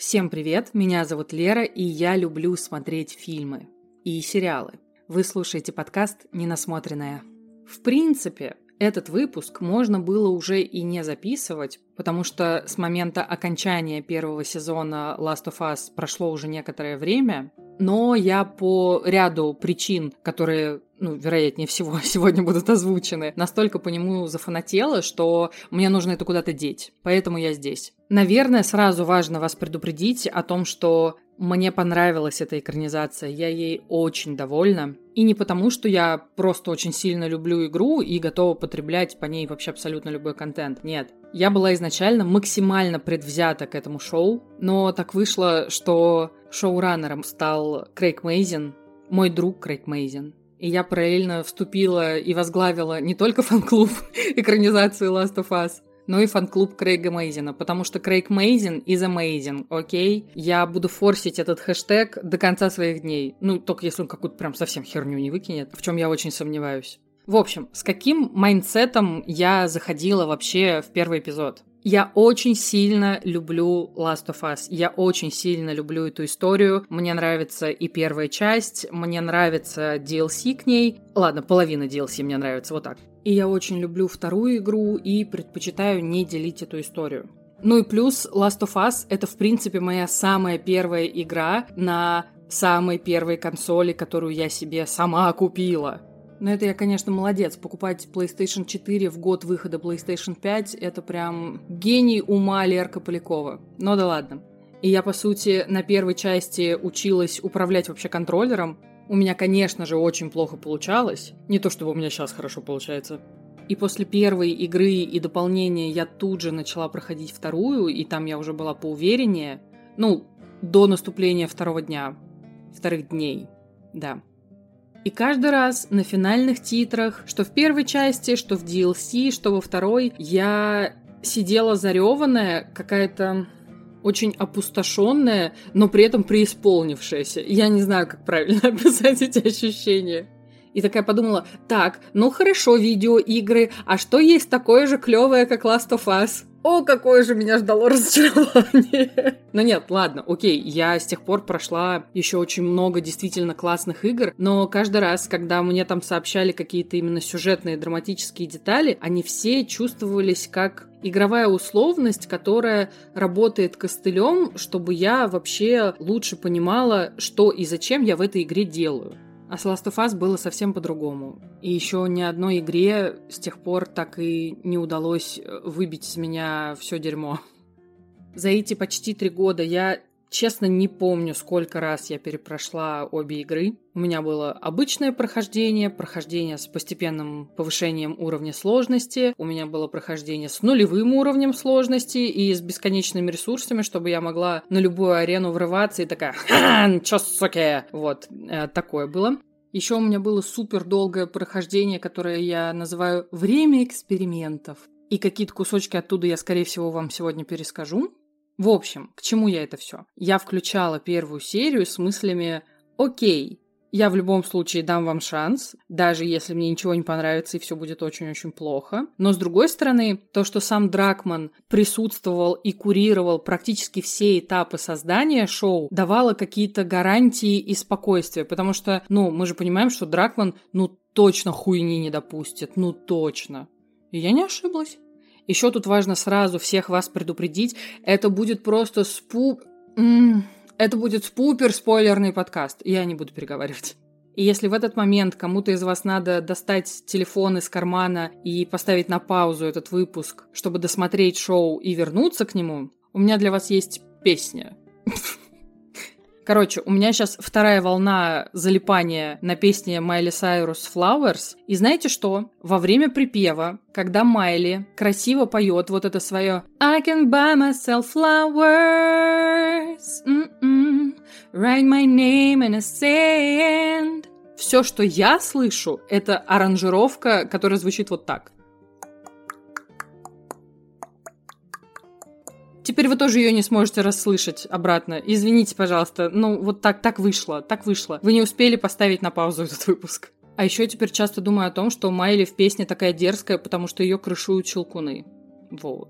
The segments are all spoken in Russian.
Всем привет, меня зовут Лера, и я люблю смотреть фильмы и сериалы. Вы слушаете подкаст «Ненасмотренная». В принципе, этот выпуск можно было уже и не записывать, потому что с момента окончания первого сезона Last of Us прошло уже некоторое время, но я по ряду причин, которые ну, вероятнее всего, сегодня будут озвучены, настолько по нему зафанатела, что мне нужно это куда-то деть. Поэтому я здесь. Наверное, сразу важно вас предупредить о том, что мне понравилась эта экранизация, я ей очень довольна. И не потому, что я просто очень сильно люблю игру и готова потреблять по ней вообще абсолютно любой контент. Нет. Я была изначально максимально предвзята к этому шоу, но так вышло, что шоураннером стал Крейг Мейзин, мой друг Крейг Мейзин. И я параллельно вступила и возглавила не только фан-клуб экранизации Last of Us, но и фан-клуб Крейга Мейзина, потому что Крейг Мейзин is amazing, окей? Okay? Я буду форсить этот хэштег до конца своих дней. Ну, только если он какую-то прям совсем херню не выкинет, в чем я очень сомневаюсь. В общем, с каким майндсетом я заходила вообще в первый эпизод? Я очень сильно люблю Last of Us. Я очень сильно люблю эту историю. Мне нравится и первая часть, мне нравится DLC к ней. Ладно, половина DLC мне нравится, вот так. И я очень люблю вторую игру и предпочитаю не делить эту историю. Ну и плюс Last of Us — это, в принципе, моя самая первая игра на самой первой консоли, которую я себе сама купила. Но это я, конечно, молодец. Покупать PlayStation 4 в год выхода PlayStation 5 — это прям гений ума Лерка Полякова. Но да ладно. И я, по сути, на первой части училась управлять вообще контроллером. У меня, конечно же, очень плохо получалось. Не то чтобы у меня сейчас хорошо получается. И после первой игры и дополнения я тут же начала проходить вторую, и там я уже была поувереннее. Ну, до наступления второго дня. Вторых дней. Да. И каждый раз на финальных титрах, что в первой части, что в DLC, что во второй, я сидела зареванная, какая-то очень опустошенная, но при этом преисполнившаяся. Я не знаю, как правильно описать эти ощущения. И такая подумала, так, ну хорошо, видеоигры, а что есть такое же клевое, как Last of Us? О, какое же меня ждало разочарование. Но нет, ладно, окей, я с тех пор прошла еще очень много действительно классных игр, но каждый раз, когда мне там сообщали какие-то именно сюжетные драматические детали, они все чувствовались как игровая условность, которая работает костылем, чтобы я вообще лучше понимала, что и зачем я в этой игре делаю. А с Last of Us было совсем по-другому. И еще ни одной игре с тех пор так и не удалось э, выбить из меня все дерьмо. За эти почти три года я Честно, не помню, сколько раз я перепрошла обе игры. У меня было обычное прохождение, прохождение с постепенным повышением уровня сложности, у меня было прохождение с нулевым уровнем сложности и с бесконечными ресурсами, чтобы я могла на любую арену врываться и такая «Чё, суки?» Вот, э, такое было. Еще у меня было супер долгое прохождение, которое я называю «Время экспериментов». И какие-то кусочки оттуда я, скорее всего, вам сегодня перескажу. В общем, к чему я это все? Я включала первую серию с мыслями «Окей, я в любом случае дам вам шанс, даже если мне ничего не понравится и все будет очень-очень плохо. Но с другой стороны, то, что сам Дракман присутствовал и курировал практически все этапы создания шоу, давало какие-то гарантии и спокойствие. Потому что, ну, мы же понимаем, что Дракман, ну, точно хуйни не допустит. Ну, точно. И я не ошиблась. Еще тут важно сразу всех вас предупредить, это будет просто спу... Это будет спупер спойлерный подкаст, я не буду переговаривать. И если в этот момент кому-то из вас надо достать телефон из кармана и поставить на паузу этот выпуск, чтобы досмотреть шоу и вернуться к нему, у меня для вас есть песня. Короче, у меня сейчас вторая волна залипания на песне Майли Сайрус «Flowers». И знаете что? Во время припева, когда Майли красиво поет вот это свое «I can buy myself flowers, Mm-mm. write my name in a sand», все, что я слышу, это аранжировка, которая звучит вот так. Теперь вы тоже ее не сможете расслышать обратно. Извините, пожалуйста. Ну, вот так, так вышло, так вышло. Вы не успели поставить на паузу этот выпуск. А еще теперь часто думаю о том, что Майли в песне такая дерзкая, потому что ее крышуют щелкуны. Вот.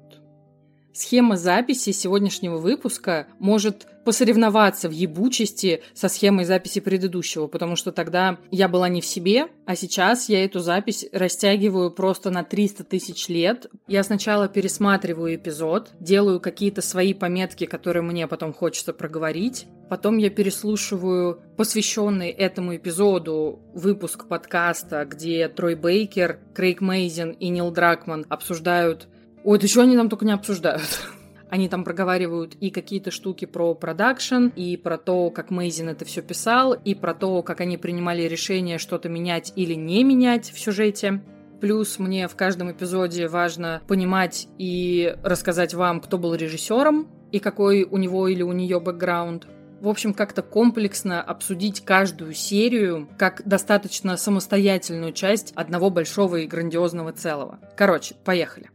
Схема записи сегодняшнего выпуска может посоревноваться в ебучести со схемой записи предыдущего, потому что тогда я была не в себе, а сейчас я эту запись растягиваю просто на 300 тысяч лет. Я сначала пересматриваю эпизод, делаю какие-то свои пометки, которые мне потом хочется проговорить, Потом я переслушиваю посвященный этому эпизоду выпуск подкаста, где Трой Бейкер, Крейг Мейзин и Нил Дракман обсуждают Ой, да что они там только не обсуждают? Они там проговаривают и какие-то штуки про продакшн, и про то, как Мейзин это все писал, и про то, как они принимали решение что-то менять или не менять в сюжете. Плюс мне в каждом эпизоде важно понимать и рассказать вам, кто был режиссером и какой у него или у нее бэкграунд. В общем, как-то комплексно обсудить каждую серию как достаточно самостоятельную часть одного большого и грандиозного целого. Короче, поехали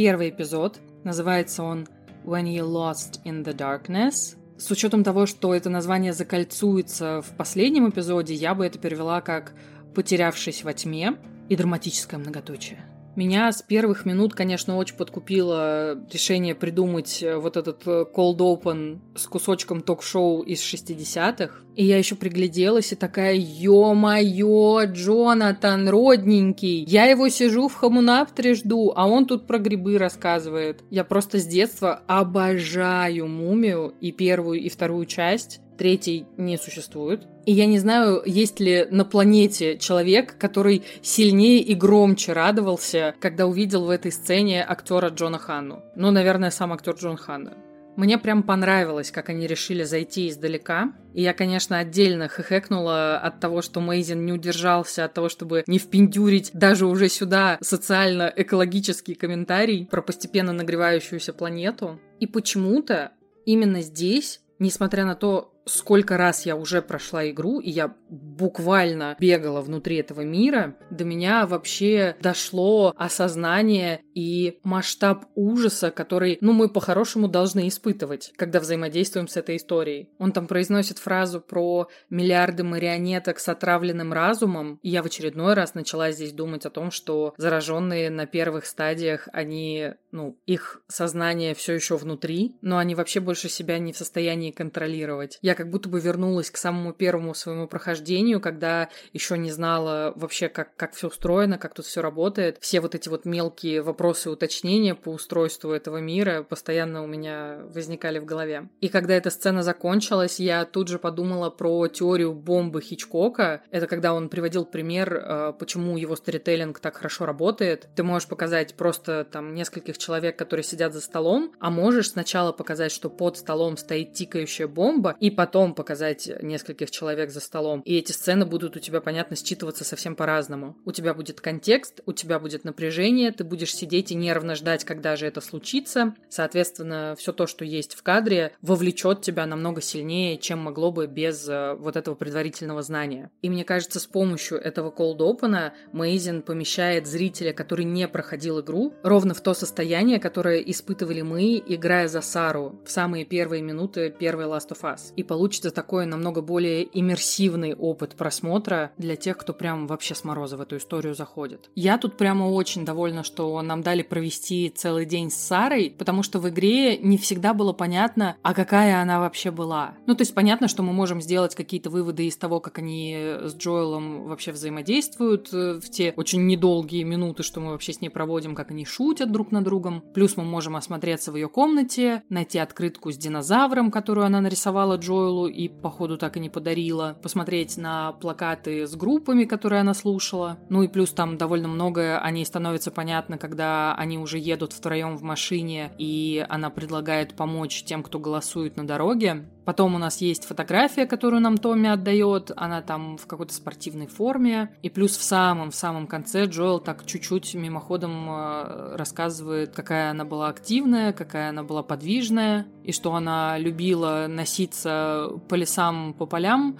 первый эпизод. Называется он When You Lost in the Darkness. С учетом того, что это название закольцуется в последнем эпизоде, я бы это перевела как «Потерявшись во тьме» и драматическое многоточие. Меня с первых минут, конечно, очень подкупило решение придумать э, вот этот э, cold open с кусочком ток-шоу из 60-х. И я еще пригляделась и такая, ё-моё, Джонатан, родненький, я его сижу в хамунаптере жду, а он тут про грибы рассказывает. Я просто с детства обожаю мумию и первую, и вторую часть третий не существует. И я не знаю, есть ли на планете человек, который сильнее и громче радовался, когда увидел в этой сцене актера Джона Ханну. Ну, наверное, сам актер Джон Ханна. Мне прям понравилось, как они решили зайти издалека. И я, конечно, отдельно хихекнула от того, что Мейзин не удержался от того, чтобы не впендюрить даже уже сюда социально-экологический комментарий про постепенно нагревающуюся планету. И почему-то именно здесь, несмотря на то, сколько раз я уже прошла игру, и я буквально бегала внутри этого мира, до меня вообще дошло осознание и масштаб ужаса, который, ну, мы по-хорошему должны испытывать, когда взаимодействуем с этой историей. Он там произносит фразу про миллиарды марионеток с отравленным разумом, и я в очередной раз начала здесь думать о том, что зараженные на первых стадиях, они, ну, их сознание все еще внутри, но они вообще больше себя не в состоянии контролировать. Я как будто бы вернулась к самому первому своему прохождению, когда еще не знала вообще, как, как все устроено, как тут все работает. Все вот эти вот мелкие вопросы уточнения по устройству этого мира постоянно у меня возникали в голове. И когда эта сцена закончилась, я тут же подумала про теорию бомбы Хичкока. Это когда он приводил пример, э, почему его сторителлинг так хорошо работает. Ты можешь показать просто там нескольких человек, которые сидят за столом, а можешь сначала показать, что под столом стоит тикающая бомба, и потом показать нескольких человек за столом. И эти сцены будут у тебя, понятно, считываться совсем по-разному. У тебя будет контекст, у тебя будет напряжение, ты будешь сидеть и нервно ждать, когда же это случится. Соответственно, все то, что есть в кадре, вовлечет тебя намного сильнее, чем могло бы без э, вот этого предварительного знания. И мне кажется, с помощью этого cold open Мейзин помещает зрителя, который не проходил игру, ровно в то состояние, которое испытывали мы, играя за Сару в самые первые минуты первой Last of Us. И получится такой намного более иммерсивный опыт просмотра для тех, кто прям вообще с мороза в эту историю заходит. Я тут прямо очень довольна, что нам дали провести целый день с Сарой, потому что в игре не всегда было понятно, а какая она вообще была. Ну, то есть понятно, что мы можем сделать какие-то выводы из того, как они с Джоэлом вообще взаимодействуют э, в те очень недолгие минуты, что мы вообще с ней проводим, как они шутят друг над другом. Плюс мы можем осмотреться в ее комнате, найти открытку с динозавром, которую она нарисовала Джоэлу, Дойлу и, походу, так и не подарила. Посмотреть на плакаты с группами, которые она слушала. Ну и плюс там довольно многое о ней становится понятно, когда они уже едут втроем в машине, и она предлагает помочь тем, кто голосует на дороге. Потом у нас есть фотография, которую нам Томми отдает. Она там в какой-то спортивной форме. И плюс в самом-в самом конце Джоэл так чуть-чуть мимоходом э, рассказывает, какая она была активная, какая она была подвижная, и что она любила носиться по лесам, по полям.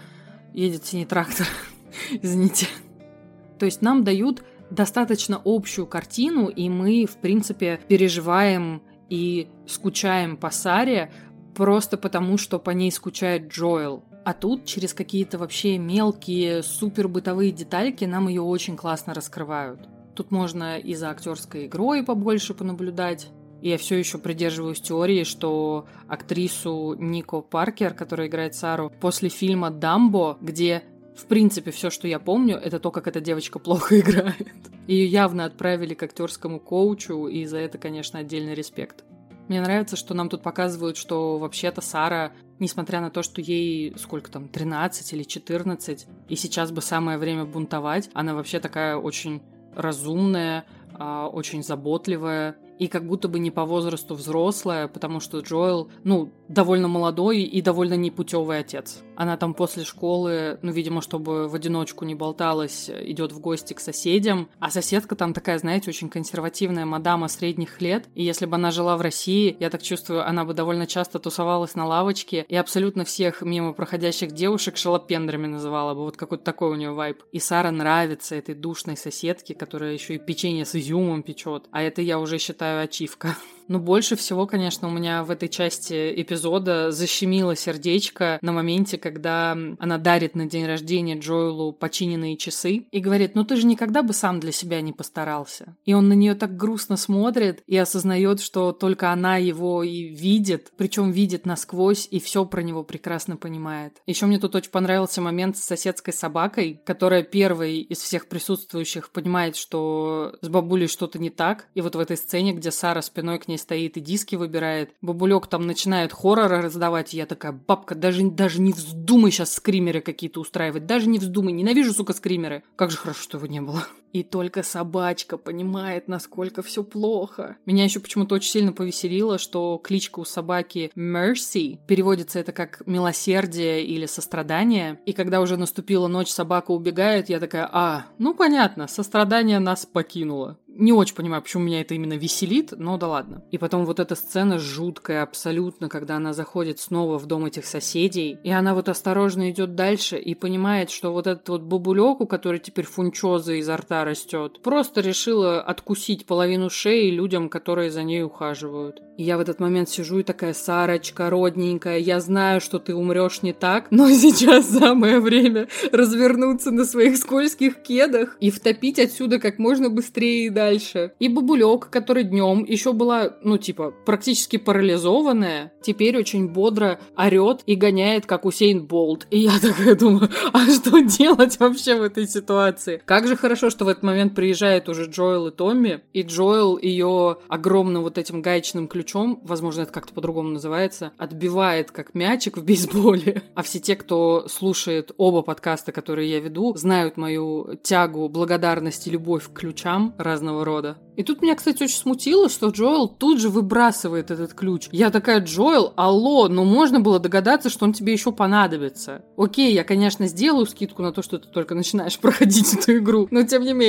Едет синий трактор. Извините. То есть нам дают достаточно общую картину, и мы, в принципе, переживаем и скучаем по Саре, просто потому, что по ней скучает Джоэл. А тут через какие-то вообще мелкие супер бытовые детальки нам ее очень классно раскрывают. Тут можно и за актерской игрой побольше понаблюдать, И я все еще придерживаюсь теории, что актрису Нико Паркер, которая играет Сару, после фильма «Дамбо», где в принципе, все, что я помню, это то, как эта девочка плохо играет. Ее явно отправили к актерскому коучу, и за это, конечно, отдельный респект. Мне нравится, что нам тут показывают, что вообще-то Сара, несмотря на то, что ей сколько там, 13 или 14, и сейчас бы самое время бунтовать, она вообще такая очень разумная, а, очень заботливая, и как будто бы не по возрасту взрослая, потому что Джоэл, ну, довольно молодой и довольно непутевый отец. Она там после школы, ну, видимо, чтобы в одиночку не болталась, идет в гости к соседям, а соседка там такая, знаете, очень консервативная мадама средних лет, и если бы она жила в России, я так чувствую, она бы довольно часто тусовалась на лавочке и абсолютно всех мимо проходящих девушек шалопендрами называла бы, вот какой-то такой у нее вайб. И Сара нравится этой душной соседке, которая еще и печенье с изюмом печет, а это я уже считаю ачивка. Но больше всего, конечно, у меня в этой части эпизода защемило сердечко на моменте, когда она дарит на день рождения Джоэлу починенные часы и говорит, ну ты же никогда бы сам для себя не постарался. И он на нее так грустно смотрит и осознает, что только она его и видит, причем видит насквозь и все про него прекрасно понимает. Еще мне тут очень понравился момент с соседской собакой, которая первой из всех присутствующих понимает, что с бабулей что-то не так. И вот в этой сцене, где Сара спиной к ней стоит и диски выбирает. Бабулек там начинает хорроры раздавать, и я такая, бабка, даже, даже не вздумай сейчас скримеры какие-то устраивать, даже не вздумай, ненавижу, сука, скримеры. Как же хорошо, что его не было. И только собачка понимает, насколько все плохо. Меня еще почему-то очень сильно повеселило, что кличка у собаки Mercy переводится это как милосердие или сострадание. И когда уже наступила ночь, собака убегает, я такая, а, ну понятно, сострадание нас покинуло. Не очень понимаю, почему меня это именно веселит, но да ладно. И потом вот эта сцена жуткая абсолютно, когда она заходит снова в дом этих соседей, и она вот осторожно идет дальше и понимает, что вот этот вот бабулек, у которой теперь фунчоза изо рта растет, просто решила откусить половину шеи людям, которые за ней ухаживают. И я в этот момент сижу и такая, Сарочка, родненькая, я знаю, что ты умрешь не так, но сейчас самое время развернуться на своих скользких кедах и втопить отсюда как можно быстрее и дальше. И бабулек, который днем еще была, ну, типа, практически парализованная, теперь очень бодро орет и гоняет, как Усейн Болт. И я такая думаю, а что делать вообще в этой ситуации? Как же хорошо, что в этот момент приезжает уже Джоэл и Томми, и Джоэл ее огромным вот этим гаечным ключом, возможно, это как-то по-другому называется, отбивает как мячик в бейсболе. А все те, кто слушает оба подкаста, которые я веду, знают мою тягу, благодарность и любовь к ключам разного разного рода. И тут меня, кстати, очень смутило, что Джоэл тут же выбрасывает этот ключ. Я такая, Джоэл, алло, но ну можно было догадаться, что он тебе еще понадобится. Окей, я, конечно, сделаю скидку на то, что ты только начинаешь проходить эту игру, но тем не менее.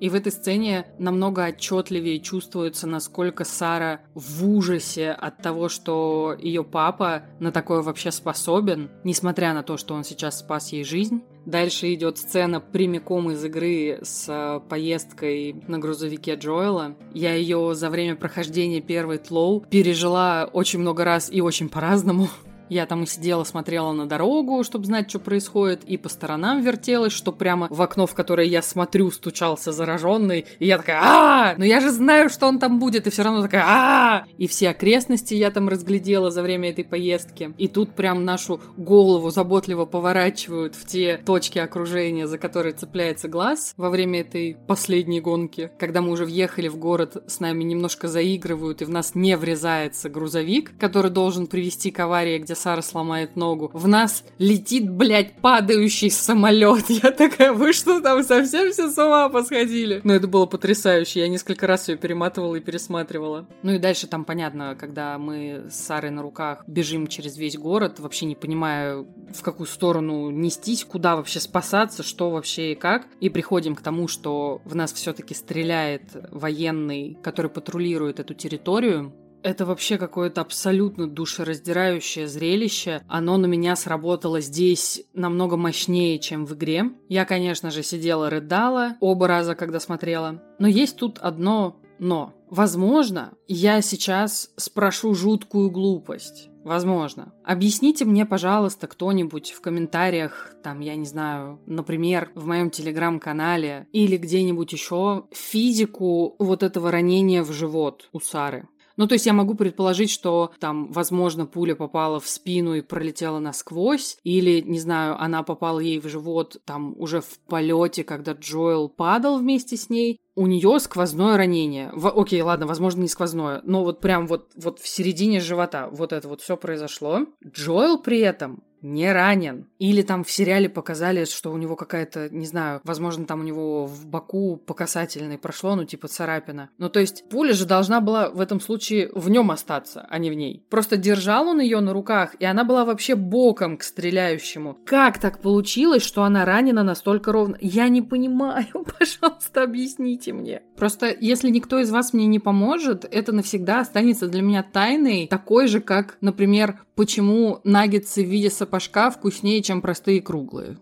И в этой сцене намного отчетливее чувствуется, насколько Сара в ужасе от того, что ее папа на такое вообще способен, несмотря на то, что он сейчас спас ей жизнь. Дальше идет сцена прямиком из игры с э, поездкой на грузовике Джоэла. Я ее за время прохождения первой тлоу пережила очень много раз и очень по-разному. Я там и сидела, смотрела на дорогу, чтобы знать, что происходит, и по сторонам вертелась, что прямо в окно, в которое я смотрю, стучался зараженный, и я такая а Но я же знаю, что он там будет, и все равно такая а И все окрестности я там разглядела за время этой поездки. И тут прям нашу голову заботливо поворачивают в те точки окружения, за которые цепляется глаз во время этой последней гонки. Когда мы уже въехали в город, с нами немножко заигрывают, и в нас не врезается грузовик, который должен привести к аварии, где Сара сломает ногу. В нас летит, блядь, падающий самолет. Я такая, вы что там совсем все с ума посходили? Но это было потрясающе. Я несколько раз ее перематывала и пересматривала. Ну и дальше там понятно, когда мы с Сарой на руках бежим через весь город, вообще не понимая, в какую сторону нестись, куда вообще спасаться, что вообще и как. И приходим к тому, что в нас все-таки стреляет военный, который патрулирует эту территорию. Это вообще какое-то абсолютно душераздирающее зрелище. Оно на меня сработало здесь намного мощнее, чем в игре. Я, конечно же, сидела, рыдала оба раза, когда смотрела. Но есть тут одно «но». Возможно, я сейчас спрошу жуткую глупость. Возможно. Объясните мне, пожалуйста, кто-нибудь в комментариях, там, я не знаю, например, в моем телеграм-канале или где-нибудь еще физику вот этого ранения в живот у Сары. Ну, то есть я могу предположить, что там, возможно, пуля попала в спину и пролетела насквозь, или, не знаю, она попала ей в живот там уже в полете, когда Джоэл падал вместе с ней. У нее сквозное ранение. В, окей, ладно, возможно, не сквозное, но вот прям вот, вот в середине живота вот это вот все произошло. Джоэл при этом не ранен. Или там в сериале показали, что у него какая-то, не знаю, возможно, там у него в боку по касательной прошло, ну, типа царапина. Ну, то есть пуля же должна была в этом случае в нем остаться, а не в ней. Просто держал он ее на руках, и она была вообще боком к стреляющему. Как так получилось, что она ранена настолько ровно? Я не понимаю, пожалуйста, объясните мне. Просто если никто из вас мне не поможет, это навсегда останется для меня тайной, такой же, как, например, почему наггетсы в виде сапожка вкуснее, чем простые круглые.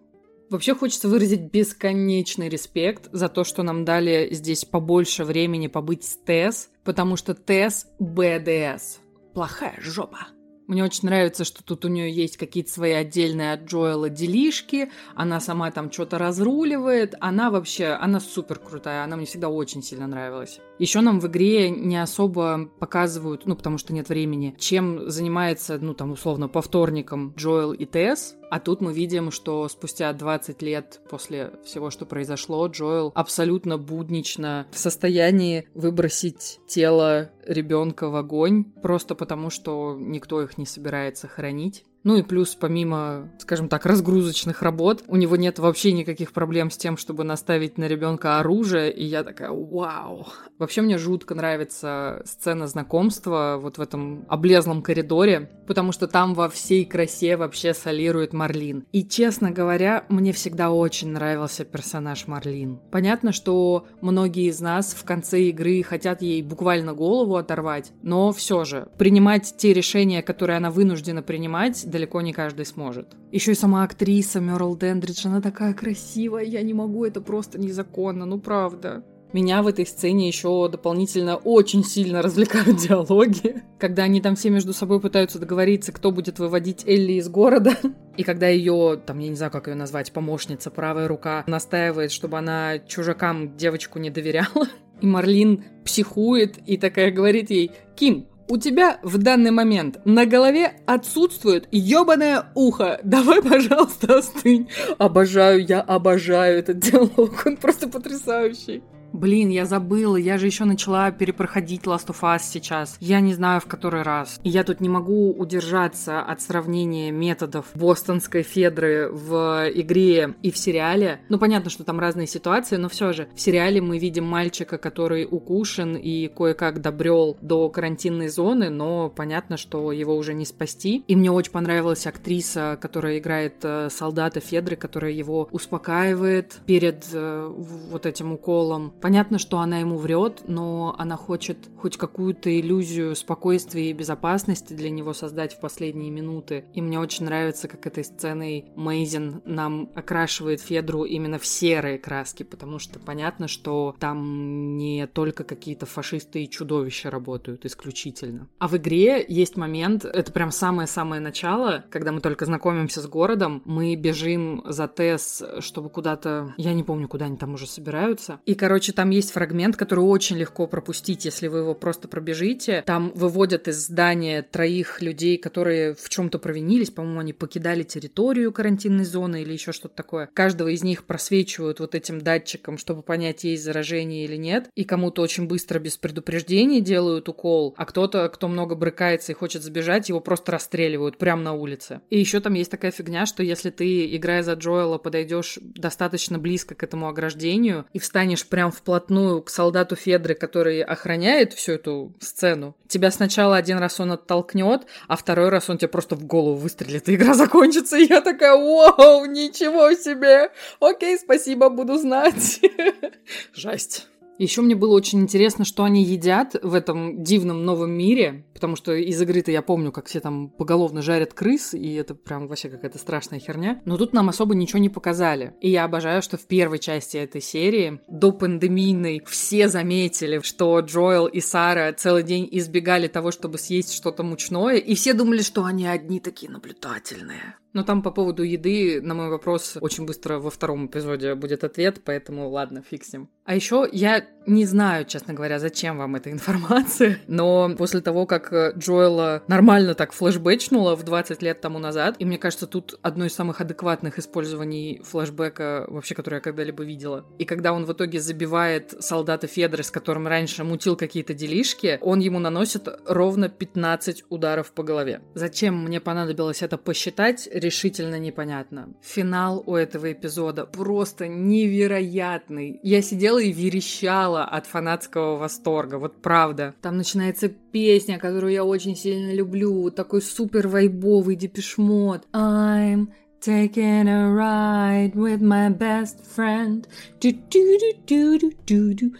Вообще хочется выразить бесконечный респект за то, что нам дали здесь побольше времени побыть с Тесс, потому что Тесс БДС. Плохая жопа. Мне очень нравится, что тут у нее есть какие-то свои отдельные от Джоэла делишки, она сама там что-то разруливает, она вообще, она супер крутая, она мне всегда очень сильно нравилась. Еще нам в игре не особо показывают, ну, потому что нет времени, чем занимается, ну, там, условно, по вторникам Джоэл и Тесс. А тут мы видим, что спустя 20 лет после всего, что произошло, Джоэл абсолютно буднично в состоянии выбросить тело ребенка в огонь, просто потому что никто их не собирается хоронить. Ну и плюс, помимо, скажем так, разгрузочных работ, у него нет вообще никаких проблем с тем, чтобы наставить на ребенка оружие. И я такая, вау. Вообще мне жутко нравится сцена знакомства вот в этом облезлом коридоре, потому что там во всей красе вообще солирует Марлин. И, честно говоря, мне всегда очень нравился персонаж Марлин. Понятно, что многие из нас в конце игры хотят ей буквально голову оторвать, но все же принимать те решения, которые она вынуждена принимать, далеко не каждый сможет. Еще и сама актриса Мерл Дендридж, она такая красивая, я не могу, это просто незаконно, ну правда. Меня в этой сцене еще дополнительно очень сильно развлекают диалоги, когда они там все между собой пытаются договориться, кто будет выводить Элли из города. И когда ее, там, я не знаю, как ее назвать, помощница, правая рука, настаивает, чтобы она чужакам девочку не доверяла. И Марлин психует и такая говорит ей, Ким, у тебя в данный момент на голове отсутствует ебаное ухо. Давай, пожалуйста, остынь. Обожаю, я обожаю этот диалог. Он просто потрясающий. Блин, я забыла, я же еще начала перепроходить Last of Us сейчас. Я не знаю в который раз. И я тут не могу удержаться от сравнения методов бостонской Федры в игре и в сериале. Ну, понятно, что там разные ситуации, но все же. В сериале мы видим мальчика, который укушен и кое-как добрел до карантинной зоны, но понятно, что его уже не спасти. И мне очень понравилась актриса, которая играет э, солдата Федры, которая его успокаивает перед э, вот этим уколом Понятно, что она ему врет, но она хочет хоть какую-то иллюзию спокойствия и безопасности для него создать в последние минуты. И мне очень нравится, как этой сценой Мейзин нам окрашивает Федру именно в серые краски, потому что понятно, что там не только какие-то фашисты и чудовища работают исключительно. А в игре есть момент, это прям самое-самое начало, когда мы только знакомимся с городом, мы бежим за Тесс, чтобы куда-то, я не помню, куда они там уже собираются. И, короче, там есть фрагмент, который очень легко пропустить, если вы его просто пробежите. Там выводят из здания троих людей, которые в чем-то провинились. По-моему, они покидали территорию карантинной зоны или еще что-то такое. Каждого из них просвечивают вот этим датчиком, чтобы понять, есть заражение или нет. И кому-то очень быстро, без предупреждения, делают укол, а кто-то, кто много брыкается и хочет сбежать, его просто расстреливают прямо на улице. И еще там есть такая фигня, что если ты, играя за Джоэла, подойдешь достаточно близко к этому ограждению и встанешь прям вплотную к солдату Федры, который охраняет всю эту сцену, тебя сначала один раз он оттолкнет, а второй раз он тебе просто в голову выстрелит, и игра закончится. И я такая, вау, ничего себе! Окей, спасибо, буду знать. Жесть. Еще мне было очень интересно, что они едят в этом дивном новом мире. потому что из игры-то я помню, как все там поголовно жарят крыс, и это прям вообще какая-то страшная херня. Но тут нам особо ничего не показали. И я обожаю, что в первой части этой серии, до пандемийной, все заметили, что Джоэл и Сара целый день избегали того, чтобы съесть что-то мучное, и все думали, что они одни такие наблюдательные. Но там по поводу еды на мой вопрос очень быстро во втором эпизоде будет ответ, поэтому ладно, фиксим. А еще я не знаю, честно говоря, зачем вам эта информация, но после того, как Джоэла нормально так флешбэчнула в 20 лет тому назад, и мне кажется, тут одно из самых адекватных использований флешбэка вообще, которое я когда-либо видела. И когда он в итоге забивает солдата Федора, с которым раньше мутил какие-то делишки, он ему наносит ровно 15 ударов по голове. Зачем мне понадобилось это посчитать, решительно непонятно. Финал у этого эпизода просто невероятный. Я сидела и верещала от фанатского восторга, вот правда. Там начинается песня, которую я очень сильно люблю, такой супер вайбовый депешмот. I'm taking a ride with my best friend. Do do do do do do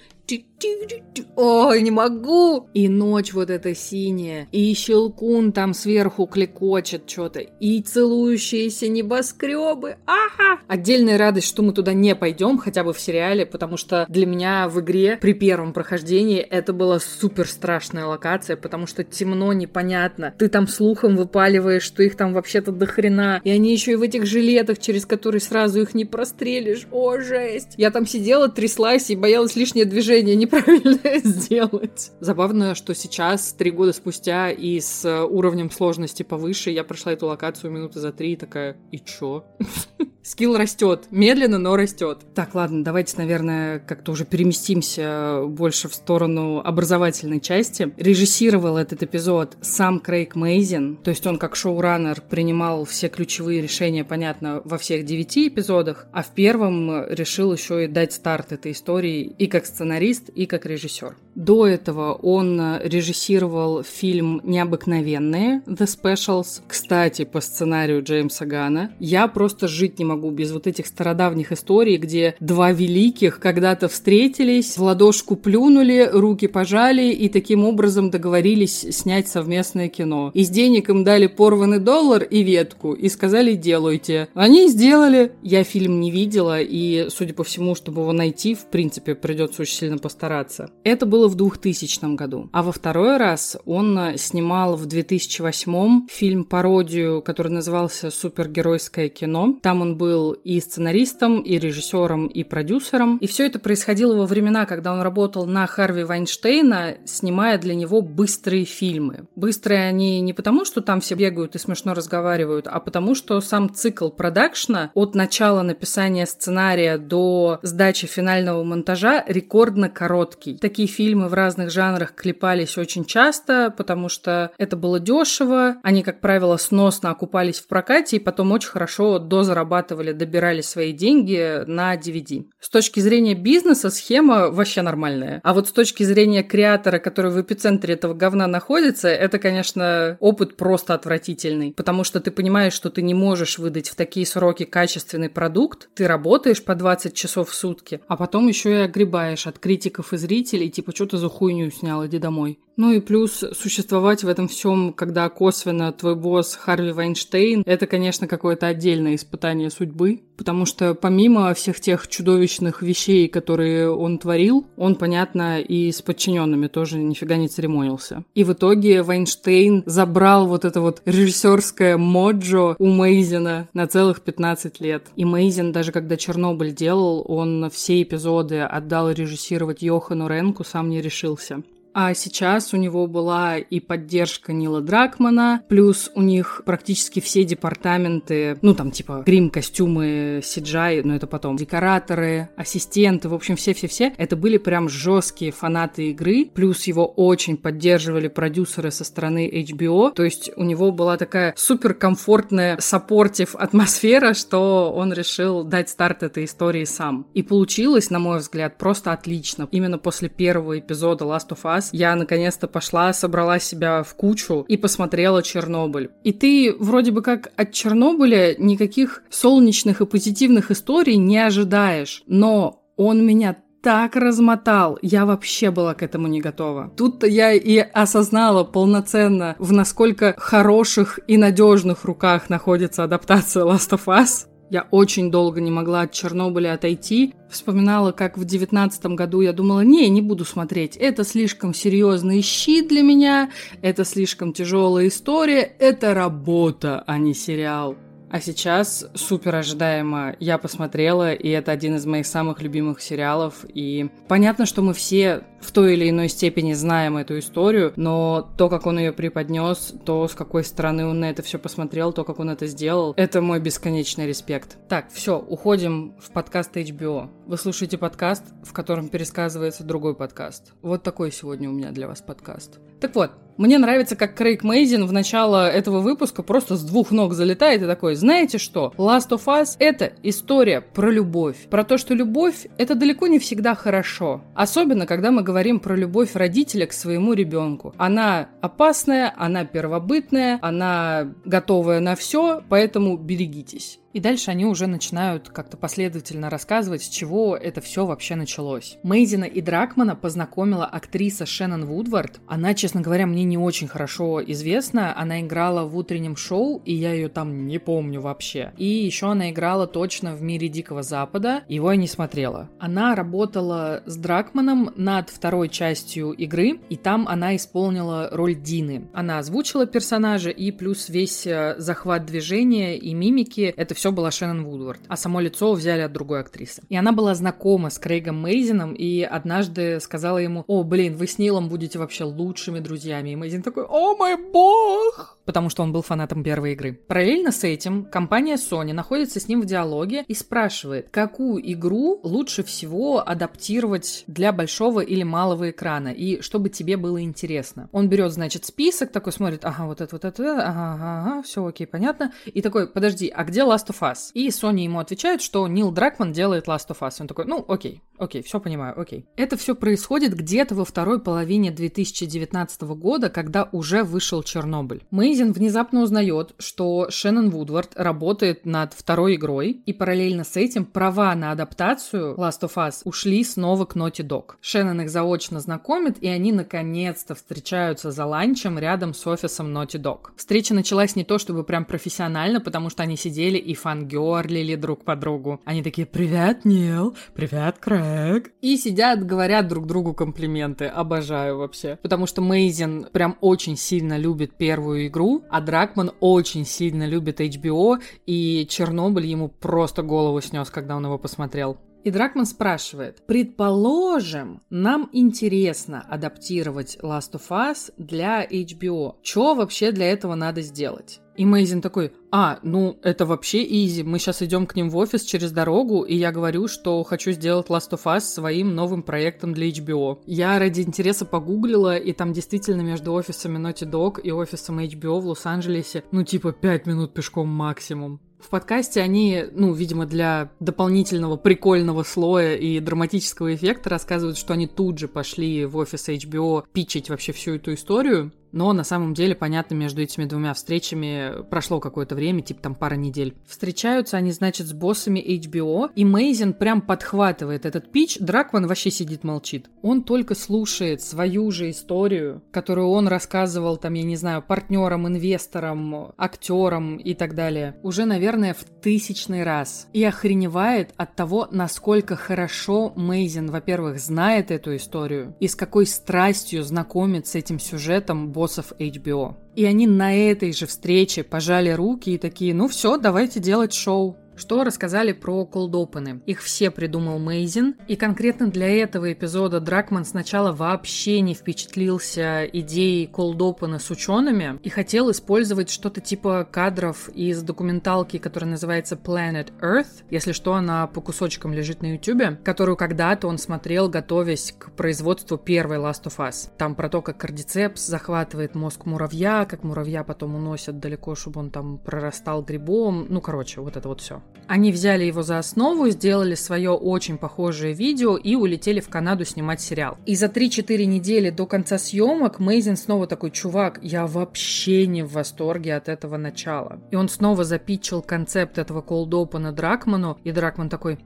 Ой, не могу! И ночь вот эта синяя, и щелкун там сверху клекочет что-то, и целующиеся небоскребы. Ага! Отдельная радость, что мы туда не пойдем, хотя бы в сериале, потому что для меня в игре при первом прохождении это была супер страшная локация, потому что темно, непонятно. Ты там слухом выпаливаешь, что их там вообще-то до хрена, и они еще и в этих жилетах, через которые сразу их не прострелишь. О, жесть! Я там сидела, тряслась и боялась лишнее движение движение неправильное сделать. Забавно, что сейчас, три года спустя и с уровнем сложности повыше, я прошла эту локацию минуты за три и такая, и чё? Скилл растет, медленно, но растет. Так, ладно, давайте, наверное, как-то уже переместимся больше в сторону образовательной части. Режиссировал этот эпизод сам Крейг Мейзин, то есть он как шоураннер принимал все ключевые решения, понятно, во всех девяти эпизодах, а в первом решил еще и дать старт этой истории и как сценарист, и как режиссер. До этого он режиссировал фильм «Необыкновенные» The Specials, кстати, по сценарию Джеймса Гана. Я просто жить не могу могу без вот этих стародавних историй, где два великих когда-то встретились, в ладошку плюнули, руки пожали и таким образом договорились снять совместное кино. Из денег им дали порванный доллар и ветку и сказали «делайте». Они сделали. Я фильм не видела и, судя по всему, чтобы его найти, в принципе, придется очень сильно постараться. Это было в 2000 году. А во второй раз он снимал в 2008 фильм-пародию, который назывался «Супергеройское кино». Там он был и сценаристом, и режиссером, и продюсером. И все это происходило во времена, когда он работал на Харви Вайнштейна, снимая для него быстрые фильмы. Быстрые они не потому, что там все бегают и смешно разговаривают, а потому, что сам цикл продакшна от начала написания сценария до сдачи финального монтажа рекордно короткий. Такие фильмы в разных жанрах клепались очень часто, потому что это было дешево, они, как правило, сносно окупались в прокате и потом очень хорошо дозарабатывали зарабатывали, добирали свои деньги на DVD. С точки зрения бизнеса схема вообще нормальная. А вот с точки зрения креатора, который в эпицентре этого говна находится, это, конечно, опыт просто отвратительный. Потому что ты понимаешь, что ты не можешь выдать в такие сроки качественный продукт, ты работаешь по 20 часов в сутки, а потом еще и огребаешь от критиков и зрителей, типа, что ты за хуйню снял, иди домой. Ну и плюс существовать в этом всем, когда косвенно твой босс Харви Вайнштейн, это, конечно, какое-то отдельное испытание судьбы, потому что помимо всех тех чудовищных вещей, которые он творил, он, понятно, и с подчиненными тоже нифига не церемонился. И в итоге Вайнштейн забрал вот это вот режиссерское моджо у Мейзина на целых 15 лет. И Мейзин, даже когда Чернобыль делал, он все эпизоды отдал режиссировать Йохану Ренку, сам не решился. А сейчас у него была и поддержка Нила Дракмана, плюс у них практически все департаменты, ну там типа грим, костюмы, CGI, но это потом, декораторы, ассистенты, в общем, все-все-все, это были прям жесткие фанаты игры, плюс его очень поддерживали продюсеры со стороны HBO, то есть у него была такая суперкомфортная саппортив атмосфера, что он решил дать старт этой истории сам. И получилось, на мой взгляд, просто отлично. Именно после первого эпизода Last of Us раз я наконец-то пошла, собрала себя в кучу и посмотрела Чернобыль. И ты вроде бы как от Чернобыля никаких солнечных и позитивных историй не ожидаешь, но он меня так размотал. Я вообще была к этому не готова. Тут-то я и осознала полноценно, в насколько хороших и надежных руках находится адаптация Last of Us. Я очень долго не могла от Чернобыля отойти. Вспоминала, как в девятнадцатом году я думала, не, не буду смотреть. Это слишком серьезный щит для меня, это слишком тяжелая история, это работа, а не сериал. А сейчас супер ожидаемо я посмотрела, и это один из моих самых любимых сериалов. И понятно, что мы все в той или иной степени знаем эту историю, но то, как он ее преподнес, то, с какой стороны он на это все посмотрел, то, как он это сделал, это мой бесконечный респект. Так, все, уходим в подкаст HBO. Вы слушаете подкаст, в котором пересказывается другой подкаст. Вот такой сегодня у меня для вас подкаст. Так вот, мне нравится, как Крейг Мейзин в начало этого выпуска просто с двух ног залетает и такой, знаете что, Last of Us — это история про любовь. Про то, что любовь — это далеко не всегда хорошо. Особенно, когда мы говорим про любовь родителя к своему ребенку. Она опасная, она первобытная, она готовая на все, поэтому берегитесь. И дальше они уже начинают как-то последовательно рассказывать, с чего это все вообще началось. Мейзина и Дракмана познакомила актриса Шеннон Вудвард. Она, честно говоря, мне не очень хорошо известна. Она играла в утреннем шоу, и я ее там не помню вообще. И еще она играла точно в «Мире Дикого Запада». Его я не смотрела. Она работала с Дракманом над второй частью игры, и там она исполнила роль Дины. Она озвучила персонажа, и плюс весь э, захват движения и мимики — это все была Шеннон Вудвард, а само лицо взяли от другой актрисы. И она была знакома с Крейгом Мейзином и однажды сказала ему, о, блин, вы с Нилом будете вообще лучшими друзьями. И Мейзин такой, о мой бог! Потому что он был фанатом первой игры. Параллельно с этим компания Sony находится с ним в диалоге и спрашивает, какую игру лучше всего адаптировать для большого или малого экрана, и чтобы тебе было интересно. Он берет, значит, список, такой смотрит, ага, вот это, вот это, ага, ага, все окей, понятно. И такой, подожди, а где Last of Us. И Sony ему отвечает, что Нил Дракман делает Last of Us. Он такой, ну, окей, окей, все понимаю, окей. Это все происходит где-то во второй половине 2019 года, когда уже вышел Чернобыль. Мейзин внезапно узнает, что Шеннон Вудвард работает над второй игрой, и параллельно с этим права на адаптацию Last of Us ушли снова к Naughty Dog. Шеннон их заочно знакомит, и они наконец-то встречаются за ланчем рядом с офисом Naughty Dog. Встреча началась не то чтобы прям профессионально, потому что они сидели и фангерлили друг по другу. Они такие «Привет, Нил! Привет, Крэг!» И сидят, говорят друг другу комплименты. Обожаю вообще. Потому что Мейзин прям очень сильно любит первую игру, а Дракман очень сильно любит HBO, и Чернобыль ему просто голову снес, когда он его посмотрел. И Дракман спрашивает, предположим, нам интересно адаптировать Last of Us для HBO. Что вообще для этого надо сделать? И Мейзин такой, а, ну, это вообще изи. Мы сейчас идем к ним в офис через дорогу, и я говорю, что хочу сделать Last of Us своим новым проектом для HBO. Я ради интереса погуглила, и там действительно между офисами Naughty Dog и офисом HBO в Лос-Анджелесе, ну, типа, 5 минут пешком максимум. В подкасте они, ну, видимо, для дополнительного прикольного слоя и драматического эффекта рассказывают, что они тут же пошли в офис HBO питчить вообще всю эту историю но на самом деле, понятно, между этими двумя встречами прошло какое-то время, типа там пара недель. Встречаются они, значит, с боссами HBO, и Мейзин прям подхватывает этот пич, Дракман вообще сидит молчит. Он только слушает свою же историю, которую он рассказывал там, я не знаю, партнерам, инвесторам, актерам и так далее, уже, наверное, в тысячный раз. И охреневает от того, насколько хорошо Мейзин, во-первых, знает эту историю, и с какой страстью знакомит с этим сюжетом боссов HBO. И они на этой же встрече пожали руки и такие, ну все, давайте делать шоу. Что рассказали про колдопены? Их все придумал Мейзин, и конкретно для этого эпизода Дракман сначала вообще не впечатлился идеей колдопена с учеными и хотел использовать что-то типа кадров из документалки, которая называется Planet Earth, если что, она по кусочкам лежит на YouTube, которую когда-то он смотрел, готовясь к производству первой Last of Us. Там про то, как кардицепс захватывает мозг муравья, как муравья потом уносят далеко, чтобы он там прорастал грибом. Ну, короче, вот это вот все. Они взяли его за основу, сделали свое очень похожее видео и улетели в Канаду снимать сериал. И за 3-4 недели до конца съемок Мейзин снова такой, чувак, я вообще не в восторге от этого начала. И он снова запитчил концепт этого колдопа на Дракману, и Дракман такой,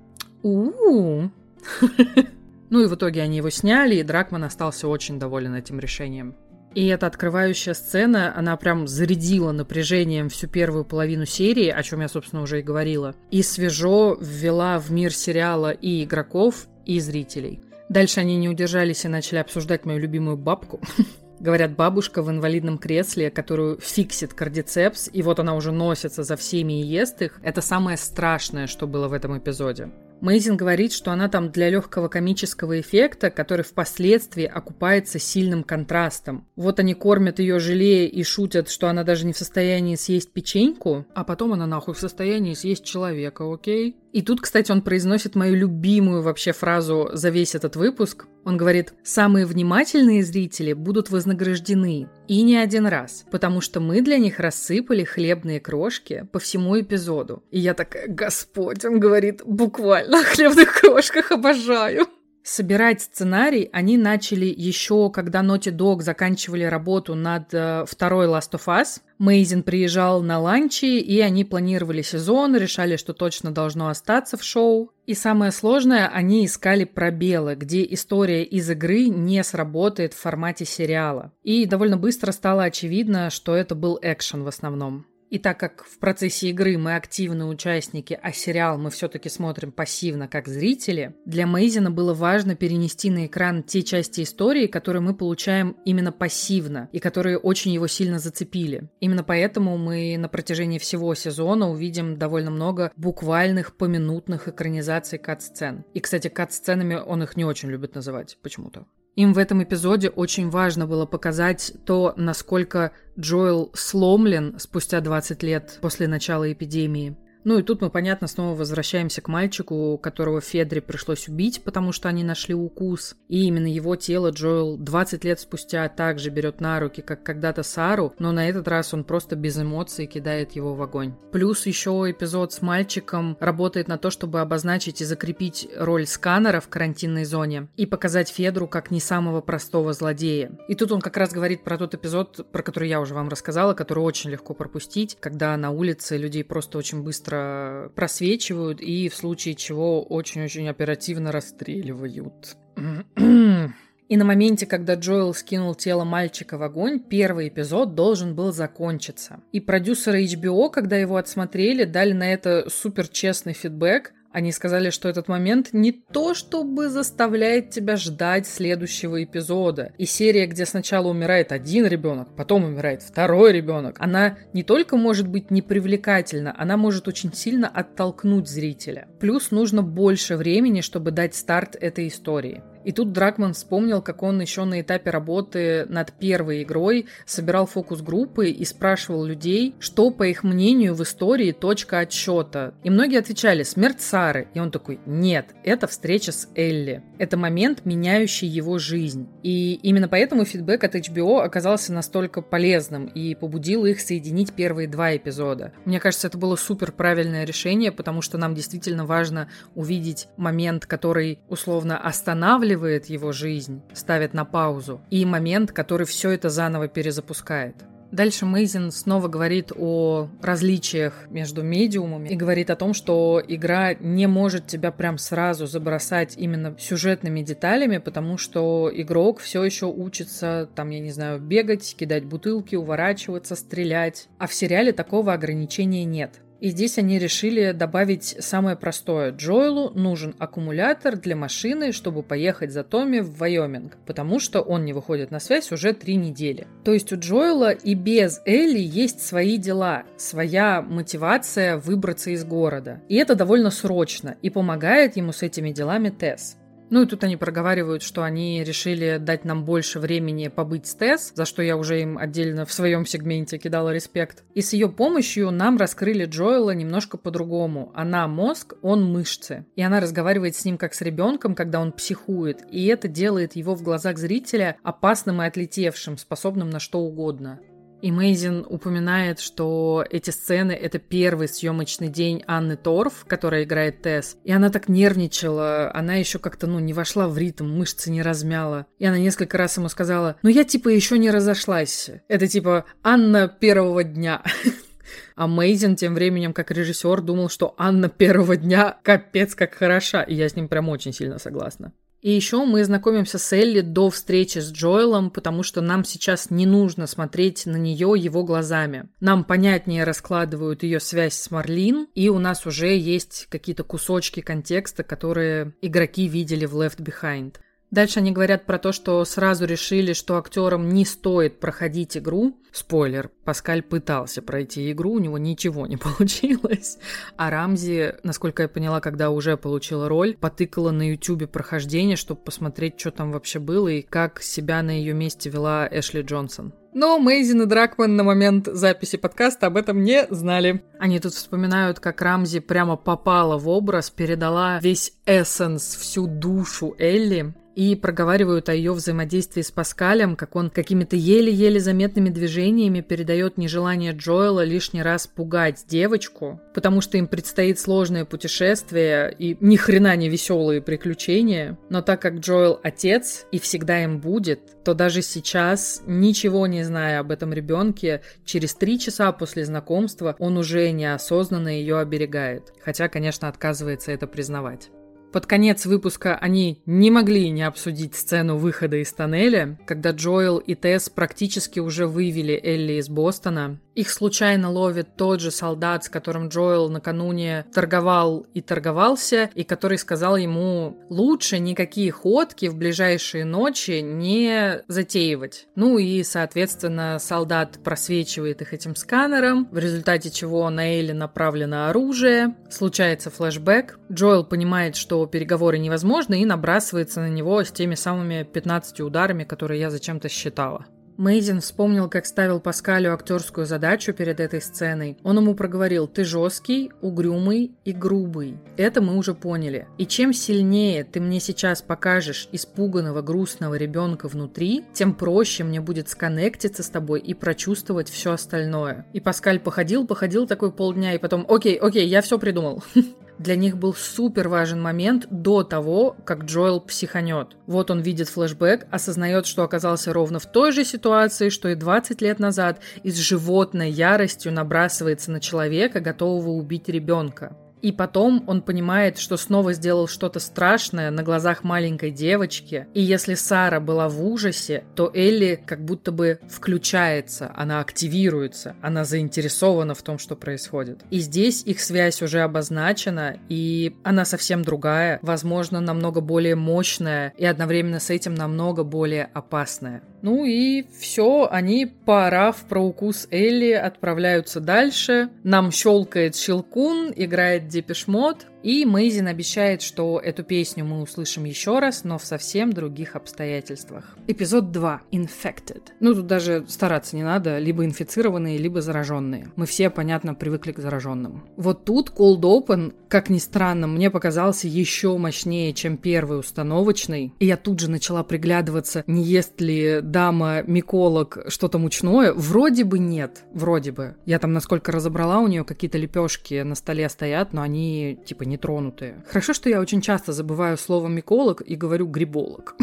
у Ну и в итоге они его сняли, и Дракман остался очень доволен этим решением. И эта открывающая сцена, она прям зарядила напряжением всю первую половину серии, о чем я, собственно, уже и говорила, и свежо ввела в мир сериала и игроков, и зрителей. Дальше они не удержались и начали обсуждать мою любимую бабку. Говорят, бабушка в инвалидном кресле, которую фиксит кардицепс, и вот она уже носится за всеми и ест их, это самое страшное, что было в этом эпизоде. Мейзин говорит, что она там для легкого комического эффекта, который впоследствии окупается сильным контрастом. Вот они кормят ее желе и шутят, что она даже не в состоянии съесть печеньку, а потом она нахуй в состоянии съесть человека, окей? И тут, кстати, он произносит мою любимую вообще фразу за весь этот выпуск. Он говорит, самые внимательные зрители будут вознаграждены. И не один раз, потому что мы для них рассыпали хлебные крошки по всему эпизоду. И я такая, Господь, он говорит, буквально о хлебных крошках обожаю. Собирать сценарий они начали еще, когда Naughty Dog заканчивали работу над э, второй Last of Us. Мейзин приезжал на ланчи, и они планировали сезон, решали, что точно должно остаться в шоу. И самое сложное, они искали пробелы, где история из игры не сработает в формате сериала. И довольно быстро стало очевидно, что это был экшен в основном. И так как в процессе игры мы активные участники, а сериал мы все-таки смотрим пассивно, как зрители, для Мейзина было важно перенести на экран те части истории, которые мы получаем именно пассивно и которые очень его сильно зацепили. Именно поэтому мы на протяжении всего сезона увидим довольно много буквальных поминутных экранизаций кат-сцен. И, кстати, кат-сценами он их не очень любит называть почему-то. Им в этом эпизоде очень важно было показать то, насколько Джоэл сломлен спустя 20 лет после начала эпидемии. Ну и тут мы, понятно, снова возвращаемся к мальчику, которого Федре пришлось убить, потому что они нашли укус. И именно его тело Джоэл 20 лет спустя также берет на руки, как когда-то Сару, но на этот раз он просто без эмоций кидает его в огонь. Плюс еще эпизод с мальчиком работает на то, чтобы обозначить и закрепить роль сканера в карантинной зоне и показать Федру как не самого простого злодея. И тут он как раз говорит про тот эпизод, про который я уже вам рассказала, который очень легко пропустить, когда на улице людей просто очень быстро быстро просвечивают и в случае чего очень-очень оперативно расстреливают. И на моменте, когда Джоэл скинул тело мальчика в огонь, первый эпизод должен был закончиться. И продюсеры HBO, когда его отсмотрели, дали на это супер честный фидбэк, они сказали, что этот момент не то чтобы заставляет тебя ждать следующего эпизода. И серия, где сначала умирает один ребенок, потом умирает второй ребенок, она не только может быть непривлекательна, она может очень сильно оттолкнуть зрителя. Плюс нужно больше времени, чтобы дать старт этой истории. И тут Дракман вспомнил, как он еще на этапе работы над первой игрой собирал фокус-группы и спрашивал людей, что, по их мнению, в истории точка отсчета. И многие отвечали «Смерть Сары». И он такой «Нет, это встреча с Элли. Это момент, меняющий его жизнь». И именно поэтому фидбэк от HBO оказался настолько полезным и побудил их соединить первые два эпизода. Мне кажется, это было супер правильное решение, потому что нам действительно важно увидеть момент, который условно останавливает останавливает его жизнь, ставит на паузу, и момент, который все это заново перезапускает. Дальше Мейзин снова говорит о различиях между медиумами и говорит о том, что игра не может тебя прям сразу забросать именно сюжетными деталями, потому что игрок все еще учится, там, я не знаю, бегать, кидать бутылки, уворачиваться, стрелять. А в сериале такого ограничения нет. И здесь они решили добавить самое простое. Джоэлу нужен аккумулятор для машины, чтобы поехать за Томми в Вайоминг, потому что он не выходит на связь уже три недели. То есть у Джоэла и без Элли есть свои дела, своя мотивация выбраться из города. И это довольно срочно, и помогает ему с этими делами Тесс. Ну и тут они проговаривают, что они решили дать нам больше времени побыть с Тесс, за что я уже им отдельно в своем сегменте кидала респект. И с ее помощью нам раскрыли Джоэла немножко по-другому. Она мозг, он мышцы. И она разговаривает с ним как с ребенком, когда он психует. И это делает его в глазах зрителя опасным и отлетевшим, способным на что угодно. И Мейзин упоминает, что эти сцены — это первый съемочный день Анны Торф, которая играет Тесс. И она так нервничала, она еще как-то, ну, не вошла в ритм, мышцы не размяла. И она несколько раз ему сказала, ну, я типа еще не разошлась. Это типа Анна первого дня. А Мейзин тем временем, как режиссер, думал, что Анна первого дня капец как хороша, и я с ним прям очень сильно согласна. И еще мы знакомимся с Элли до встречи с Джоэлом, потому что нам сейчас не нужно смотреть на нее его глазами. Нам понятнее раскладывают ее связь с Марлин, и у нас уже есть какие-то кусочки контекста, которые игроки видели в Left Behind. Дальше они говорят про то, что сразу решили, что актерам не стоит проходить игру. Спойлер, Паскаль пытался пройти игру, у него ничего не получилось. А Рамзи, насколько я поняла, когда уже получила роль, потыкала на ютюбе прохождение, чтобы посмотреть, что там вообще было и как себя на ее месте вела Эшли Джонсон. Но Мейзин и Дракман на момент записи подкаста об этом не знали. Они тут вспоминают, как Рамзи прямо попала в образ, передала весь эссенс, всю душу Элли и проговаривают о ее взаимодействии с Паскалем, как он какими-то еле-еле заметными движениями передает нежелание Джоэла лишний раз пугать девочку, потому что им предстоит сложное путешествие и ни хрена не веселые приключения. Но так как Джоэл отец и всегда им будет, то даже сейчас, ничего не зная об этом ребенке, через три часа после знакомства он уже неосознанно ее оберегает. Хотя, конечно, отказывается это признавать. Под конец выпуска они не могли не обсудить сцену выхода из тоннеля, когда Джоэл и Тесс практически уже вывели Элли из Бостона, их случайно ловит тот же солдат, с которым Джоэл накануне торговал и торговался, и который сказал ему лучше никакие ходки в ближайшие ночи не затеивать. Ну и, соответственно, солдат просвечивает их этим сканером, в результате чего на Элли направлено оружие, случается флешбэк, Джоэл понимает, что переговоры невозможны и набрасывается на него с теми самыми 15 ударами, которые я зачем-то считала. Мейзин вспомнил, как ставил Паскалю актерскую задачу перед этой сценой. Он ему проговорил «ты жесткий, угрюмый и грубый». Это мы уже поняли. И чем сильнее ты мне сейчас покажешь испуганного, грустного ребенка внутри, тем проще мне будет сконнектиться с тобой и прочувствовать все остальное. И Паскаль походил, походил такой полдня, и потом «окей, окей, я все придумал». Для них был супер важен момент до того, как Джоэл психанет. Вот он видит флешбэк, осознает, что оказался ровно в той же ситуации, что и 20 лет назад, и с животной яростью набрасывается на человека, готового убить ребенка. И потом он понимает, что снова сделал что-то страшное на глазах маленькой девочки. И если Сара была в ужасе, то Элли как будто бы включается, она активируется, она заинтересована в том, что происходит. И здесь их связь уже обозначена, и она совсем другая, возможно, намного более мощная и одновременно с этим намного более опасная. Ну и все, они, поорав про укус Элли, отправляются дальше. Нам щелкает Щелкун, играет Депешмот, и Мейзин обещает, что эту песню мы услышим еще раз, но в совсем других обстоятельствах. Эпизод 2. Infected. Ну, тут даже стараться не надо. Либо инфицированные, либо зараженные. Мы все, понятно, привыкли к зараженным. Вот тут Cold Open, как ни странно, мне показался еще мощнее, чем первый установочный. И я тут же начала приглядываться, не ест ли дама-миколог что-то мучное. Вроде бы нет. Вроде бы. Я там, насколько разобрала, у нее какие-то лепешки на столе стоят, но они, типа, нетронутые. Хорошо, что я очень часто забываю слово «миколог» и говорю «гриболог».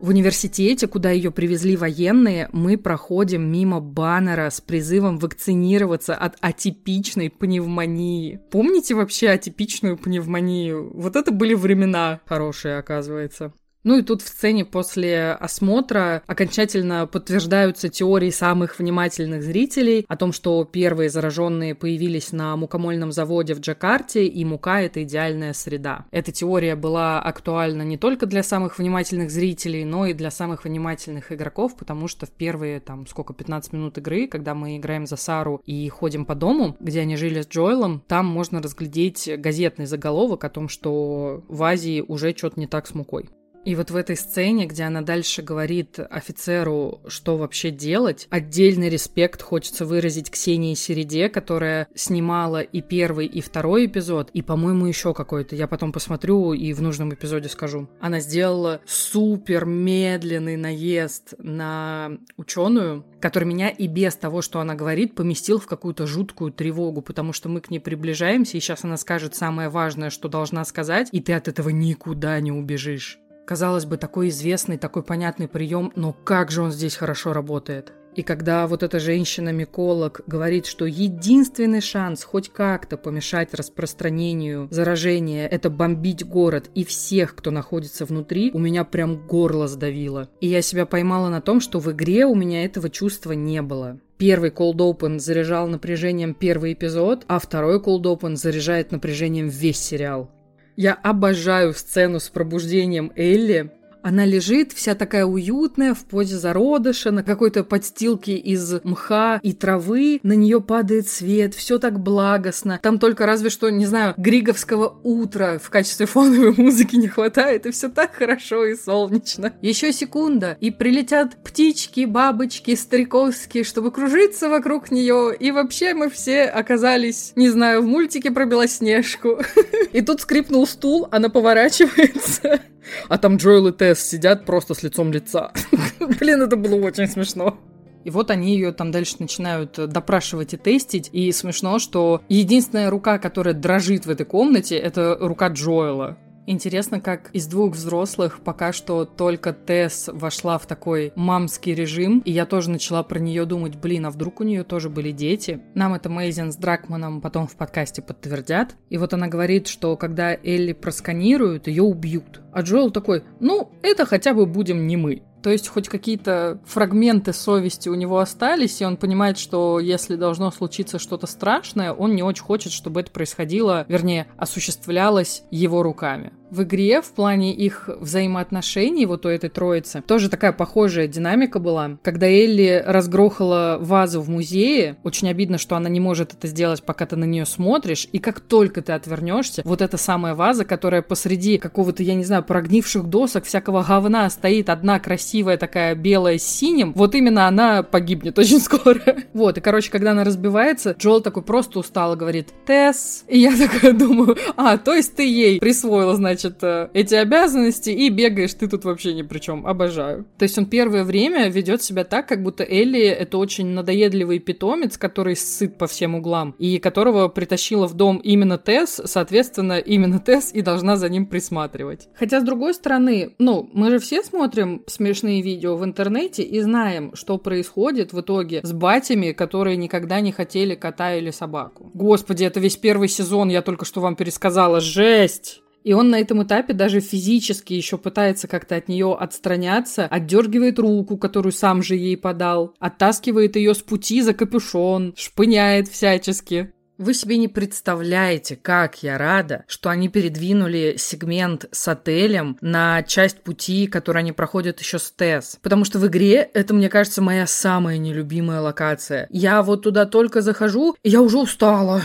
В университете, куда ее привезли военные, мы проходим мимо баннера с призывом вакцинироваться от атипичной пневмонии. Помните вообще атипичную пневмонию? Вот это были времена хорошие, оказывается. Ну и тут в сцене после осмотра окончательно подтверждаются теории самых внимательных зрителей о том, что первые зараженные появились на мукомольном заводе в Джакарте, и мука — это идеальная среда. Эта теория была актуальна не только для самых внимательных зрителей, но и для самых внимательных игроков, потому что в первые, там, сколько, 15 минут игры, когда мы играем за Сару и ходим по дому, где они жили с Джоэлом, там можно разглядеть газетный заголовок о том, что в Азии уже что-то не так с мукой. И вот в этой сцене, где она дальше говорит офицеру, что вообще делать, отдельный респект хочется выразить Ксении Середе, которая снимала и первый, и второй эпизод, и, по-моему, еще какой-то. Я потом посмотрю и в нужном эпизоде скажу. Она сделала супер медленный наезд на ученую, который меня и без того, что она говорит, поместил в какую-то жуткую тревогу, потому что мы к ней приближаемся, и сейчас она скажет самое важное, что должна сказать, и ты от этого никуда не убежишь. Казалось бы, такой известный, такой понятный прием, но как же он здесь хорошо работает. И когда вот эта женщина-миколог говорит, что единственный шанс хоть как-то помешать распространению заражения – это бомбить город и всех, кто находится внутри, у меня прям горло сдавило. И я себя поймала на том, что в игре у меня этого чувства не было. Первый Cold Open заряжал напряжением первый эпизод, а второй Cold Open заряжает напряжением весь сериал. Я обожаю сцену с пробуждением Элли, она лежит вся такая уютная в позе зародыша на какой-то подстилке из мха и травы. На нее падает свет, все так благостно. Там только разве что, не знаю, григовского утра в качестве фоновой музыки не хватает, и все так хорошо и солнечно. Еще секунда, и прилетят птички, бабочки, стариковские, чтобы кружиться вокруг нее. И вообще мы все оказались, не знаю, в мультике про Белоснежку. И тут скрипнул стул, она поворачивается. А там Джоэл и Тесс сидят просто с лицом лица. Блин, это было очень смешно. И вот они ее там дальше начинают допрашивать и тестить. И смешно, что единственная рука, которая дрожит в этой комнате, это рука Джоэла. Интересно, как из двух взрослых пока что только Тесс вошла в такой мамский режим, и я тоже начала про нее думать, блин, а вдруг у нее тоже были дети? Нам это Мейзен с Дракманом потом в подкасте подтвердят. И вот она говорит, что когда Элли просканируют, ее убьют. А Джоэл такой, ну, это хотя бы будем не мы. То есть хоть какие-то фрагменты совести у него остались, и он понимает, что если должно случиться что-то страшное, он не очень хочет, чтобы это происходило, вернее, осуществлялось его руками в игре в плане их взаимоотношений вот у этой троицы тоже такая похожая динамика была. Когда Элли разгрохала вазу в музее, очень обидно, что она не может это сделать, пока ты на нее смотришь, и как только ты отвернешься, вот эта самая ваза, которая посреди какого-то, я не знаю, прогнивших досок, всякого говна стоит одна красивая такая белая с синим, вот именно она погибнет очень скоро. Вот, и, короче, когда она разбивается, Джоэл такой просто устало говорит «Тесс», и я такая думаю, а, то есть ты ей присвоила, значит, значит, э, эти обязанности, и бегаешь ты тут вообще ни при чем. Обожаю. То есть он первое время ведет себя так, как будто Элли это очень надоедливый питомец, который сыт по всем углам, и которого притащила в дом именно Тесс, соответственно, именно Тесс и должна за ним присматривать. Хотя, с другой стороны, ну, мы же все смотрим смешные видео в интернете и знаем, что происходит в итоге с батями, которые никогда не хотели кота или собаку. Господи, это весь первый сезон, я только что вам пересказала. Жесть! И он на этом этапе даже физически еще пытается как-то от нее отстраняться, отдергивает руку, которую сам же ей подал, оттаскивает ее с пути за капюшон, шпыняет всячески. Вы себе не представляете, как я рада, что они передвинули сегмент с отелем на часть пути, которую они проходят еще с ТЭС. Потому что в игре это, мне кажется, моя самая нелюбимая локация. Я вот туда только захожу, и я уже устала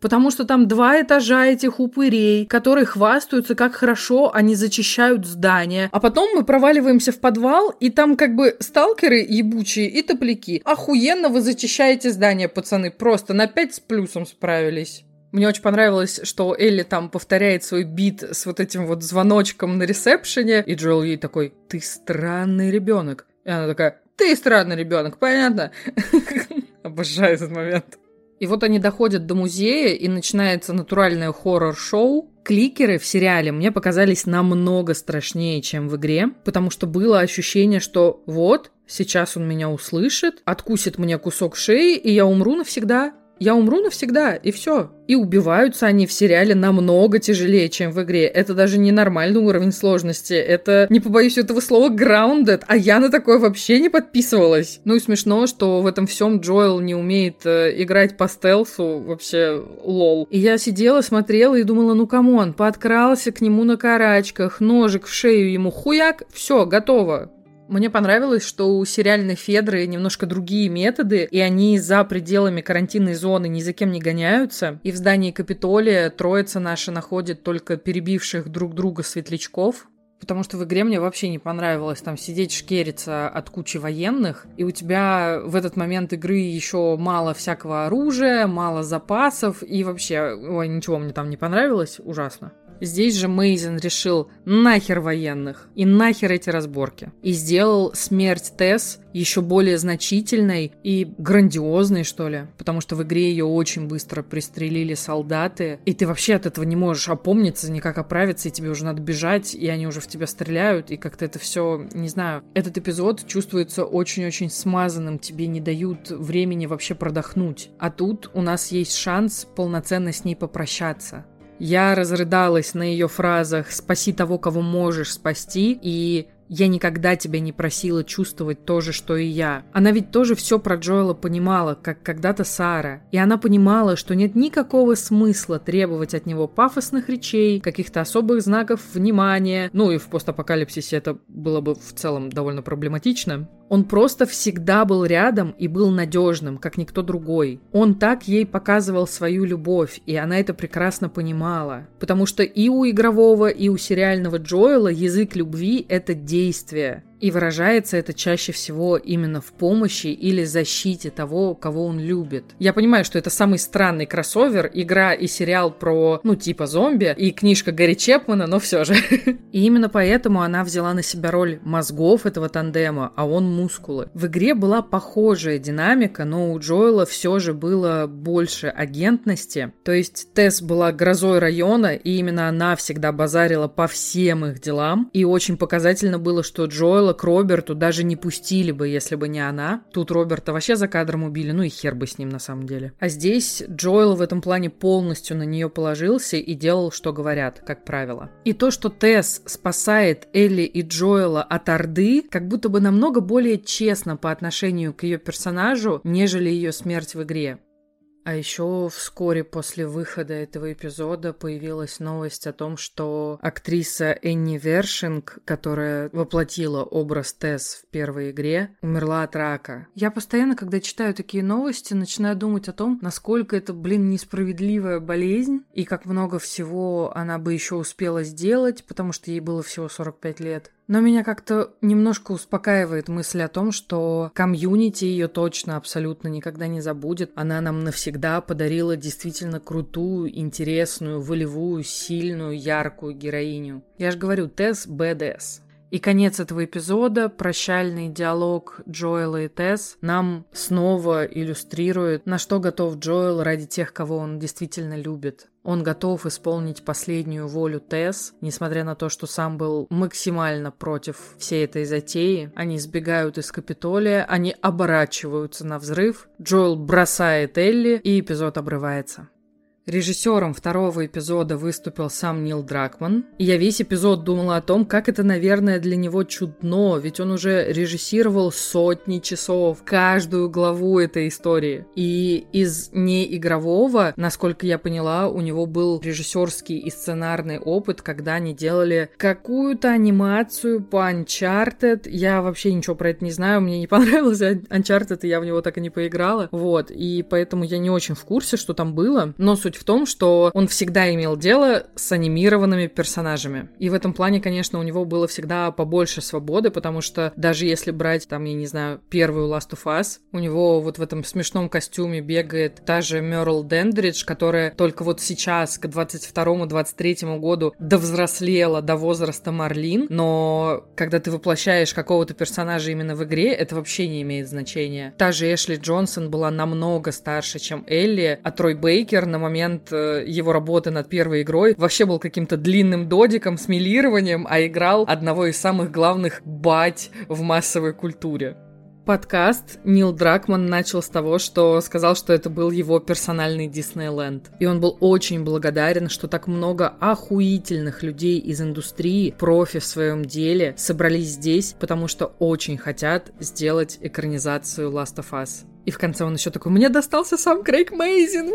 потому что там два этажа этих упырей, которые хвастаются, как хорошо они зачищают здание. А потом мы проваливаемся в подвал, и там как бы сталкеры ебучие и топляки. Охуенно вы зачищаете здание, пацаны, просто на 5 с плюсом справились. Мне очень понравилось, что Элли там повторяет свой бит с вот этим вот звоночком на ресепшене, и Джоэл ей такой, ты странный ребенок. И она такая, ты странный ребенок, понятно? Обожаю этот момент. И вот они доходят до музея, и начинается натуральное хоррор-шоу. Кликеры в сериале мне показались намного страшнее, чем в игре, потому что было ощущение, что вот, сейчас он меня услышит, откусит мне кусок шеи, и я умру навсегда я умру навсегда, и все. И убиваются они в сериале намного тяжелее, чем в игре. Это даже не нормальный уровень сложности. Это, не побоюсь этого слова, grounded. А я на такое вообще не подписывалась. Ну и смешно, что в этом всем Джоэл не умеет э, играть по стелсу. Вообще, lol. И я сидела, смотрела и думала, ну come on, подкрался к нему на карачках, ножик в шею ему, хуяк, все, готово. Мне понравилось, что у сериальной Федры немножко другие методы, и они за пределами карантинной зоны ни за кем не гоняются. И в здании Капитолия троица наша находит только перебивших друг друга светлячков, Потому что в игре мне вообще не понравилось там сидеть шкериться от кучи военных, и у тебя в этот момент игры еще мало всякого оружия, мало запасов, и вообще, ой, ничего мне там не понравилось, ужасно. Здесь же Мейзен решил нахер военных и нахер эти разборки. И сделал смерть Тесс еще более значительной и грандиозной, что ли. Потому что в игре ее очень быстро пристрелили солдаты. И ты вообще от этого не можешь опомниться, никак оправиться, и тебе уже надо бежать, и они уже в тебя стреляют, и как-то это все, не знаю. Этот эпизод чувствуется очень-очень смазанным, тебе не дают времени вообще продохнуть. А тут у нас есть шанс полноценно с ней попрощаться. Я разрыдалась на ее фразах «спаси того, кого можешь спасти» и я никогда тебя не просила чувствовать то же, что и я. Она ведь тоже все про Джоэла понимала, как когда-то Сара. И она понимала, что нет никакого смысла требовать от него пафосных речей, каких-то особых знаков внимания. Ну и в постапокалипсисе это было бы в целом довольно проблематично. Он просто всегда был рядом и был надежным, как никто другой. Он так ей показывал свою любовь, и она это прекрасно понимала. Потому что и у игрового, и у сериального Джоэла язык любви — это действие. И выражается это чаще всего именно в помощи или защите того, кого он любит. Я понимаю, что это самый странный кроссовер, игра и сериал про, ну, типа зомби, и книжка Гарри Чепмана, но все же. И именно поэтому она взяла на себя роль мозгов этого тандема, а он мускулы. В игре была похожая динамика, но у Джоэла все же было больше агентности. То есть Тесс была грозой района, и именно она всегда базарила по всем их делам. И очень показательно было, что Джоэл Джоэла к Роберту даже не пустили бы, если бы не она. Тут Роберта вообще за кадром убили, ну и хер бы с ним на самом деле. А здесь Джоэл в этом плане полностью на нее положился и делал, что говорят, как правило. И то, что Тесс спасает Элли и Джоэла от Орды, как будто бы намного более честно по отношению к ее персонажу, нежели ее смерть в игре. А еще вскоре после выхода этого эпизода появилась новость о том, что актриса Энни Вершинг, которая воплотила образ Тесс в первой игре, умерла от рака. Я постоянно, когда читаю такие новости, начинаю думать о том, насколько это, блин, несправедливая болезнь, и как много всего она бы еще успела сделать, потому что ей было всего 45 лет. Но меня как-то немножко успокаивает мысль о том, что комьюнити ее точно абсолютно никогда не забудет. Она нам навсегда подарила действительно крутую, интересную, волевую, сильную, яркую героиню. Я же говорю, Тесс БДС. И конец этого эпизода, прощальный диалог Джоэла и Тесс, нам снова иллюстрирует, на что готов Джоэл ради тех, кого он действительно любит. Он готов исполнить последнюю волю Тесс, несмотря на то, что сам был максимально против всей этой затеи. Они сбегают из Капитолия, они оборачиваются на взрыв, Джоэл бросает Элли, и эпизод обрывается. Режиссером второго эпизода выступил сам Нил Дракман. И я весь эпизод думала о том, как это, наверное, для него чудно, ведь он уже режиссировал сотни часов, каждую главу этой истории. И из неигрового, насколько я поняла, у него был режиссерский и сценарный опыт, когда они делали какую-то анимацию по Uncharted. Я вообще ничего про это не знаю, мне не понравился Uncharted, и я в него так и не поиграла. Вот, и поэтому я не очень в курсе, что там было. Но суть в том, что он всегда имел дело с анимированными персонажами. И в этом плане, конечно, у него было всегда побольше свободы, потому что даже если брать, там, я не знаю, первую Last of Us, у него вот в этом смешном костюме бегает та же Мерл Дендридж, которая только вот сейчас, к 22-23 году, довзрослела до возраста Марлин, но когда ты воплощаешь какого-то персонажа именно в игре, это вообще не имеет значения. Та же Эшли Джонсон была намного старше, чем Элли, а Трой Бейкер на момент момент э, его работы над первой игрой вообще был каким-то длинным додиком с милированием, а играл одного из самых главных бать в массовой культуре. Подкаст Нил Дракман начал с того, что сказал, что это был его персональный Диснейленд. И он был очень благодарен, что так много охуительных людей из индустрии, профи в своем деле, собрались здесь, потому что очень хотят сделать экранизацию Last of Us. И в конце он еще такой, мне достался сам Крейг Мейзин,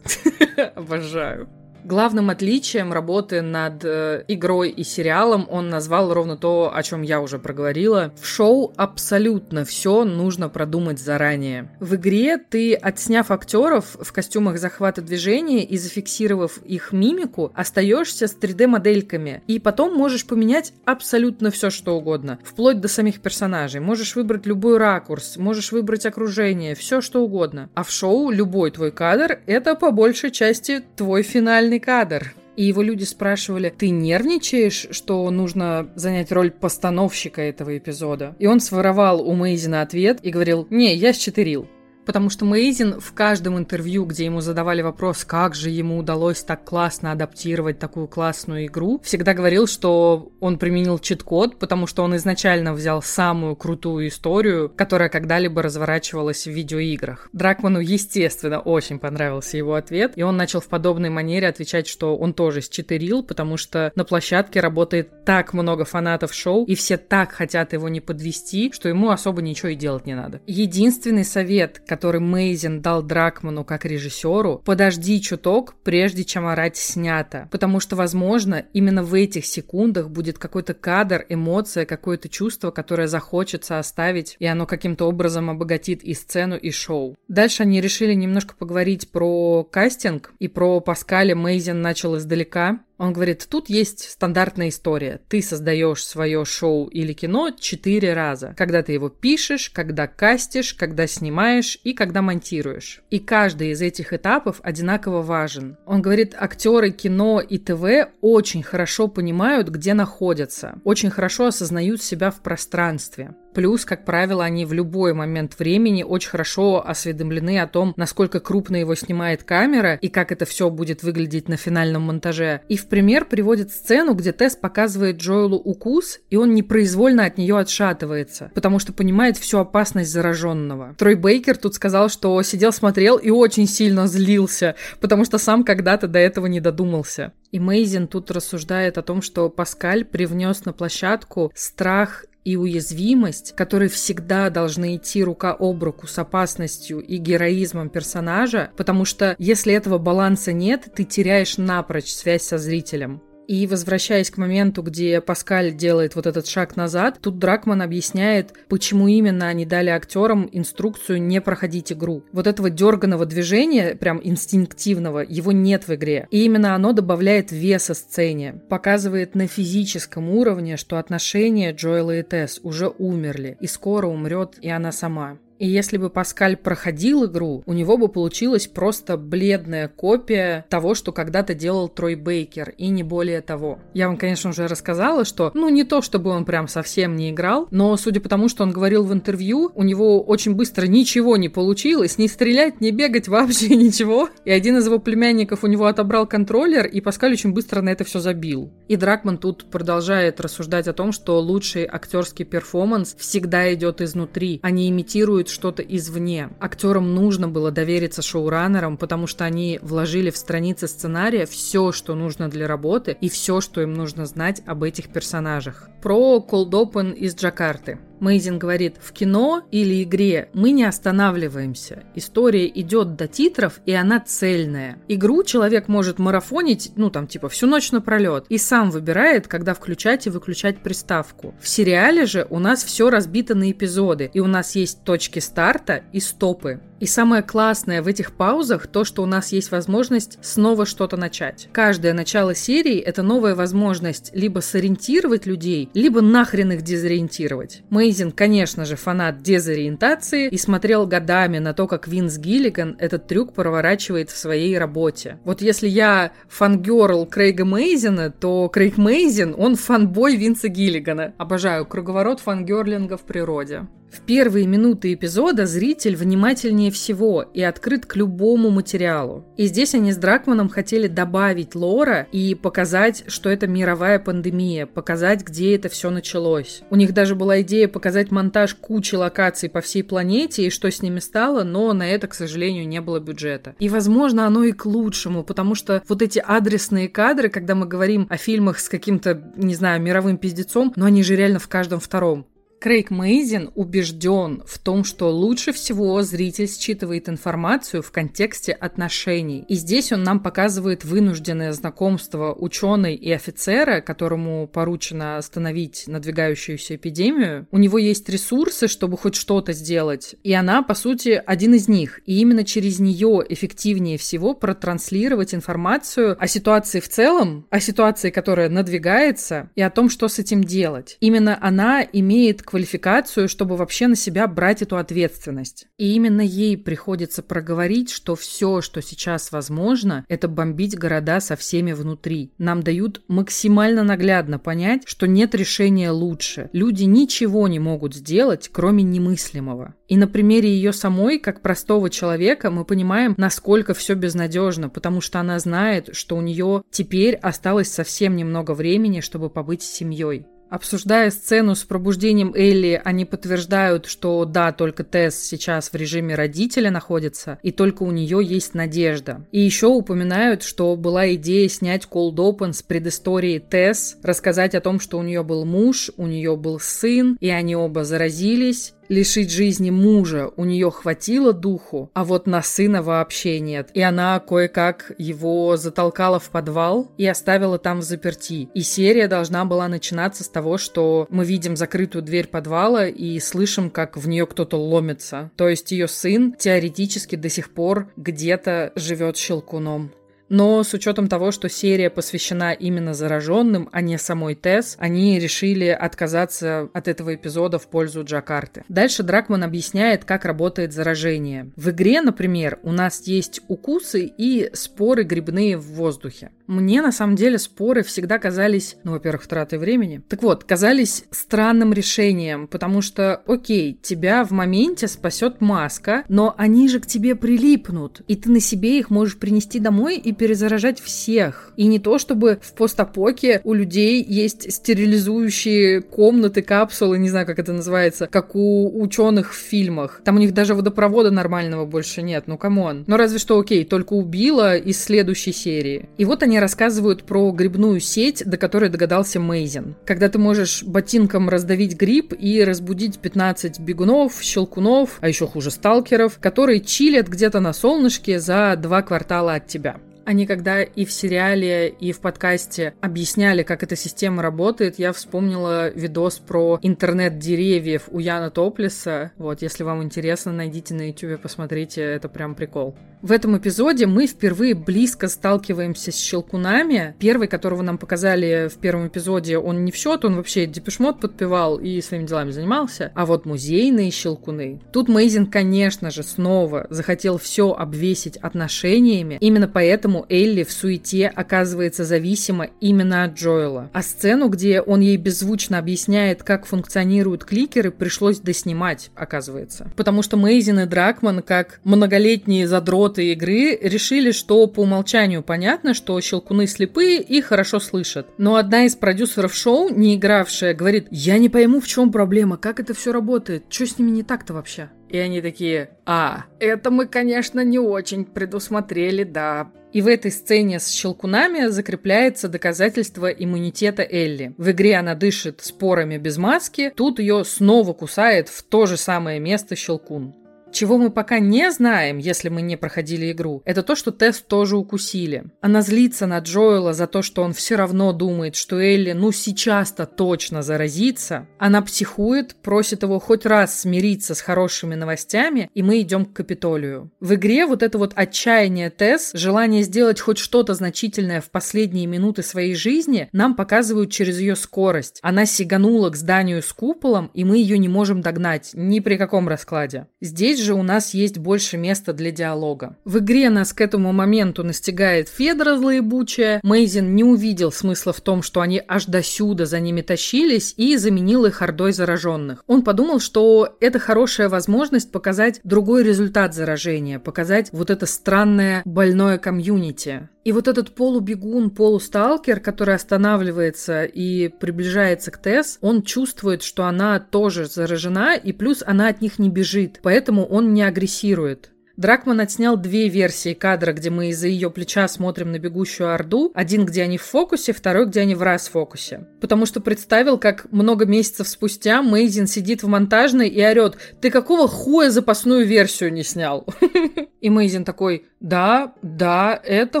Обожаю. Главным отличием работы над э, игрой и сериалом он назвал ровно то, о чем я уже проговорила. В шоу абсолютно все нужно продумать заранее. В игре ты, отсняв актеров в костюмах захвата движения и зафиксировав их мимику, остаешься с 3D-модельками. И потом можешь поменять абсолютно все, что угодно. Вплоть до самих персонажей. Можешь выбрать любой ракурс, можешь выбрать окружение, все что угодно. А в шоу любой твой кадр — это по большей части твой финальный кадр. И его люди спрашивали, ты нервничаешь, что нужно занять роль постановщика этого эпизода? И он своровал у Мейзина ответ и говорил, не, я счетырил потому что Мейзин в каждом интервью, где ему задавали вопрос, как же ему удалось так классно адаптировать такую классную игру, всегда говорил, что он применил чит-код, потому что он изначально взял самую крутую историю, которая когда-либо разворачивалась в видеоиграх. Дракману, естественно, очень понравился его ответ, и он начал в подобной манере отвечать, что он тоже считерил, потому что на площадке работает так много фанатов шоу, и все так хотят его не подвести, что ему особо ничего и делать не надо. Единственный совет, который который Мейзин дал Дракману как режиссеру, подожди чуток, прежде чем орать снято. Потому что, возможно, именно в этих секундах будет какой-то кадр, эмоция, какое-то чувство, которое захочется оставить, и оно каким-то образом обогатит и сцену, и шоу. Дальше они решили немножко поговорить про кастинг, и про Паскаля Мейзин начал издалека, он говорит, тут есть стандартная история. Ты создаешь свое шоу или кино четыре раза. Когда ты его пишешь, когда кастишь, когда снимаешь и когда монтируешь. И каждый из этих этапов одинаково важен. Он говорит, актеры кино и ТВ очень хорошо понимают, где находятся. Очень хорошо осознают себя в пространстве. Плюс, как правило, они в любой момент времени очень хорошо осведомлены о том, насколько крупно его снимает камера и как это все будет выглядеть на финальном монтаже. И в пример приводит сцену, где Тесс показывает Джоэлу укус, и он непроизвольно от нее отшатывается, потому что понимает всю опасность зараженного. Трой Бейкер тут сказал, что сидел, смотрел и очень сильно злился, потому что сам когда-то до этого не додумался. И Мейзин тут рассуждает о том, что Паскаль привнес на площадку страх и уязвимость, которые всегда должны идти рука об руку с опасностью и героизмом персонажа, потому что если этого баланса нет, ты теряешь напрочь связь со зрителем. И возвращаясь к моменту, где Паскаль делает вот этот шаг назад, тут Дракман объясняет, почему именно они дали актерам инструкцию не проходить игру. Вот этого дерганого движения, прям инстинктивного, его нет в игре. И именно оно добавляет веса сцене, показывает на физическом уровне, что отношения Джоэла и Тесс уже умерли, и скоро умрет и она сама. И если бы Паскаль проходил игру, у него бы получилась просто бледная копия того, что когда-то делал Трой Бейкер, и не более того. Я вам, конечно, уже рассказала, что, ну, не то, чтобы он прям совсем не играл, но, судя по тому, что он говорил в интервью, у него очень быстро ничего не получилось, не стрелять, не бегать, вообще ничего. И один из его племянников у него отобрал контроллер, и Паскаль очень быстро на это все забил. И Дракман тут продолжает рассуждать о том, что лучший актерский перформанс всегда идет изнутри, а не имитирует требует что-то извне. Актерам нужно было довериться шоураннерам, потому что они вложили в страницы сценария все, что нужно для работы и все, что им нужно знать об этих персонажах. Про Cold Open из Джакарты. Мейзин говорит, в кино или игре мы не останавливаемся. История идет до титров, и она цельная. Игру человек может марафонить, ну там типа всю ночь напролет, и сам выбирает, когда включать и выключать приставку. В сериале же у нас все разбито на эпизоды, и у нас есть точки старта и стопы. И самое классное в этих паузах то, что у нас есть возможность снова что-то начать. Каждое начало серии – это новая возможность либо сориентировать людей, либо нахрен их дезориентировать. Мейзин, конечно же, фанат дезориентации и смотрел годами на то, как Винс Гиллиган этот трюк проворачивает в своей работе. Вот если я фангерл Крейга Мейзина, то Крейг Мейзин, он фанбой Винса Гиллигана. Обожаю круговорот фангерлинга в природе. В первые минуты эпизода зритель внимательнее всего и открыт к любому материалу. И здесь они с Дракманом хотели добавить лора и показать, что это мировая пандемия, показать, где это все началось. У них даже была идея показать монтаж кучи локаций по всей планете и что с ними стало, но на это, к сожалению, не было бюджета. И, возможно, оно и к лучшему, потому что вот эти адресные кадры, когда мы говорим о фильмах с каким-то, не знаю, мировым пиздецом, но они же реально в каждом втором. Крейг Мейзин убежден в том, что лучше всего зритель считывает информацию в контексте отношений. И здесь он нам показывает вынужденное знакомство ученой и офицера, которому поручено остановить надвигающуюся эпидемию. У него есть ресурсы, чтобы хоть что-то сделать. И она, по сути, один из них. И именно через нее эффективнее всего протранслировать информацию о ситуации в целом, о ситуации, которая надвигается, и о том, что с этим делать. Именно она имеет квалификацию, чтобы вообще на себя брать эту ответственность. И именно ей приходится проговорить, что все, что сейчас возможно, это бомбить города со всеми внутри. Нам дают максимально наглядно понять, что нет решения лучше. Люди ничего не могут сделать, кроме немыслимого. И на примере ее самой, как простого человека, мы понимаем, насколько все безнадежно, потому что она знает, что у нее теперь осталось совсем немного времени, чтобы побыть с семьей. Обсуждая сцену с пробуждением Элли, они подтверждают, что да, только Тесс сейчас в режиме родителя находится, и только у нее есть надежда. И еще упоминают, что была идея снять Cold Open с предысторией Тесс, рассказать о том, что у нее был муж, у нее был сын, и они оба заразились, лишить жизни мужа у нее хватило духу, а вот на сына вообще нет. И она кое-как его затолкала в подвал и оставила там в заперти. И серия должна была начинаться с того, что мы видим закрытую дверь подвала и слышим, как в нее кто-то ломится. То есть ее сын теоретически до сих пор где-то живет щелкуном. Но с учетом того, что серия посвящена именно зараженным, а не самой Тесс, они решили отказаться от этого эпизода в пользу Джакарты. Дальше Дракман объясняет, как работает заражение. В игре, например, у нас есть укусы и споры грибные в воздухе. Мне, на самом деле, споры всегда казались, ну, во-первых, тратой времени. Так вот, казались странным решением, потому что, окей, тебя в моменте спасет маска, но они же к тебе прилипнут, и ты на себе их можешь принести домой и перезаражать всех. И не то, чтобы в постапоке у людей есть стерилизующие комнаты, капсулы, не знаю, как это называется, как у ученых в фильмах. Там у них даже водопровода нормального больше нет, ну come on. Но разве что, окей, только у Билла из следующей серии. И вот они рассказывают про грибную сеть, до которой догадался Мейзин. Когда ты можешь ботинком раздавить гриб и разбудить 15 бегунов, щелкунов, а еще хуже сталкеров, которые чилят где-то на солнышке за два квартала от тебя. Они когда и в сериале, и в подкасте объясняли, как эта система работает, я вспомнила видос про интернет деревьев у Яна Топлиса. Вот, если вам интересно, найдите на YouTube, посмотрите, это прям прикол. В этом эпизоде мы впервые близко сталкиваемся с щелкунами. Первый, которого нам показали в первом эпизоде, он не в счет, он вообще депешмот подпевал и своими делами занимался. А вот музейные щелкуны. Тут Мейзин, конечно же, снова захотел все обвесить отношениями. Именно поэтому Элли в суете оказывается зависима именно от Джоэла. А сцену, где он ей беззвучно объясняет, как функционируют кликеры, пришлось доснимать, оказывается. Потому что Мейзин и Дракман, как многолетние задроты игры, решили, что по умолчанию понятно, что щелкуны слепые и хорошо слышат. Но одна из продюсеров шоу, не игравшая, говорит, я не пойму, в чем проблема, как это все работает, что с ними не так-то вообще? И они такие, а, это мы, конечно, не очень предусмотрели, да. И в этой сцене с щелкунами закрепляется доказательство иммунитета Элли. В игре она дышит спорами без маски, тут ее снова кусает в то же самое место щелкун. Чего мы пока не знаем, если мы не проходили игру, это то, что Тесс тоже укусили. Она злится на Джоэла за то, что он все равно думает, что Элли ну сейчас-то точно заразится. Она психует, просит его хоть раз смириться с хорошими новостями, и мы идем к Капитолию. В игре вот это вот отчаяние Тесс, желание сделать хоть что-то значительное в последние минуты своей жизни, нам показывают через ее скорость. Она сиганула к зданию с куполом, и мы ее не можем догнать ни при каком раскладе. Здесь Здесь же у нас есть больше места для диалога. В игре нас к этому моменту настигает Федора злоебучая. Мейзин не увидел смысла в том, что они аж до сюда за ними тащились и заменил их ордой зараженных. Он подумал, что это хорошая возможность показать другой результат заражения, показать вот это странное больное комьюнити. И вот этот полубегун, полусталкер, который останавливается и приближается к Тесс, он чувствует, что она тоже заражена, и плюс она от них не бежит, поэтому он не агрессирует. Дракман отснял две версии кадра, где мы из-за ее плеча смотрим на бегущую Орду. Один, где они в фокусе, второй, где они в раз фокусе. Потому что представил, как много месяцев спустя Мейзин сидит в монтажной и орет «Ты какого хуя запасную версию не снял?» И Мейзин такой «Да, да, это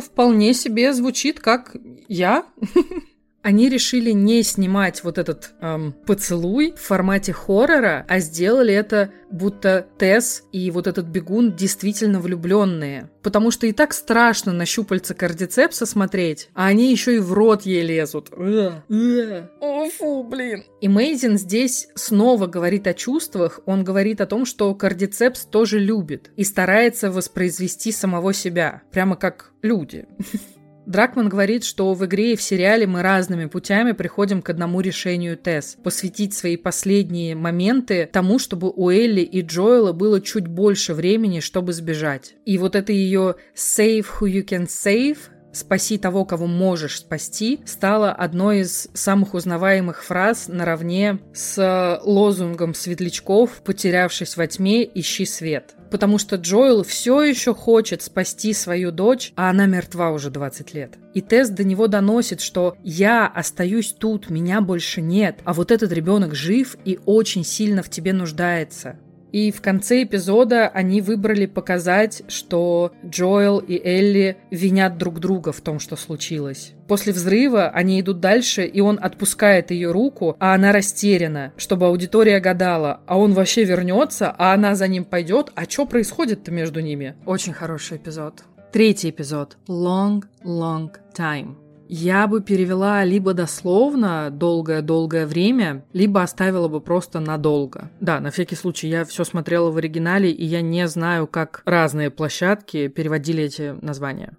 вполне себе звучит как я». Они решили не снимать вот этот эм, поцелуй в формате хоррора, а сделали это будто Тесс и вот этот бегун действительно влюбленные. Потому что и так страшно на щупальца кардицепса смотреть, а они еще и в рот ей лезут. О, фу, блин. И Мейзин здесь снова говорит о чувствах, он говорит о том, что кардицепс тоже любит и старается воспроизвести самого себя, прямо как люди. Дракман говорит, что в игре и в сериале мы разными путями приходим к одному решению Тесс – посвятить свои последние моменты тому, чтобы у Элли и Джоэла было чуть больше времени, чтобы сбежать. И вот это ее «save who you can save» «спаси того, кого можешь спасти» стала одной из самых узнаваемых фраз наравне с лозунгом светлячков «потерявшись во тьме, ищи свет» потому что Джоэл все еще хочет спасти свою дочь, а она мертва уже 20 лет. И Тесс до него доносит, что я остаюсь тут, меня больше нет, а вот этот ребенок жив и очень сильно в тебе нуждается. И в конце эпизода они выбрали показать, что Джоэл и Элли винят друг друга в том, что случилось. После взрыва они идут дальше, и он отпускает ее руку, а она растеряна, чтобы аудитория гадала, а он вообще вернется, а она за ним пойдет, а что происходит-то между ними? Очень хороший эпизод. Третий эпизод. Long, long time. Я бы перевела либо дословно долгое-долгое время, либо оставила бы просто надолго. Да, на всякий случай, я все смотрела в оригинале, и я не знаю, как разные площадки переводили эти названия.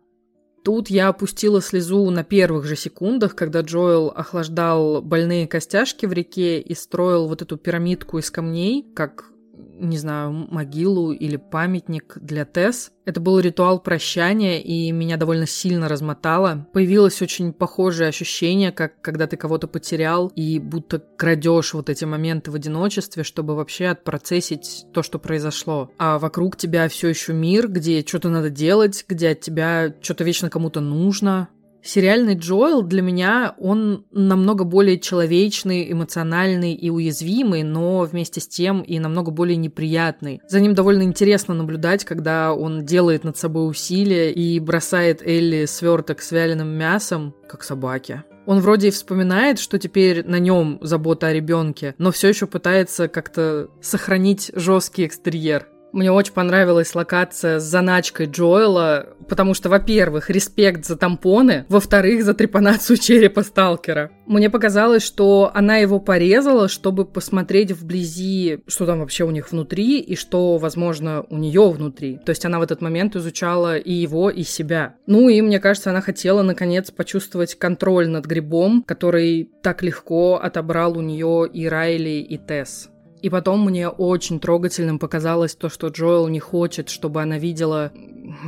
Тут я опустила слезу на первых же секундах, когда Джоэл охлаждал больные костяшки в реке и строил вот эту пирамидку из камней, как не знаю, могилу или памятник для Тесс. Это был ритуал прощания, и меня довольно сильно размотало. Появилось очень похожее ощущение, как когда ты кого-то потерял, и будто крадешь вот эти моменты в одиночестве, чтобы вообще отпроцессить то, что произошло. А вокруг тебя все еще мир, где что-то надо делать, где от тебя что-то вечно кому-то нужно, Сериальный Джоэл для меня, он намного более человечный, эмоциональный и уязвимый, но вместе с тем и намного более неприятный. За ним довольно интересно наблюдать, когда он делает над собой усилия и бросает Элли сверток с вяленым мясом, как собаке. Он вроде и вспоминает, что теперь на нем забота о ребенке, но все еще пытается как-то сохранить жесткий экстерьер. Мне очень понравилась локация с заначкой Джоэла, потому что, во-первых, респект за тампоны, во-вторых, за трепанацию черепа сталкера. Мне показалось, что она его порезала, чтобы посмотреть вблизи, что там вообще у них внутри, и что, возможно, у нее внутри. То есть она в этот момент изучала и его, и себя. Ну и, мне кажется, она хотела, наконец, почувствовать контроль над грибом, который так легко отобрал у нее и Райли, и Тесс. И потом мне очень трогательным показалось то, что Джоэл не хочет, чтобы она видела,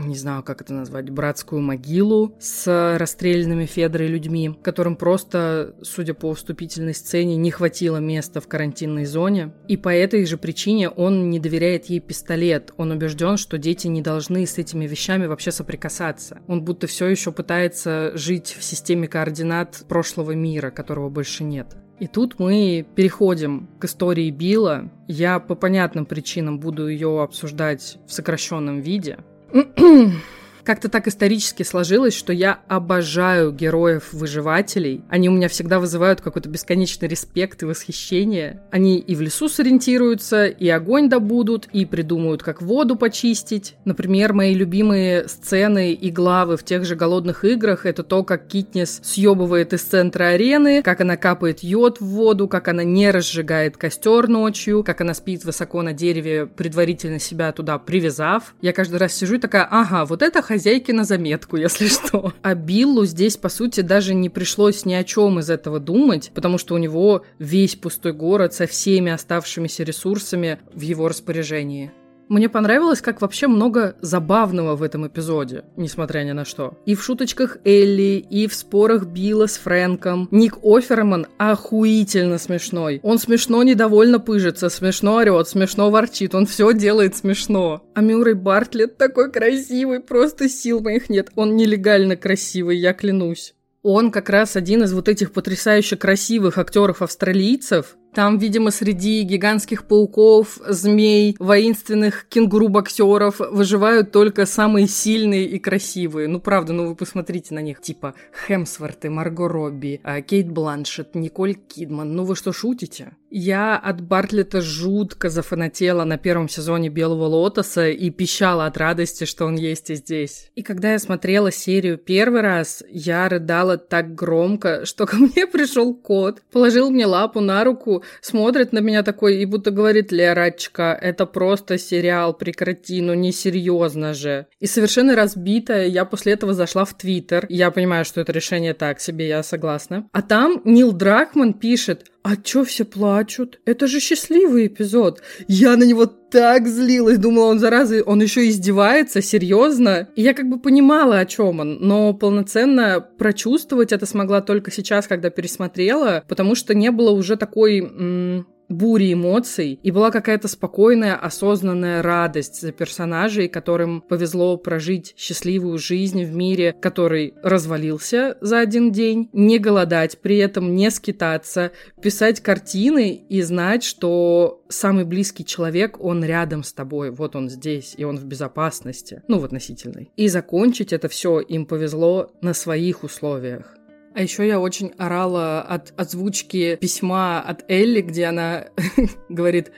не знаю, как это назвать, братскую могилу с расстрелянными Федорой людьми, которым просто, судя по вступительной сцене, не хватило места в карантинной зоне. И по этой же причине он не доверяет ей пистолет. Он убежден, что дети не должны с этими вещами вообще соприкасаться. Он будто все еще пытается жить в системе координат прошлого мира, которого больше нет. И тут мы переходим к истории Билла. Я по понятным причинам буду ее обсуждать в сокращенном виде. Как-то так исторически сложилось, что я обожаю героев-выживателей. Они у меня всегда вызывают какой-то бесконечный респект и восхищение. Они и в лесу сориентируются, и огонь добудут, и придумают, как воду почистить. Например, мои любимые сцены и главы в тех же «Голодных играх» — это то, как Китнес съебывает из центра арены, как она капает йод в воду, как она не разжигает костер ночью, как она спит высоко на дереве, предварительно себя туда привязав. Я каждый раз сижу и такая, ага, вот это хозяйки на заметку, если что. А Биллу здесь, по сути, даже не пришлось ни о чем из этого думать, потому что у него весь пустой город со всеми оставшимися ресурсами в его распоряжении. Мне понравилось, как вообще много забавного в этом эпизоде, несмотря ни на что. И в шуточках Элли, и в спорах Билла с Фрэнком. Ник Оферман охуительно смешной. Он смешно недовольно пыжится, смешно орет, смешно ворчит, он все делает смешно. А Мюррей Бартлетт такой красивый, просто сил моих нет. Он нелегально красивый, я клянусь. Он как раз один из вот этих потрясающе красивых актеров-австралийцев, Там, видимо, среди гигантских пауков, змей, воинственных кенгуру-боксеров выживают только самые сильные и красивые. Ну, правда, ну вы посмотрите на них. Типа Хемсворты, Марго Робби, а, Кейт Бланшет, Николь Кидман. Ну вы что, шутите? Я от Бартлета жутко зафанатела на первом сезоне «Белого лотоса» и пищала от радости, что он есть и здесь. И когда я смотрела серию первый раз, я рыдала так громко, что ко мне пришел кот, положил мне лапу на руку, смотрит на меня такой и будто говорит «Лерочка, это просто сериал, прекрати, ну несерьезно же». И совершенно разбитая, я после этого зашла в Твиттер. Я понимаю, что это решение так себе, я согласна. А там Нил Дракман пишет а чё все плачут? Это же счастливый эпизод. Я на него так злилась, думала, он зараза, он еще издевается, серьезно. И я как бы понимала, о чем он, но полноценно прочувствовать это смогла только сейчас, когда пересмотрела, потому что не было уже такой м- бури эмоций, и была какая-то спокойная, осознанная радость за персонажей, которым повезло прожить счастливую жизнь в мире, который развалился за один день, не голодать, при этом не скитаться, писать картины и знать, что самый близкий человек, он рядом с тобой, вот он здесь, и он в безопасности, ну, в относительной. И закончить это все им повезло на своих условиях. А еще я очень орала от озвучки письма от Элли, где она говорит.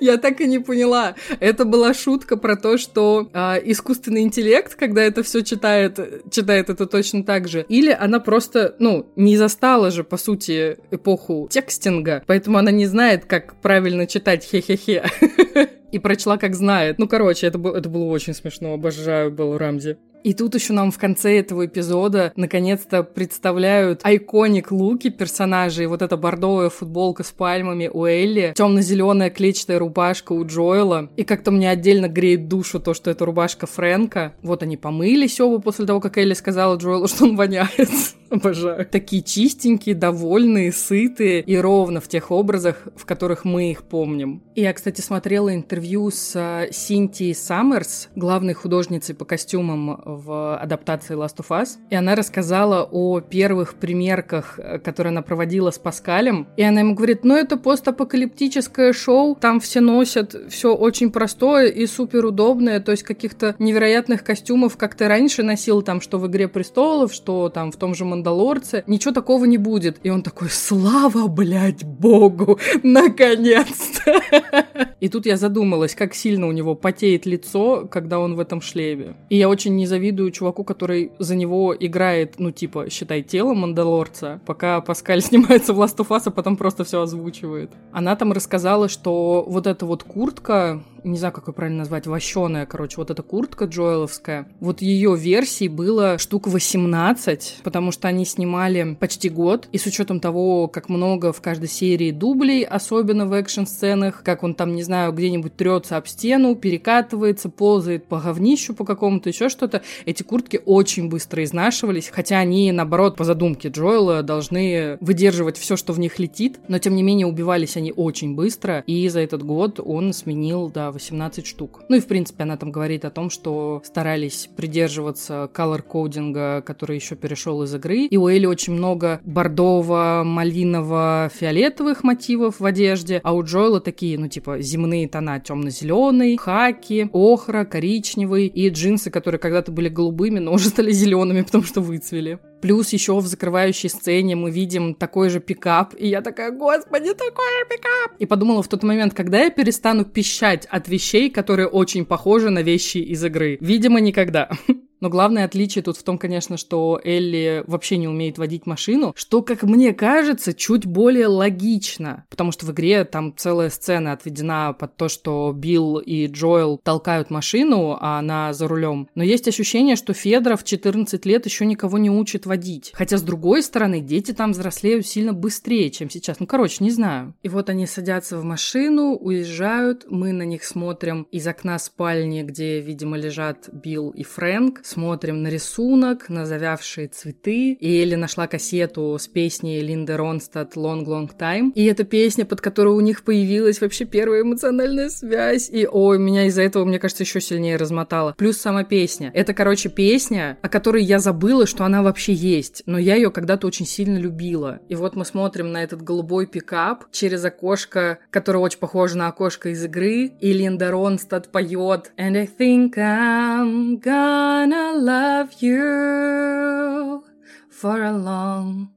Я так и не поняла. Это была шутка про то, что э, искусственный интеллект, когда это все читает, читает это точно так же. Или она просто, ну, не застала же, по сути, эпоху текстинга, поэтому она не знает, как правильно читать хе-хе-хе. И прочла, как знает. Ну, короче, это, это было очень смешно. Обожаю Беллу Рамзи. И тут еще нам в конце этого эпизода наконец-то представляют айконик луки персонажей. Вот эта бордовая футболка с пальмами у Элли, темно-зеленая клетчатая рубашка у Джоэла. И как-то мне отдельно греет душу то, что это рубашка Фрэнка. Вот они помылись оба после того, как Элли сказала Джоэлу, что он воняет. Обожаю. Такие чистенькие, довольные, сытые и ровно в тех образах, в которых мы их помним. И я, кстати, смотрела интервью с э, Синтией Саммерс, главной художницей по костюмам в адаптации Last of Us. И она рассказала о первых примерках, э, которые она проводила с Паскалем. И она ему говорит, ну это постапокалиптическое шоу, там все носят все очень простое и супер удобное, то есть каких-то невероятных костюмов, как ты раньше носил, там, что в «Игре престолов», что там в том же Мандалорце, ничего такого не будет. И он такой, слава, блядь, богу, наконец-то. И тут я задумалась, как сильно у него потеет лицо, когда он в этом шлеме. И я очень не завидую чуваку, который за него играет, ну, типа, считай, тело Мандалорца, пока Паскаль снимается в Last of Us, а потом просто все озвучивает. Она там рассказала, что вот эта вот куртка, не знаю, как ее правильно назвать, вощеная, короче, вот эта куртка Джоэловская, вот ее версий было штук 18, потому что они снимали почти год, и с учетом того, как много в каждой серии дублей, особенно в экшн-сценах, как он там, не знаю, где-нибудь трется об стену, перекатывается, ползает по говнищу по какому-то, еще что-то, эти куртки очень быстро изнашивались, хотя они, наоборот, по задумке Джоэла должны выдерживать все, что в них летит, но, тем не менее, убивались они очень быстро, и за этот год он сменил, да, 18 штук. Ну и, в принципе, она там говорит о том, что старались придерживаться колор-кодинга, который еще перешел из игры. И у Элли очень много бордово, малиново, фиолетовых мотивов в одежде, а у Джоэла такие, ну, типа, земные тона, темно-зеленый, хаки, охра, коричневый и джинсы, которые когда-то были голубыми, но уже стали зелеными, потому что выцвели. Плюс еще в закрывающей сцене мы видим такой же пикап, и я такая, господи, такой же пикап! И подумала в тот момент, когда я перестану пищать от вещей, которые очень похожи на вещи из игры. Видимо, никогда. Но главное отличие тут в том, конечно, что Элли вообще не умеет водить машину, что, как мне кажется, чуть более логично, потому что в игре там целая сцена отведена под то, что Билл и Джоэл толкают машину, а она за рулем. Но есть ощущение, что Федора в 14 лет еще никого не учит водить. Хотя, с другой стороны, дети там взрослеют сильно быстрее, чем сейчас. Ну, короче, не знаю. И вот они садятся в машину, уезжают, мы на них смотрим из окна спальни, где, видимо, лежат Билл и Фрэнк, смотрим на рисунок, на завявшие цветы. И Элли нашла кассету с песней Линды Ронстад «Long Long Time». И эта песня, под которую у них появилась вообще первая эмоциональная связь. И, ой, меня из-за этого, мне кажется, еще сильнее размотало. Плюс сама песня. Это, короче, песня, о которой я забыла, что она вообще есть. Но я ее когда-то очень сильно любила. И вот мы смотрим на этот голубой пикап через окошко, которое очень похоже на окошко из игры. И Линда Ронстад поет And I think I'm gonna love you for a long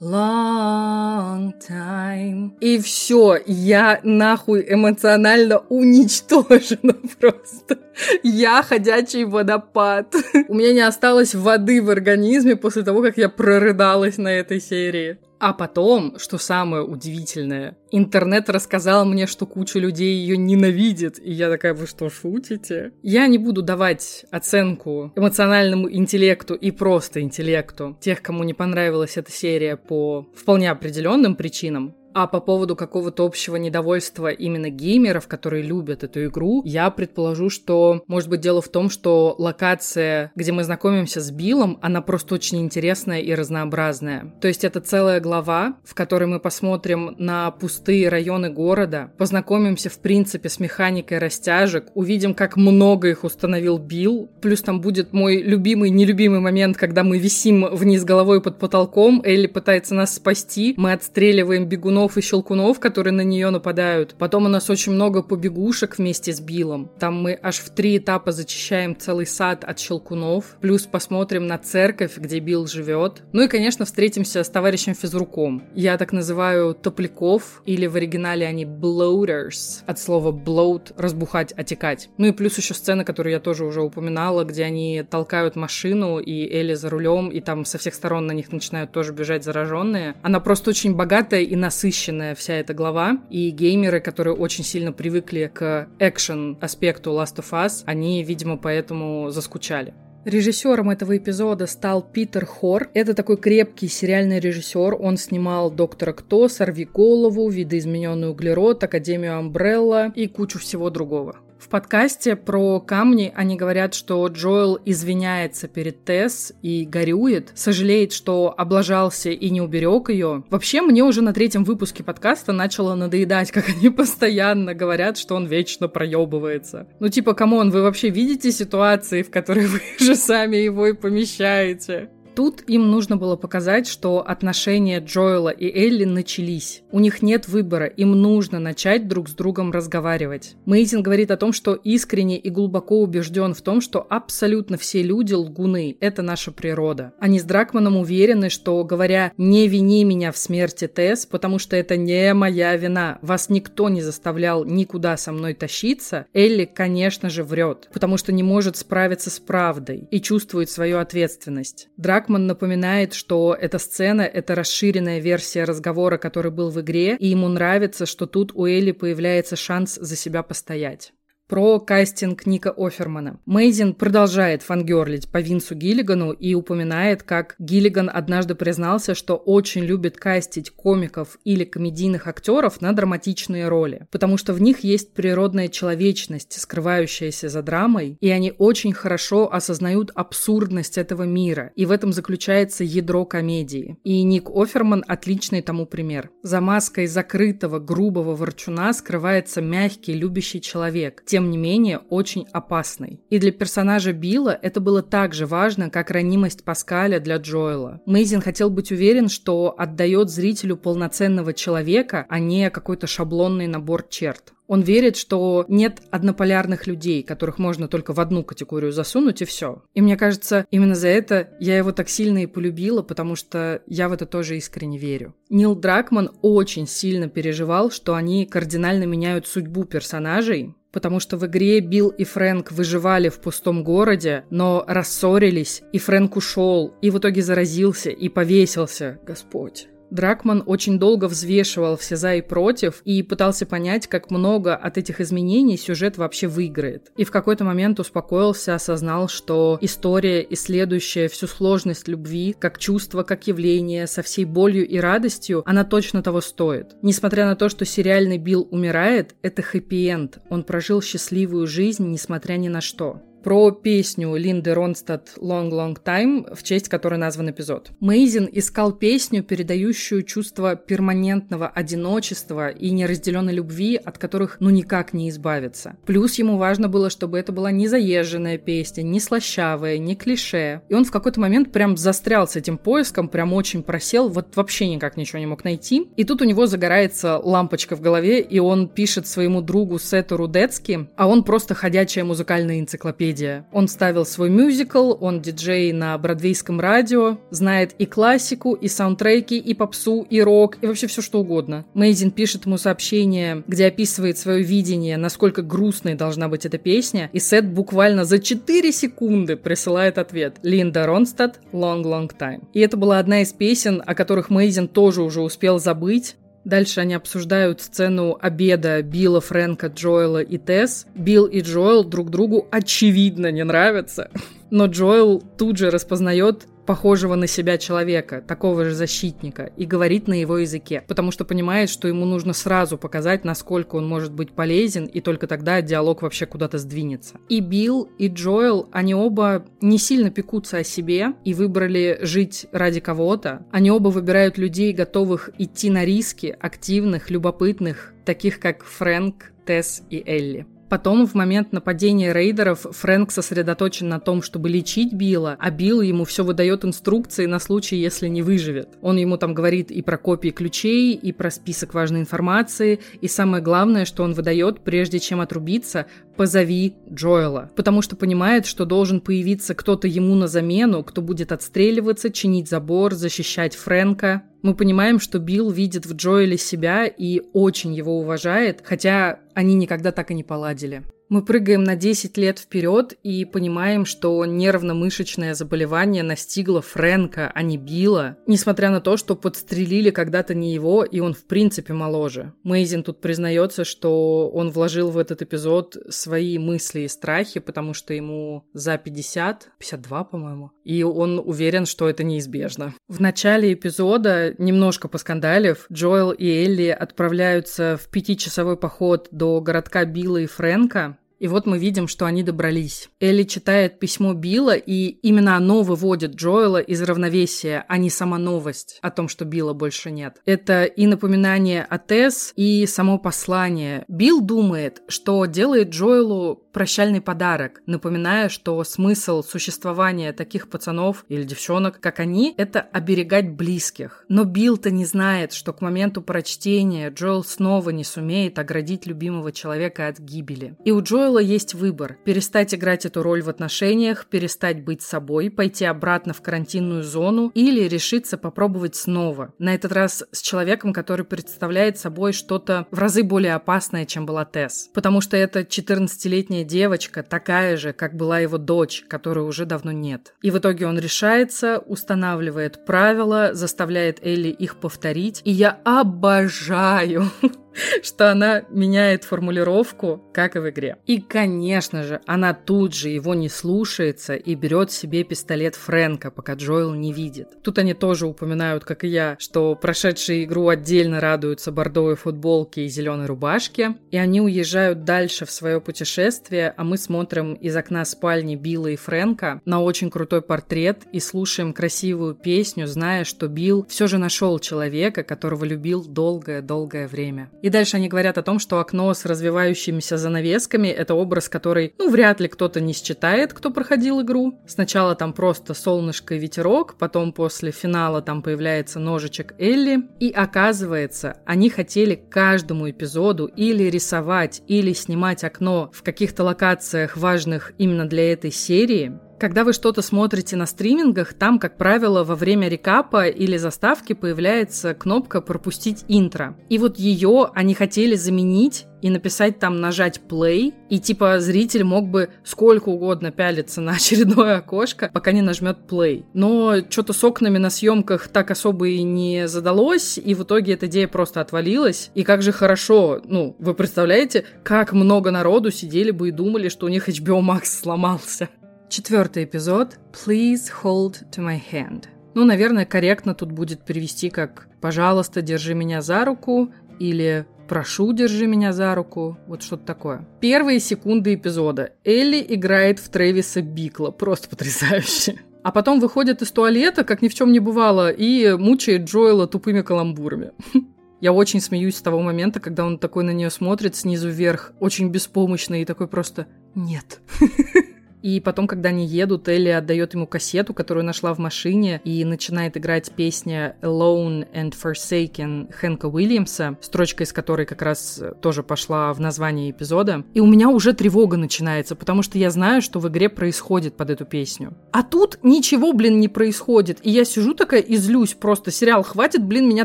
long time. И все, я нахуй эмоционально уничтожена просто. Я ходячий водопад. У меня не осталось воды в организме после того, как я прорыдалась на этой серии. А потом, что самое удивительное, интернет рассказал мне, что куча людей ее ненавидит. И я такая, вы что, шутите? Я не буду давать оценку эмоциональному интеллекту и просто интеллекту тех, кому не понравилась эта серия по вполне определенным причинам. А по поводу какого-то общего недовольства именно геймеров, которые любят эту игру, я предположу, что, может быть, дело в том, что локация, где мы знакомимся с Биллом, она просто очень интересная и разнообразная. То есть это целая глава, в которой мы посмотрим на пустые районы города, познакомимся, в принципе, с механикой растяжек, увидим, как много их установил Билл, плюс там будет мой любимый, нелюбимый момент, когда мы висим вниз головой под потолком, Элли пытается нас спасти, мы отстреливаем бегунов щелкунов и щелкунов, которые на нее нападают. Потом у нас очень много побегушек вместе с Биллом. Там мы аж в три этапа зачищаем целый сад от щелкунов. Плюс посмотрим на церковь, где Билл живет. Ну и, конечно, встретимся с товарищем физруком. Я так называю топляков, или в оригинале они bloaters, от слова bloat – разбухать, отекать. Ну и плюс еще сцена, которую я тоже уже упоминала, где они толкают машину, и Элли за рулем, и там со всех сторон на них начинают тоже бежать зараженные. Она просто очень богатая и насыщенная насыщенная вся эта глава, и геймеры, которые очень сильно привыкли к экшен аспекту Last of Us, они, видимо, поэтому заскучали. Режиссером этого эпизода стал Питер Хор. Это такой крепкий сериальный режиссер. Он снимал «Доктора Кто», «Сорвиголову», «Видоизмененный углерод», «Академию Амбрелла» и кучу всего другого. В подкасте про камни они говорят, что Джоэл извиняется перед Тесс и горюет, сожалеет, что облажался и не уберег ее. Вообще, мне уже на третьем выпуске подкаста начало надоедать, как они постоянно говорят, что он вечно проебывается. Ну типа, come on, вы вообще видите ситуации, в которые вы же сами его и помещаете? Тут им нужно было показать, что отношения Джоэла и Элли начались. У них нет выбора, им нужно начать друг с другом разговаривать. Мейзин говорит о том, что искренне и глубоко убежден в том, что абсолютно все люди лгуны. Это наша природа. Они с Дракманом уверены, что, говоря «не вини меня в смерти Тесс, потому что это не моя вина, вас никто не заставлял никуда со мной тащиться», Элли, конечно же, врет, потому что не может справиться с правдой и чувствует свою ответственность. Драк Дракман напоминает, что эта сцена — это расширенная версия разговора, который был в игре, и ему нравится, что тут у Элли появляется шанс за себя постоять про кастинг Ника Офермана. Мейзин продолжает фангерлить по Винсу Гиллигану и упоминает, как Гиллиган однажды признался, что очень любит кастить комиков или комедийных актеров на драматичные роли, потому что в них есть природная человечность, скрывающаяся за драмой, и они очень хорошо осознают абсурдность этого мира, и в этом заключается ядро комедии. И Ник Оферман отличный тому пример. За маской закрытого, грубого ворчуна скрывается мягкий, любящий человек – тем не менее, очень опасной. И для персонажа Билла это было так же важно, как ранимость Паскаля для Джоэла. Мейзин хотел быть уверен, что отдает зрителю полноценного человека, а не какой-то шаблонный набор черт. Он верит, что нет однополярных людей, которых можно только в одну категорию засунуть и все. И мне кажется, именно за это я его так сильно и полюбила, потому что я в это тоже искренне верю. Нил Дракман очень сильно переживал, что они кардинально меняют судьбу персонажей, потому что в игре Билл и Фрэнк выживали в пустом городе, но рассорились, и Фрэнк ушел, и в итоге заразился и повесился. Господь. Дракман очень долго взвешивал все за и против и пытался понять, как много от этих изменений сюжет вообще выиграет. И в какой-то момент успокоился, осознал, что история, исследующая всю сложность любви, как чувство, как явление, со всей болью и радостью, она точно того стоит. Несмотря на то, что сериальный Билл умирает, это хэппи-энд. Он прожил счастливую жизнь, несмотря ни на что. Про песню Линды Ронстад «Long Long Time», в честь которой назван эпизод. Мейзин искал песню, передающую чувство перманентного одиночества и неразделенной любви, от которых ну никак не избавиться. Плюс ему важно было, чтобы это была не заезженная песня, не слащавая, не клише. И он в какой-то момент прям застрял с этим поиском, прям очень просел, вот вообще никак ничего не мог найти. И тут у него загорается лампочка в голове, и он пишет своему другу Сету Рудецки, а он просто ходячая музыкальная энциклопедия. Он ставил свой мюзикл, он диджей на бродвейском радио, знает и классику, и саундтреки, и попсу, и рок, и вообще все что угодно. Мейзин пишет ему сообщение, где описывает свое видение, насколько грустной должна быть эта песня, и Сет буквально за 4 секунды присылает ответ. Линда Ронстад «Long Long Time». И это была одна из песен, о которых Мейзин тоже уже успел забыть, Дальше они обсуждают сцену обеда Билла, Фрэнка, Джоэла и Тесс. Билл и Джоэл друг другу очевидно не нравятся. Но Джоэл тут же распознает похожего на себя человека, такого же защитника, и говорит на его языке, потому что понимает, что ему нужно сразу показать, насколько он может быть полезен, и только тогда диалог вообще куда-то сдвинется. И Билл, и Джоэл, они оба не сильно пекутся о себе и выбрали жить ради кого-то. Они оба выбирают людей, готовых идти на риски, активных, любопытных, таких как Фрэнк, Тесс и Элли. Потом, в момент нападения рейдеров, Фрэнк сосредоточен на том, чтобы лечить Билла, а Билл ему все выдает инструкции на случай, если не выживет. Он ему там говорит и про копии ключей, и про список важной информации, и самое главное, что он выдает, прежде чем отрубиться, позови Джоэла, потому что понимает, что должен появиться кто-то ему на замену, кто будет отстреливаться, чинить забор, защищать Фрэнка. Мы понимаем, что Билл видит в Джоэле себя и очень его уважает, хотя они никогда так и не поладили. Мы прыгаем на 10 лет вперед и понимаем, что нервно-мышечное заболевание настигло Фрэнка, а не Билла, несмотря на то, что подстрелили когда-то не его, и он в принципе моложе. Мейзин тут признается, что он вложил в этот эпизод свои мысли и страхи, потому что ему за 50, 52, по-моему, и он уверен, что это неизбежно. В начале эпизода, немножко поскандалив, Джоэл и Элли отправляются в пятичасовой поход до городка Билла и Фрэнка, и вот мы видим, что они добрались. Элли читает письмо Билла, и именно оно выводит Джоэла из равновесия, а не сама новость о том, что Билла больше нет. Это и напоминание о Тесс, и само послание. Билл думает, что делает Джоэлу прощальный подарок, напоминая, что смысл существования таких пацанов или девчонок, как они, это оберегать близких. Но Билл-то не знает, что к моменту прочтения Джоэл снова не сумеет оградить любимого человека от гибели. И у Джоэла есть выбор – перестать играть эту роль в отношениях, перестать быть собой, пойти обратно в карантинную зону или решиться попробовать снова. На этот раз с человеком, который представляет собой что-то в разы более опасное, чем была Тесс. Потому что это 14-летняя девочка, такая же, как была его дочь, которой уже давно нет. И в итоге он решается, устанавливает правила, заставляет Элли их повторить. И я обожаю что она меняет формулировку, как и в игре. И, конечно же, она тут же его не слушается и берет себе пистолет Фрэнка, пока Джоэл не видит. Тут они тоже упоминают, как и я, что прошедшие игру отдельно радуются бордовой футболке и зеленой рубашке, и они уезжают дальше в свое путешествие, а мы смотрим из окна спальни Билла и Фрэнка на очень крутой портрет и слушаем красивую песню, зная, что Билл все же нашел человека, которого любил долгое-долгое время. И дальше они говорят о том, что окно с развивающимися занавесками — это образ, который, ну, вряд ли кто-то не считает, кто проходил игру. Сначала там просто солнышко и ветерок, потом после финала там появляется ножичек Элли. И оказывается, они хотели каждому эпизоду или рисовать, или снимать окно в каких-то локациях важных именно для этой серии, когда вы что-то смотрите на стримингах, там, как правило, во время рекапа или заставки появляется кнопка «Пропустить интро». И вот ее они хотели заменить и написать там нажать play, и типа зритель мог бы сколько угодно пялиться на очередное окошко, пока не нажмет play. Но что-то с окнами на съемках так особо и не задалось, и в итоге эта идея просто отвалилась. И как же хорошо, ну, вы представляете, как много народу сидели бы и думали, что у них HBO Max сломался. Четвертый эпизод «Please hold to my hand». Ну, наверное, корректно тут будет перевести как «Пожалуйста, держи меня за руку» или «Прошу, держи меня за руку», вот что-то такое. Первые секунды эпизода. Элли играет в Трэвиса Бикла, просто потрясающе. А потом выходит из туалета, как ни в чем не бывало, и мучает Джоэла тупыми каламбурами. Я очень смеюсь с того момента, когда он такой на нее смотрит снизу вверх, очень беспомощный и такой просто «нет». И потом, когда они едут, Элли отдает ему кассету, которую нашла в машине, и начинает играть песня Alone and Forsaken Хэнка Уильямса, строчка из которой как раз тоже пошла в название эпизода. И у меня уже тревога начинается, потому что я знаю, что в игре происходит под эту песню. А тут ничего, блин, не происходит. И я сижу такая и злюсь просто. Сериал, хватит, блин, меня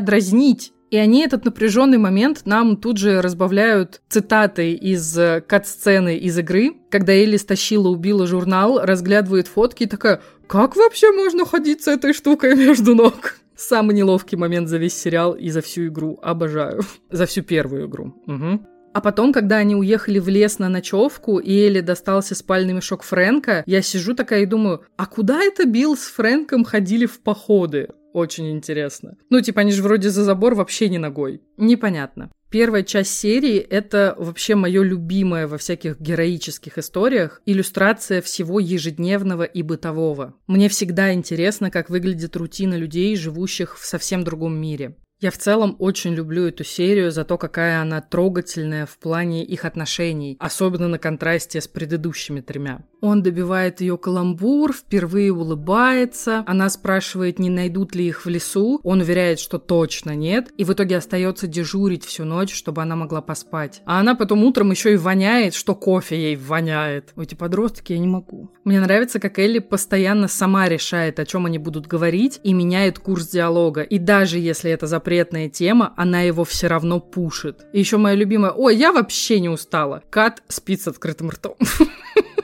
дразнить. И они этот напряженный момент нам тут же разбавляют цитатой из э, кат-сцены из игры, когда Элли стащила, убила журнал, разглядывает фотки и такая «Как вообще можно ходить с этой штукой между ног?» Самый неловкий момент за весь сериал и за всю игру. Обожаю. За всю первую игру. Угу. А потом, когда они уехали в лес на ночевку, и Элли достался спальный мешок Фрэнка, я сижу такая и думаю, а куда это Билл с Фрэнком ходили в походы? Очень интересно. Ну, типа, они же вроде за забор вообще не ногой. Непонятно. Первая часть серии — это вообще мое любимое во всяких героических историях иллюстрация всего ежедневного и бытового. Мне всегда интересно, как выглядит рутина людей, живущих в совсем другом мире. Я в целом очень люблю эту серию за то, какая она трогательная в плане их отношений, особенно на контрасте с предыдущими тремя. Он добивает ее каламбур, впервые улыбается, она спрашивает, не найдут ли их в лесу, он уверяет, что точно нет, и в итоге остается дежурить всю ночь, чтобы она могла поспать. А она потом утром еще и воняет, что кофе ей воняет. Эти подростки я не могу. Мне нравится, как Элли постоянно сама решает, о чем они будут говорить, и меняет курс диалога. И даже если это запрет запретная тема, она его все равно пушит. И еще моя любимая, ой, я вообще не устала. Кат спит с открытым ртом.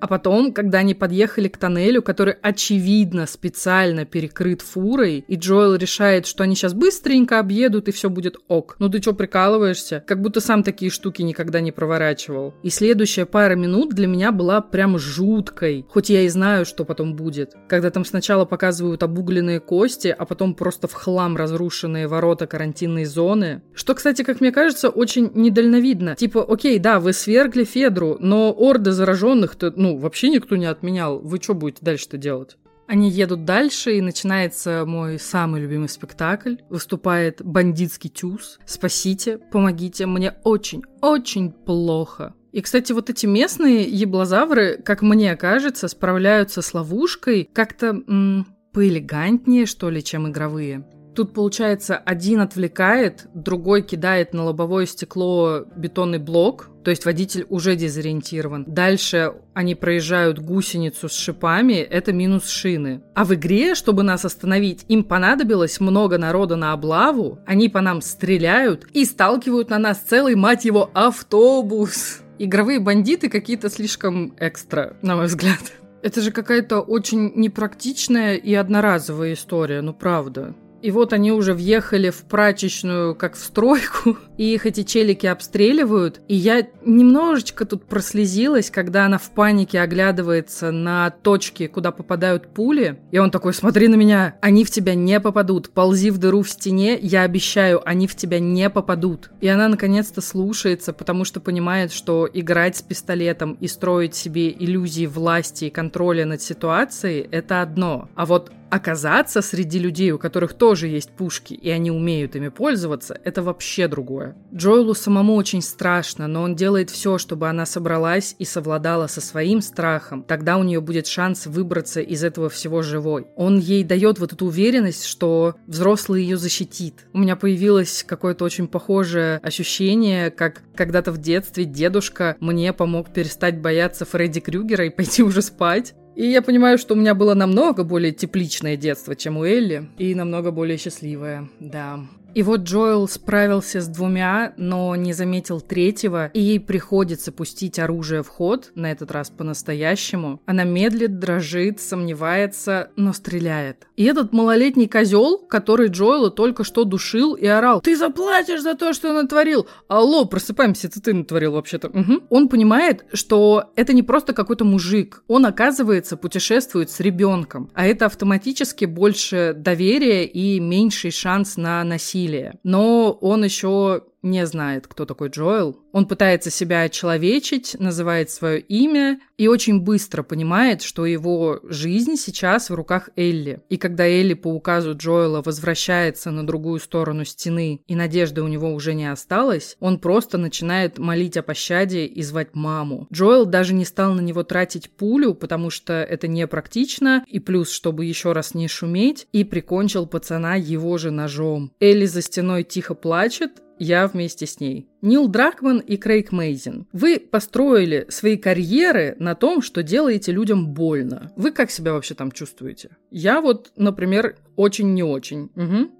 А потом, когда они подъехали к тоннелю, который очевидно специально перекрыт фурой, и Джоэл решает, что они сейчас быстренько объедут и все будет ок. Ну ты что, прикалываешься? Как будто сам такие штуки никогда не проворачивал. И следующая пара минут для меня была прям жуткой, хоть я и знаю, что потом будет. Когда там сначала показывают обугленные кости, а потом просто в хлам разрушенные ворота карантинной зоны. Что, кстати, как мне кажется, очень недальновидно. Типа, окей, да, вы свергли Федру, но орды зараженных-то, ну, ну, вообще никто не отменял. Вы что будете дальше-то делать? Они едут дальше, и начинается мой самый любимый спектакль. Выступает бандитский тюз. Спасите, помогите, мне очень-очень плохо. И, кстати, вот эти местные еблозавры, как мне кажется, справляются с ловушкой как-то м- поэлегантнее, что ли, чем игровые. Тут, получается, один отвлекает, другой кидает на лобовое стекло бетонный блок, то есть водитель уже дезориентирован. Дальше они проезжают гусеницу с шипами, это минус шины. А в игре, чтобы нас остановить, им понадобилось много народа на облаву, они по нам стреляют и сталкивают на нас целый, мать его, автобус. Игровые бандиты какие-то слишком экстра, на мой взгляд. Это же какая-то очень непрактичная и одноразовая история, ну правда. И вот они уже въехали в прачечную, как в стройку, и их эти челики обстреливают. И я немножечко тут прослезилась, когда она в панике оглядывается на точки, куда попадают пули. И он такой, смотри на меня, они в тебя не попадут. Ползи в дыру в стене, я обещаю, они в тебя не попадут. И она наконец-то слушается, потому что понимает, что играть с пистолетом и строить себе иллюзии власти и контроля над ситуацией – это одно. А вот оказаться среди людей, у которых тоже есть пушки, и они умеют ими пользоваться, это вообще другое. Джоэлу самому очень страшно, но он делает все, чтобы она собралась и совладала со своим страхом. Тогда у нее будет шанс выбраться из этого всего живой. Он ей дает вот эту уверенность, что взрослый ее защитит. У меня появилось какое-то очень похожее ощущение, как когда-то в детстве дедушка мне помог перестать бояться Фредди Крюгера и пойти уже спать. И я понимаю, что у меня было намного более тепличное детство, чем у Элли, и намного более счастливое, да. И вот Джоэл справился с двумя, но не заметил третьего, и ей приходится пустить оружие в ход, на этот раз по-настоящему. Она медлит, дрожит, сомневается, но стреляет. И этот малолетний козел, который Джоэла только что душил и орал, «Ты заплатишь за то, что натворил!» «Алло, просыпаемся, это ты натворил вообще-то». Угу. Он понимает, что это не просто какой-то мужик. Он, оказывается, путешествует с ребенком, а это автоматически больше доверия и меньший шанс на насилие насилие. Но он еще не знает, кто такой Джоэл. Он пытается себя очеловечить, называет свое имя и очень быстро понимает, что его жизнь сейчас в руках Элли. И когда Элли по указу Джоэла возвращается на другую сторону стены и надежды у него уже не осталось, он просто начинает молить о пощаде и звать маму. Джоэл даже не стал на него тратить пулю, потому что это непрактично, и плюс, чтобы еще раз не шуметь, и прикончил пацана его же ножом. Элли за стеной тихо плачет, я вместе с ней. Нил Дракман и Крейг Мейзин. Вы построили свои карьеры на том, что делаете людям больно. Вы как себя вообще там чувствуете? Я вот, например, очень не очень. Угу.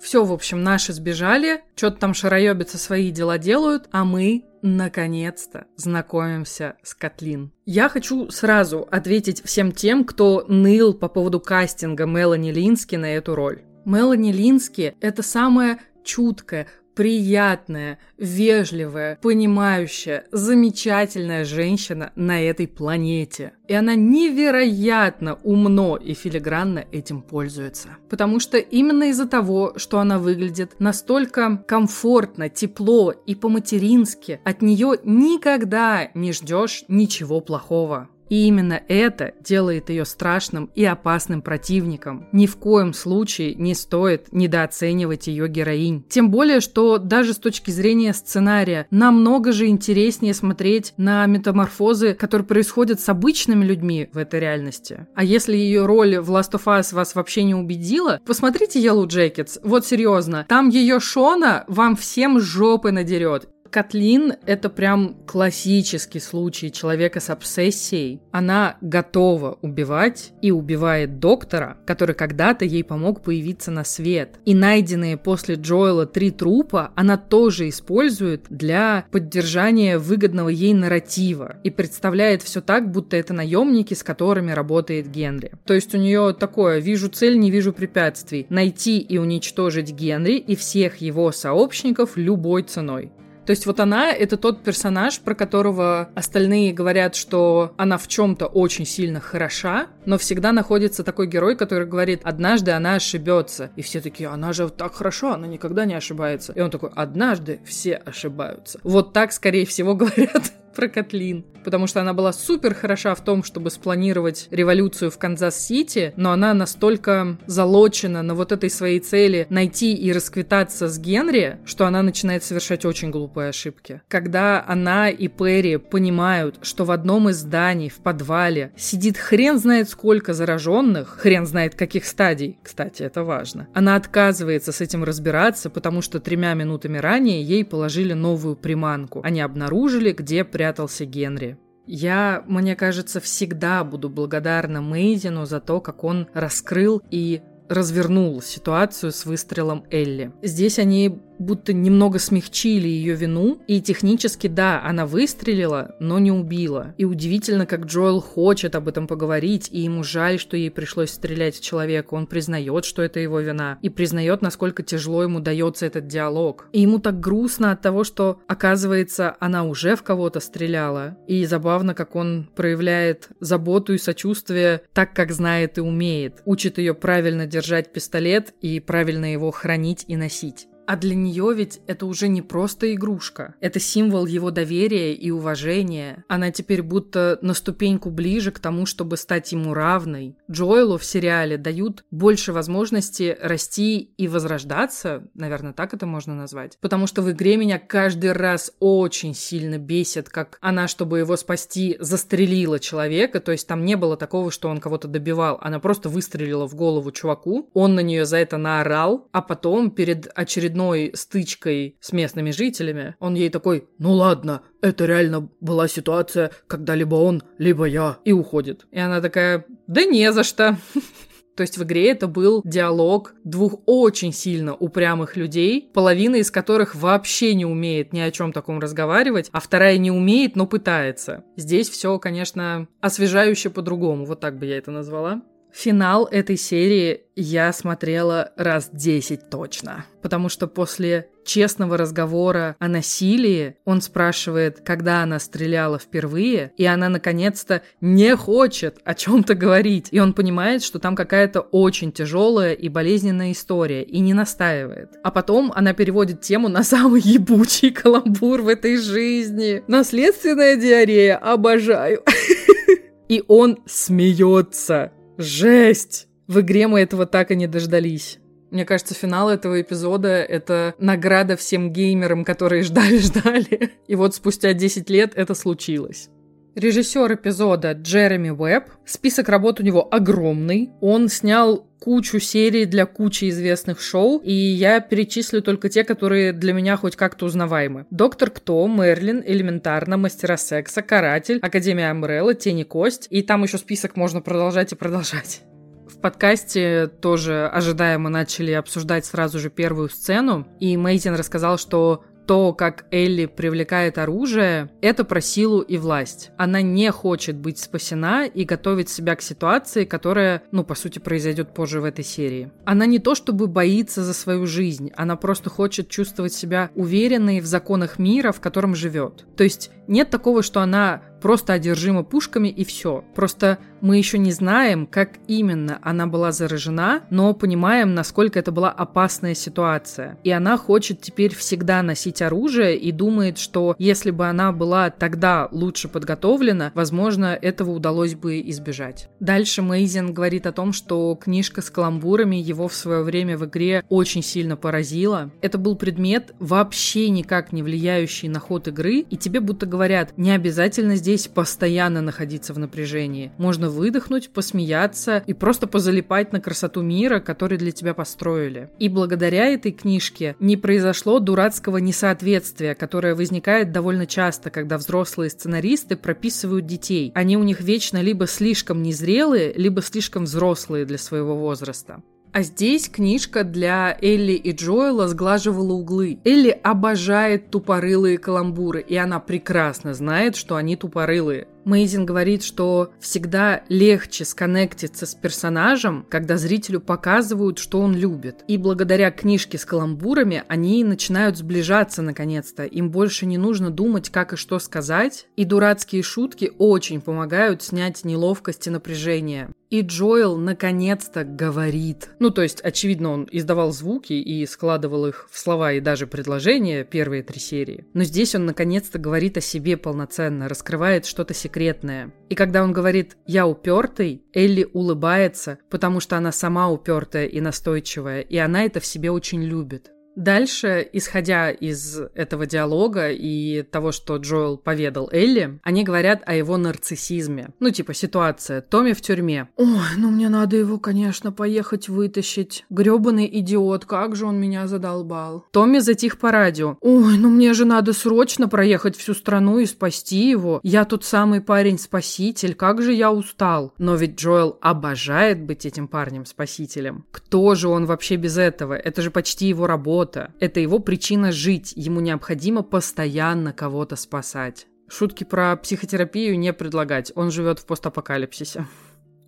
Все, в общем, наши сбежали, что-то там шароебятся свои дела делают, а мы наконец-то знакомимся с Катлин. Я хочу сразу ответить всем тем, кто ныл по поводу кастинга Мелани Лински на эту роль. Мелани Лински – это самая чуткая, приятная, вежливая, понимающая, замечательная женщина на этой планете. И она невероятно умно и филигранно этим пользуется. Потому что именно из-за того, что она выглядит настолько комфортно, тепло и по-матерински, от нее никогда не ждешь ничего плохого. И именно это делает ее страшным и опасным противником. Ни в коем случае не стоит недооценивать ее героинь. Тем более, что даже с точки зрения сценария намного же интереснее смотреть на метаморфозы, которые происходят с обычными людьми в этой реальности. А если ее роль в Last of Us вас вообще не убедила, посмотрите Yellow Jackets. Вот серьезно, там ее Шона вам всем жопы надерет. Катлин — это прям классический случай человека с обсессией. Она готова убивать и убивает доктора, который когда-то ей помог появиться на свет. И найденные после Джоэла три трупа она тоже использует для поддержания выгодного ей нарратива и представляет все так, будто это наемники, с которыми работает Генри. То есть у нее такое «вижу цель, не вижу препятствий» — найти и уничтожить Генри и всех его сообщников любой ценой. То есть вот она — это тот персонаж, про которого остальные говорят, что она в чем-то очень сильно хороша, но всегда находится такой герой, который говорит, однажды она ошибется. И все такие, она же так хорошо, она никогда не ошибается. И он такой, однажды все ошибаются. Вот так, скорее всего, говорят про Катлин. Потому что она была супер хороша в том, чтобы спланировать революцию в Канзас-Сити, но она настолько залочена на вот этой своей цели найти и расквитаться с Генри, что она начинает совершать очень глупые ошибки. Когда она и Перри понимают, что в одном из зданий, в подвале, сидит хрен знает сколько зараженных, хрен знает каких стадий, кстати, это важно, она отказывается с этим разбираться, потому что тремя минутами ранее ей положили новую приманку. Они обнаружили, где прятался Генри. Я, мне кажется, всегда буду благодарна Мейзину за то, как он раскрыл и развернул ситуацию с выстрелом Элли. Здесь они будто немного смягчили ее вину, и технически, да, она выстрелила, но не убила. И удивительно, как Джоэл хочет об этом поговорить, и ему жаль, что ей пришлось стрелять в человека. Он признает, что это его вина, и признает, насколько тяжело ему дается этот диалог. И ему так грустно от того, что, оказывается, она уже в кого-то стреляла. И забавно, как он проявляет заботу и сочувствие так, как знает и умеет. Учит ее правильно держать пистолет и правильно его хранить и носить. А для нее ведь это уже не просто игрушка. Это символ его доверия и уважения. Она теперь будто на ступеньку ближе к тому, чтобы стать ему равной. Джоэлу в сериале дают больше возможности расти и возрождаться, наверное, так это можно назвать. Потому что в игре меня каждый раз очень сильно бесит, как она, чтобы его спасти, застрелила человека. То есть там не было такого, что он кого-то добивал. Она просто выстрелила в голову чуваку. Он на нее за это наорал, а потом перед очередным очередной стычкой с местными жителями, он ей такой «Ну ладно, это реально была ситуация, когда либо он, либо я», и уходит. И она такая «Да не за что». То есть в игре это был диалог двух очень сильно упрямых людей, половина из которых вообще не умеет ни о чем таком разговаривать, а вторая не умеет, но пытается. Здесь все, конечно, освежающе по-другому, вот так бы я это назвала. Финал этой серии я смотрела раз 10 точно. Потому что после честного разговора о насилии он спрашивает, когда она стреляла впервые, и она наконец-то не хочет о чем-то говорить. И он понимает, что там какая-то очень тяжелая и болезненная история, и не настаивает. А потом она переводит тему на самый ебучий каламбур в этой жизни. Наследственная диарея, обожаю. И он смеется. Жесть! В игре мы этого так и не дождались. Мне кажется, финал этого эпизода — это награда всем геймерам, которые ждали-ждали. И вот спустя 10 лет это случилось. Режиссер эпизода Джереми Уэбб. Список работ у него огромный. Он снял кучу серий для кучи известных шоу, и я перечислю только те, которые для меня хоть как-то узнаваемы. Доктор Кто, Мерлин, Элементарно, Мастера секса, Каратель, Академия Амбрелла, Тени Кость, и там еще список можно продолжать и продолжать. В подкасте тоже ожидаемо начали обсуждать сразу же первую сцену, и Мейзин рассказал, что то, как Элли привлекает оружие, это про силу и власть. Она не хочет быть спасена и готовит себя к ситуации, которая, ну, по сути, произойдет позже в этой серии. Она не то чтобы боится за свою жизнь, она просто хочет чувствовать себя уверенной в законах мира, в котором живет. То есть нет такого, что она просто одержима пушками и все. Просто мы еще не знаем, как именно она была заражена, но понимаем, насколько это была опасная ситуация. И она хочет теперь всегда носить оружие и думает, что если бы она была тогда лучше подготовлена, возможно, этого удалось бы избежать. Дальше Мейзин говорит о том, что книжка с каламбурами его в свое время в игре очень сильно поразила. Это был предмет, вообще никак не влияющий на ход игры, и тебе будто говорят, не обязательно здесь постоянно находиться в напряжении. Можно выдохнуть, посмеяться и просто позалипать на красоту мира, который для тебя построили. И благодаря этой книжке не произошло дурацкого несоответствия, которое возникает довольно часто, когда взрослые сценаристы прописывают детей. Они у них вечно либо слишком незрелые, либо слишком взрослые для своего возраста. А здесь книжка для Элли и Джоэла сглаживала углы. Элли обожает тупорылые каламбуры, и она прекрасно знает, что они тупорылые. Мейзин говорит, что всегда легче сконнектиться с персонажем, когда зрителю показывают, что он любит. И благодаря книжке с каламбурами они начинают сближаться наконец-то. Им больше не нужно думать, как и что сказать. И дурацкие шутки очень помогают снять неловкость и напряжение. И Джоэл наконец-то говорит. Ну, то есть, очевидно, он издавал звуки и складывал их в слова и даже предложения первые три серии. Но здесь он наконец-то говорит о себе полноценно, раскрывает что-то секретное секретное. И когда он говорит «я упертый», Элли улыбается, потому что она сама упертая и настойчивая, и она это в себе очень любит. Дальше, исходя из этого диалога и того, что Джоэл поведал Элли, они говорят о его нарциссизме. Ну, типа ситуация. Томми в тюрьме. Ой, ну мне надо его, конечно, поехать вытащить. Грёбаный идиот, как же он меня задолбал. Томми затих по радио. Ой, ну мне же надо срочно проехать всю страну и спасти его. Я тот самый парень-спаситель, как же я устал. Но ведь Джоэл обожает быть этим парнем-спасителем. Кто же он вообще без этого? Это же почти его работа работа. Это его причина жить. Ему необходимо постоянно кого-то спасать. Шутки про психотерапию не предлагать. Он живет в постапокалипсисе.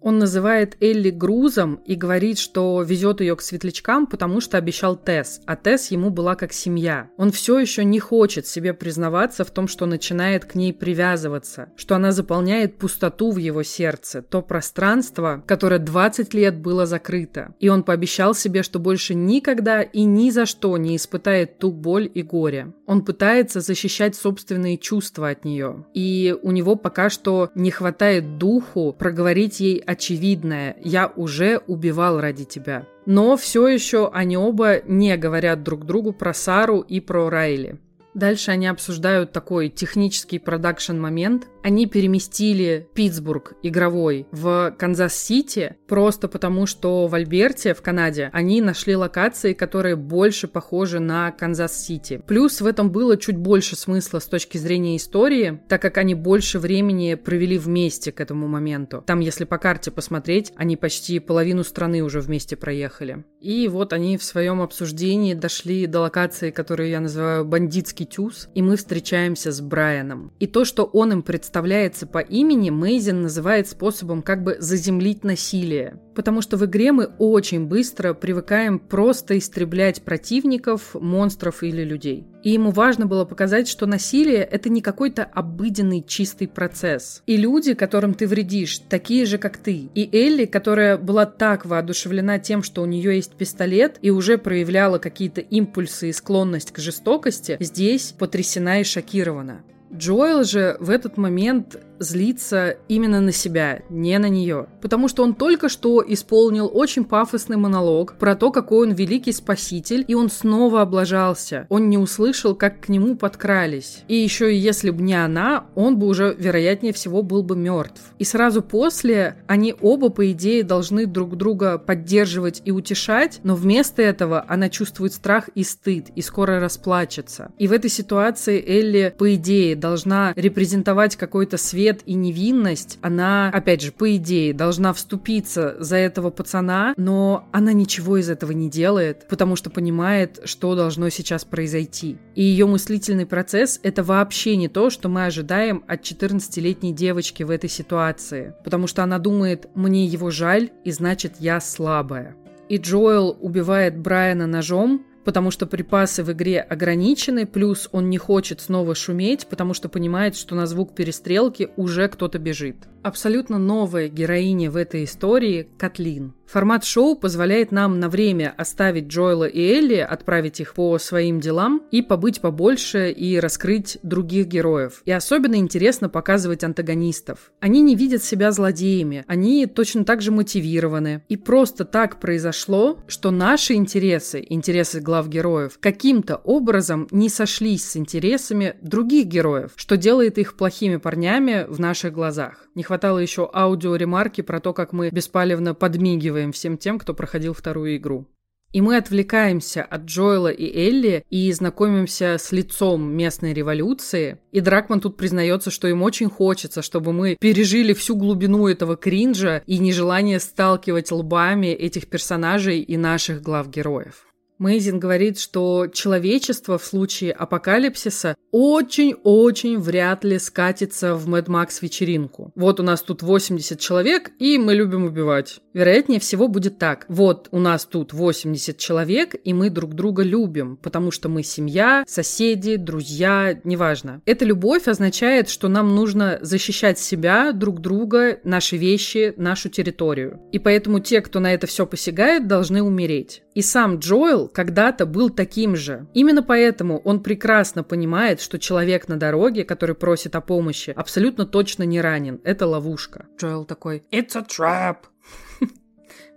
Он называет Элли грузом и говорит, что везет ее к светлячкам, потому что обещал Тесс, а Тесс ему была как семья. Он все еще не хочет себе признаваться в том, что начинает к ней привязываться, что она заполняет пустоту в его сердце, то пространство, которое 20 лет было закрыто. И он пообещал себе, что больше никогда и ни за что не испытает ту боль и горе. Он пытается защищать собственные чувства от нее. И у него пока что не хватает духу проговорить ей очевидное «я уже убивал ради тебя». Но все еще они оба не говорят друг другу про Сару и про Райли. Дальше они обсуждают такой технический продакшн момент. Они переместили Питтсбург игровой в Канзас-Сити просто потому, что в Альберте, в Канаде, они нашли локации, которые больше похожи на Канзас-Сити. Плюс в этом было чуть больше смысла с точки зрения истории, так как они больше времени провели вместе к этому моменту. Там, если по карте посмотреть, они почти половину страны уже вместе проехали. И вот они в своем обсуждении дошли до локации, которую я называю бандитский тюз, и мы встречаемся с Брайаном. И то, что он им представляет, представляется по имени, Мейзин называет способом как бы заземлить насилие. Потому что в игре мы очень быстро привыкаем просто истреблять противников, монстров или людей. И ему важно было показать, что насилие — это не какой-то обыденный чистый процесс. И люди, которым ты вредишь, такие же, как ты. И Элли, которая была так воодушевлена тем, что у нее есть пистолет, и уже проявляла какие-то импульсы и склонность к жестокости, здесь потрясена и шокирована. Джоэл же в этот момент злиться именно на себя, не на нее. Потому что он только что исполнил очень пафосный монолог про то, какой он великий спаситель, и он снова облажался. Он не услышал, как к нему подкрались. И еще и если бы не она, он бы уже, вероятнее всего, был бы мертв. И сразу после они оба, по идее, должны друг друга поддерживать и утешать, но вместо этого она чувствует страх и стыд, и скоро расплачется. И в этой ситуации Элли, по идее, должна репрезентовать какой-то свет свет и невинность, она, опять же, по идее, должна вступиться за этого пацана, но она ничего из этого не делает, потому что понимает, что должно сейчас произойти. И ее мыслительный процесс — это вообще не то, что мы ожидаем от 14-летней девочки в этой ситуации, потому что она думает, мне его жаль, и значит, я слабая. И Джоэл убивает Брайана ножом, потому что припасы в игре ограничены, плюс он не хочет снова шуметь, потому что понимает, что на звук перестрелки уже кто-то бежит. Абсолютно новая героиня в этой истории – Катлин. Формат шоу позволяет нам на время оставить Джоэла и Элли, отправить их по своим делам и побыть побольше и раскрыть других героев. И особенно интересно показывать антагонистов. Они не видят себя злодеями, они точно так же мотивированы. И просто так произошло, что наши интересы, интересы глав героев, каким-то образом не сошлись с интересами других героев, что делает их плохими парнями в наших глазах. Не хватало еще аудиоремарки про то, как мы беспалевно подмигиваем всем тем, кто проходил вторую игру. И мы отвлекаемся от Джоэла и Элли и знакомимся с лицом местной революции. И Дракман тут признается, что им очень хочется, чтобы мы пережили всю глубину этого кринжа и нежелание сталкивать лбами этих персонажей и наших глав героев. Мейзин говорит, что человечество в случае апокалипсиса очень-очень вряд ли скатится в Mad Max вечеринку. Вот у нас тут 80 человек, и мы любим убивать. Вероятнее всего будет так. Вот у нас тут 80 человек, и мы друг друга любим, потому что мы семья, соседи, друзья, неважно. Эта любовь означает, что нам нужно защищать себя, друг друга, наши вещи, нашу территорию. И поэтому те, кто на это все посягает, должны умереть. И сам Джоэл когда-то был таким же. Именно поэтому он прекрасно понимает, что человек на дороге, который просит о помощи, абсолютно точно не ранен. Это ловушка. Джоэл такой «It's a trap!»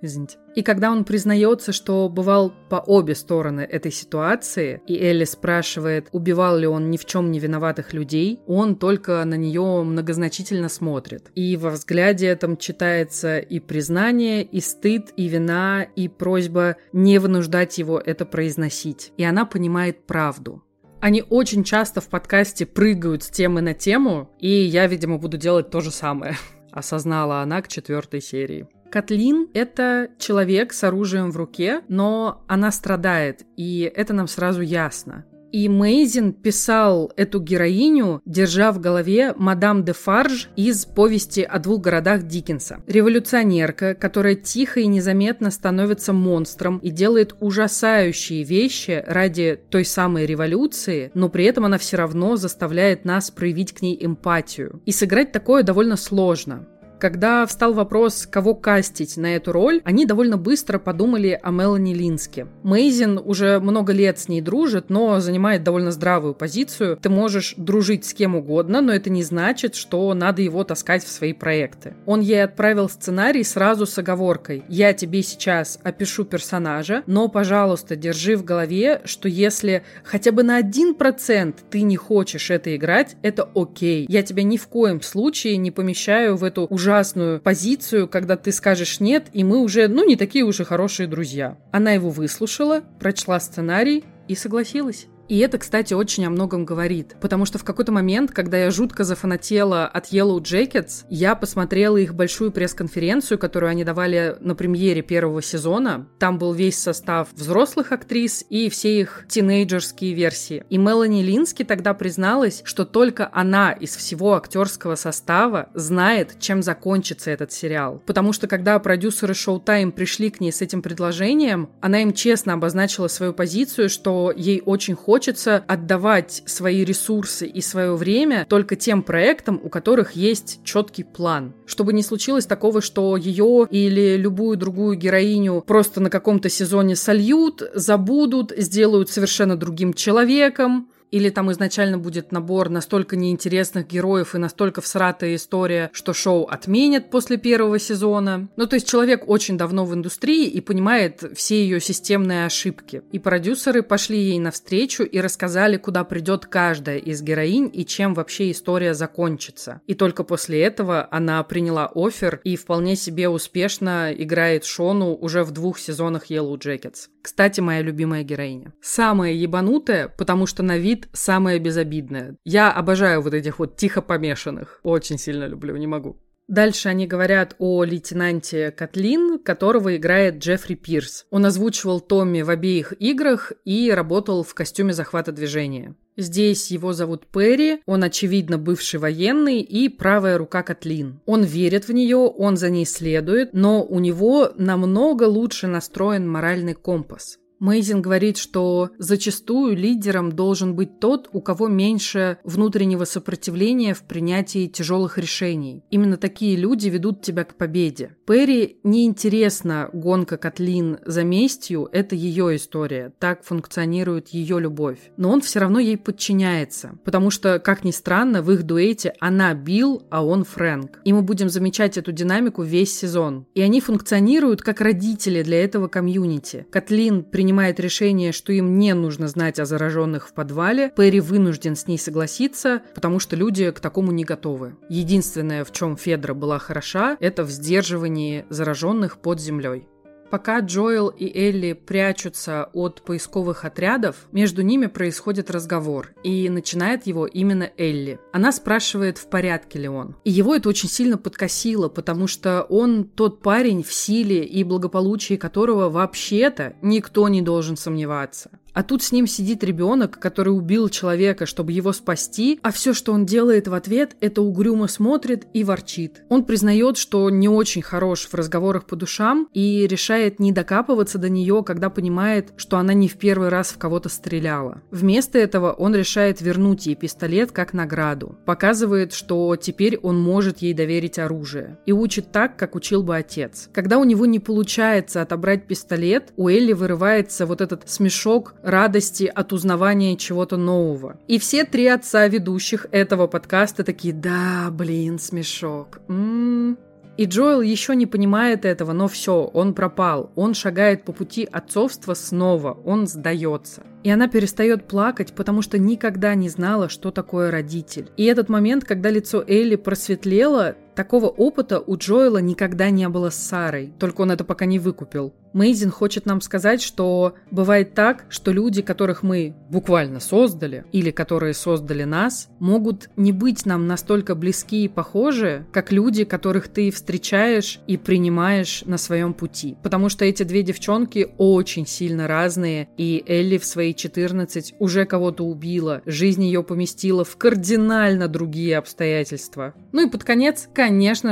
Извините. И когда он признается, что бывал по обе стороны этой ситуации, и Элли спрашивает, убивал ли он ни в чем не виноватых людей, он только на нее многозначительно смотрит. И во взгляде этом читается и признание, и стыд, и вина, и просьба не вынуждать его это произносить. И она понимает правду. Они очень часто в подкасте прыгают с темы на тему, и я, видимо, буду делать то же самое. Осознала она к четвертой серии. Катлин — это человек с оружием в руке, но она страдает, и это нам сразу ясно. И Мейзин писал эту героиню, держа в голове мадам де Фарж из повести о двух городах Диккенса. Революционерка, которая тихо и незаметно становится монстром и делает ужасающие вещи ради той самой революции, но при этом она все равно заставляет нас проявить к ней эмпатию. И сыграть такое довольно сложно. Когда встал вопрос, кого кастить на эту роль, они довольно быстро подумали о Мелани Линске. Мейзин уже много лет с ней дружит, но занимает довольно здравую позицию. Ты можешь дружить с кем угодно, но это не значит, что надо его таскать в свои проекты. Он ей отправил сценарий сразу с оговоркой. Я тебе сейчас опишу персонажа, но, пожалуйста, держи в голове, что если хотя бы на один процент ты не хочешь это играть, это окей. Я тебя ни в коем случае не помещаю в эту ужасную ужасную позицию, когда ты скажешь нет, и мы уже, ну, не такие уже хорошие друзья. Она его выслушала, прочла сценарий и согласилась. И это, кстати, очень о многом говорит, потому что в какой-то момент, когда я жутко зафанатела от Yellow Jackets, я посмотрела их большую пресс-конференцию, которую они давали на премьере первого сезона. Там был весь состав взрослых актрис и все их тинейджерские версии. И Мелани Лински тогда призналась, что только она из всего актерского состава знает, чем закончится этот сериал. Потому что когда продюсеры Showtime пришли к ней с этим предложением, она им честно обозначила свою позицию, что ей очень хочется хочется отдавать свои ресурсы и свое время только тем проектам, у которых есть четкий план. Чтобы не случилось такого, что ее или любую другую героиню просто на каком-то сезоне сольют, забудут, сделают совершенно другим человеком, или там изначально будет набор настолько неинтересных героев и настолько всратая история, что шоу отменят после первого сезона. Ну, то есть человек очень давно в индустрии и понимает все ее системные ошибки. И продюсеры пошли ей навстречу и рассказали, куда придет каждая из героинь и чем вообще история закончится. И только после этого она приняла офер и вполне себе успешно играет Шону уже в двух сезонах Yellow Jackets. Кстати, моя любимая героиня. Самая ебанутая, потому что на вид самая безобидная. Я обожаю вот этих вот тихо помешанных. Очень сильно люблю, не могу. Дальше они говорят о лейтенанте Катлин, которого играет Джеффри Пирс. Он озвучивал Томми в обеих играх и работал в костюме захвата движения. Здесь его зовут Перри, он, очевидно, бывший военный и правая рука Катлин. Он верит в нее, он за ней следует, но у него намного лучше настроен моральный компас. Мейзин говорит, что зачастую лидером должен быть тот, у кого меньше внутреннего сопротивления в принятии тяжелых решений. Именно такие люди ведут тебя к победе. Перри неинтересна гонка Катлин за местью, это ее история, так функционирует ее любовь. Но он все равно ей подчиняется, потому что, как ни странно, в их дуэте она Билл, а он Фрэнк. И мы будем замечать эту динамику весь сезон. И они функционируют как родители для этого комьюнити. Катлин принимает принимает решение, что им не нужно знать о зараженных в подвале, Перри вынужден с ней согласиться, потому что люди к такому не готовы. Единственное, в чем Федра была хороша, это в сдерживании зараженных под землей. Пока Джоэл и Элли прячутся от поисковых отрядов, между ними происходит разговор, и начинает его именно Элли. Она спрашивает, в порядке ли он. И его это очень сильно подкосило, потому что он тот парень, в силе и благополучии которого вообще-то никто не должен сомневаться. А тут с ним сидит ребенок, который убил человека, чтобы его спасти, а все, что он делает в ответ, это угрюмо смотрит и ворчит. Он признает, что не очень хорош в разговорах по душам и решает не докапываться до нее, когда понимает, что она не в первый раз в кого-то стреляла. Вместо этого он решает вернуть ей пистолет как награду. Показывает, что теперь он может ей доверить оружие. И учит так, как учил бы отец. Когда у него не получается отобрать пистолет, у Элли вырывается вот этот смешок радости от узнавания чего-то нового. И все три отца ведущих этого подкаста такие, да, блин, смешок. М-м-м. И Джоэл еще не понимает этого, но все, он пропал. Он шагает по пути отцовства снова, он сдается. И она перестает плакать, потому что никогда не знала, что такое родитель. И этот момент, когда лицо Элли просветлело, такого опыта у Джоэла никогда не было с Сарой, только он это пока не выкупил. Мейзин хочет нам сказать, что бывает так, что люди, которых мы буквально создали, или которые создали нас, могут не быть нам настолько близки и похожи, как люди, которых ты встречаешь и принимаешь на своем пути. Потому что эти две девчонки очень сильно разные, и Элли в своей 14 уже кого-то убила, жизнь ее поместила в кардинально другие обстоятельства. Ну и под конец, конечно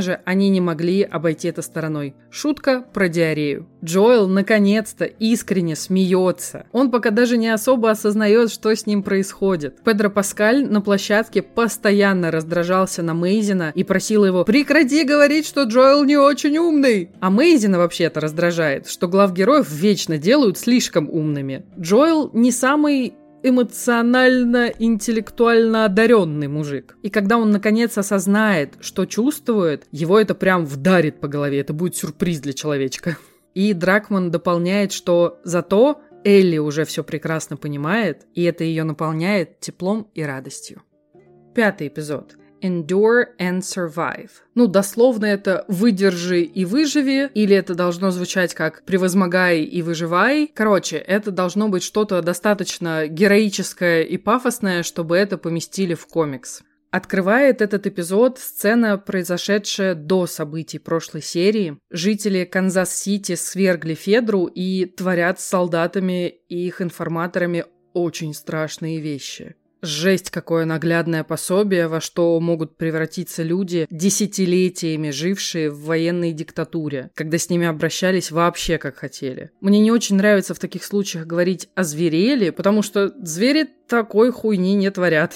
же, они не могли обойти это стороной. Шутка про диарею. Джоэл наконец-то искренне смеется. Он пока даже не особо осознает, что с ним происходит. Педро Паскаль на площадке постоянно раздражался на Мейзина и просил его «Прекрати говорить, что Джоэл не очень умный!» А Мейзина вообще-то раздражает, что глав героев вечно делают слишком умными. Джоэл не самый эмоционально-интеллектуально одаренный мужик. И когда он наконец осознает, что чувствует, его это прям вдарит по голове. Это будет сюрприз для человечка. И Дракман дополняет, что зато Элли уже все прекрасно понимает, и это ее наполняет теплом и радостью. Пятый эпизод. Endure and survive. Ну, дословно это «выдержи и выживи», или это должно звучать как «превозмогай и выживай». Короче, это должно быть что-то достаточно героическое и пафосное, чтобы это поместили в комикс. Открывает этот эпизод сцена, произошедшая до событий прошлой серии. Жители Канзас-Сити свергли Федру и творят с солдатами и их информаторами очень страшные вещи. Жесть, какое наглядное пособие, во что могут превратиться люди, десятилетиями жившие в военной диктатуре, когда с ними обращались вообще как хотели. Мне не очень нравится в таких случаях говорить озверели, потому что звери такой хуйни не творят.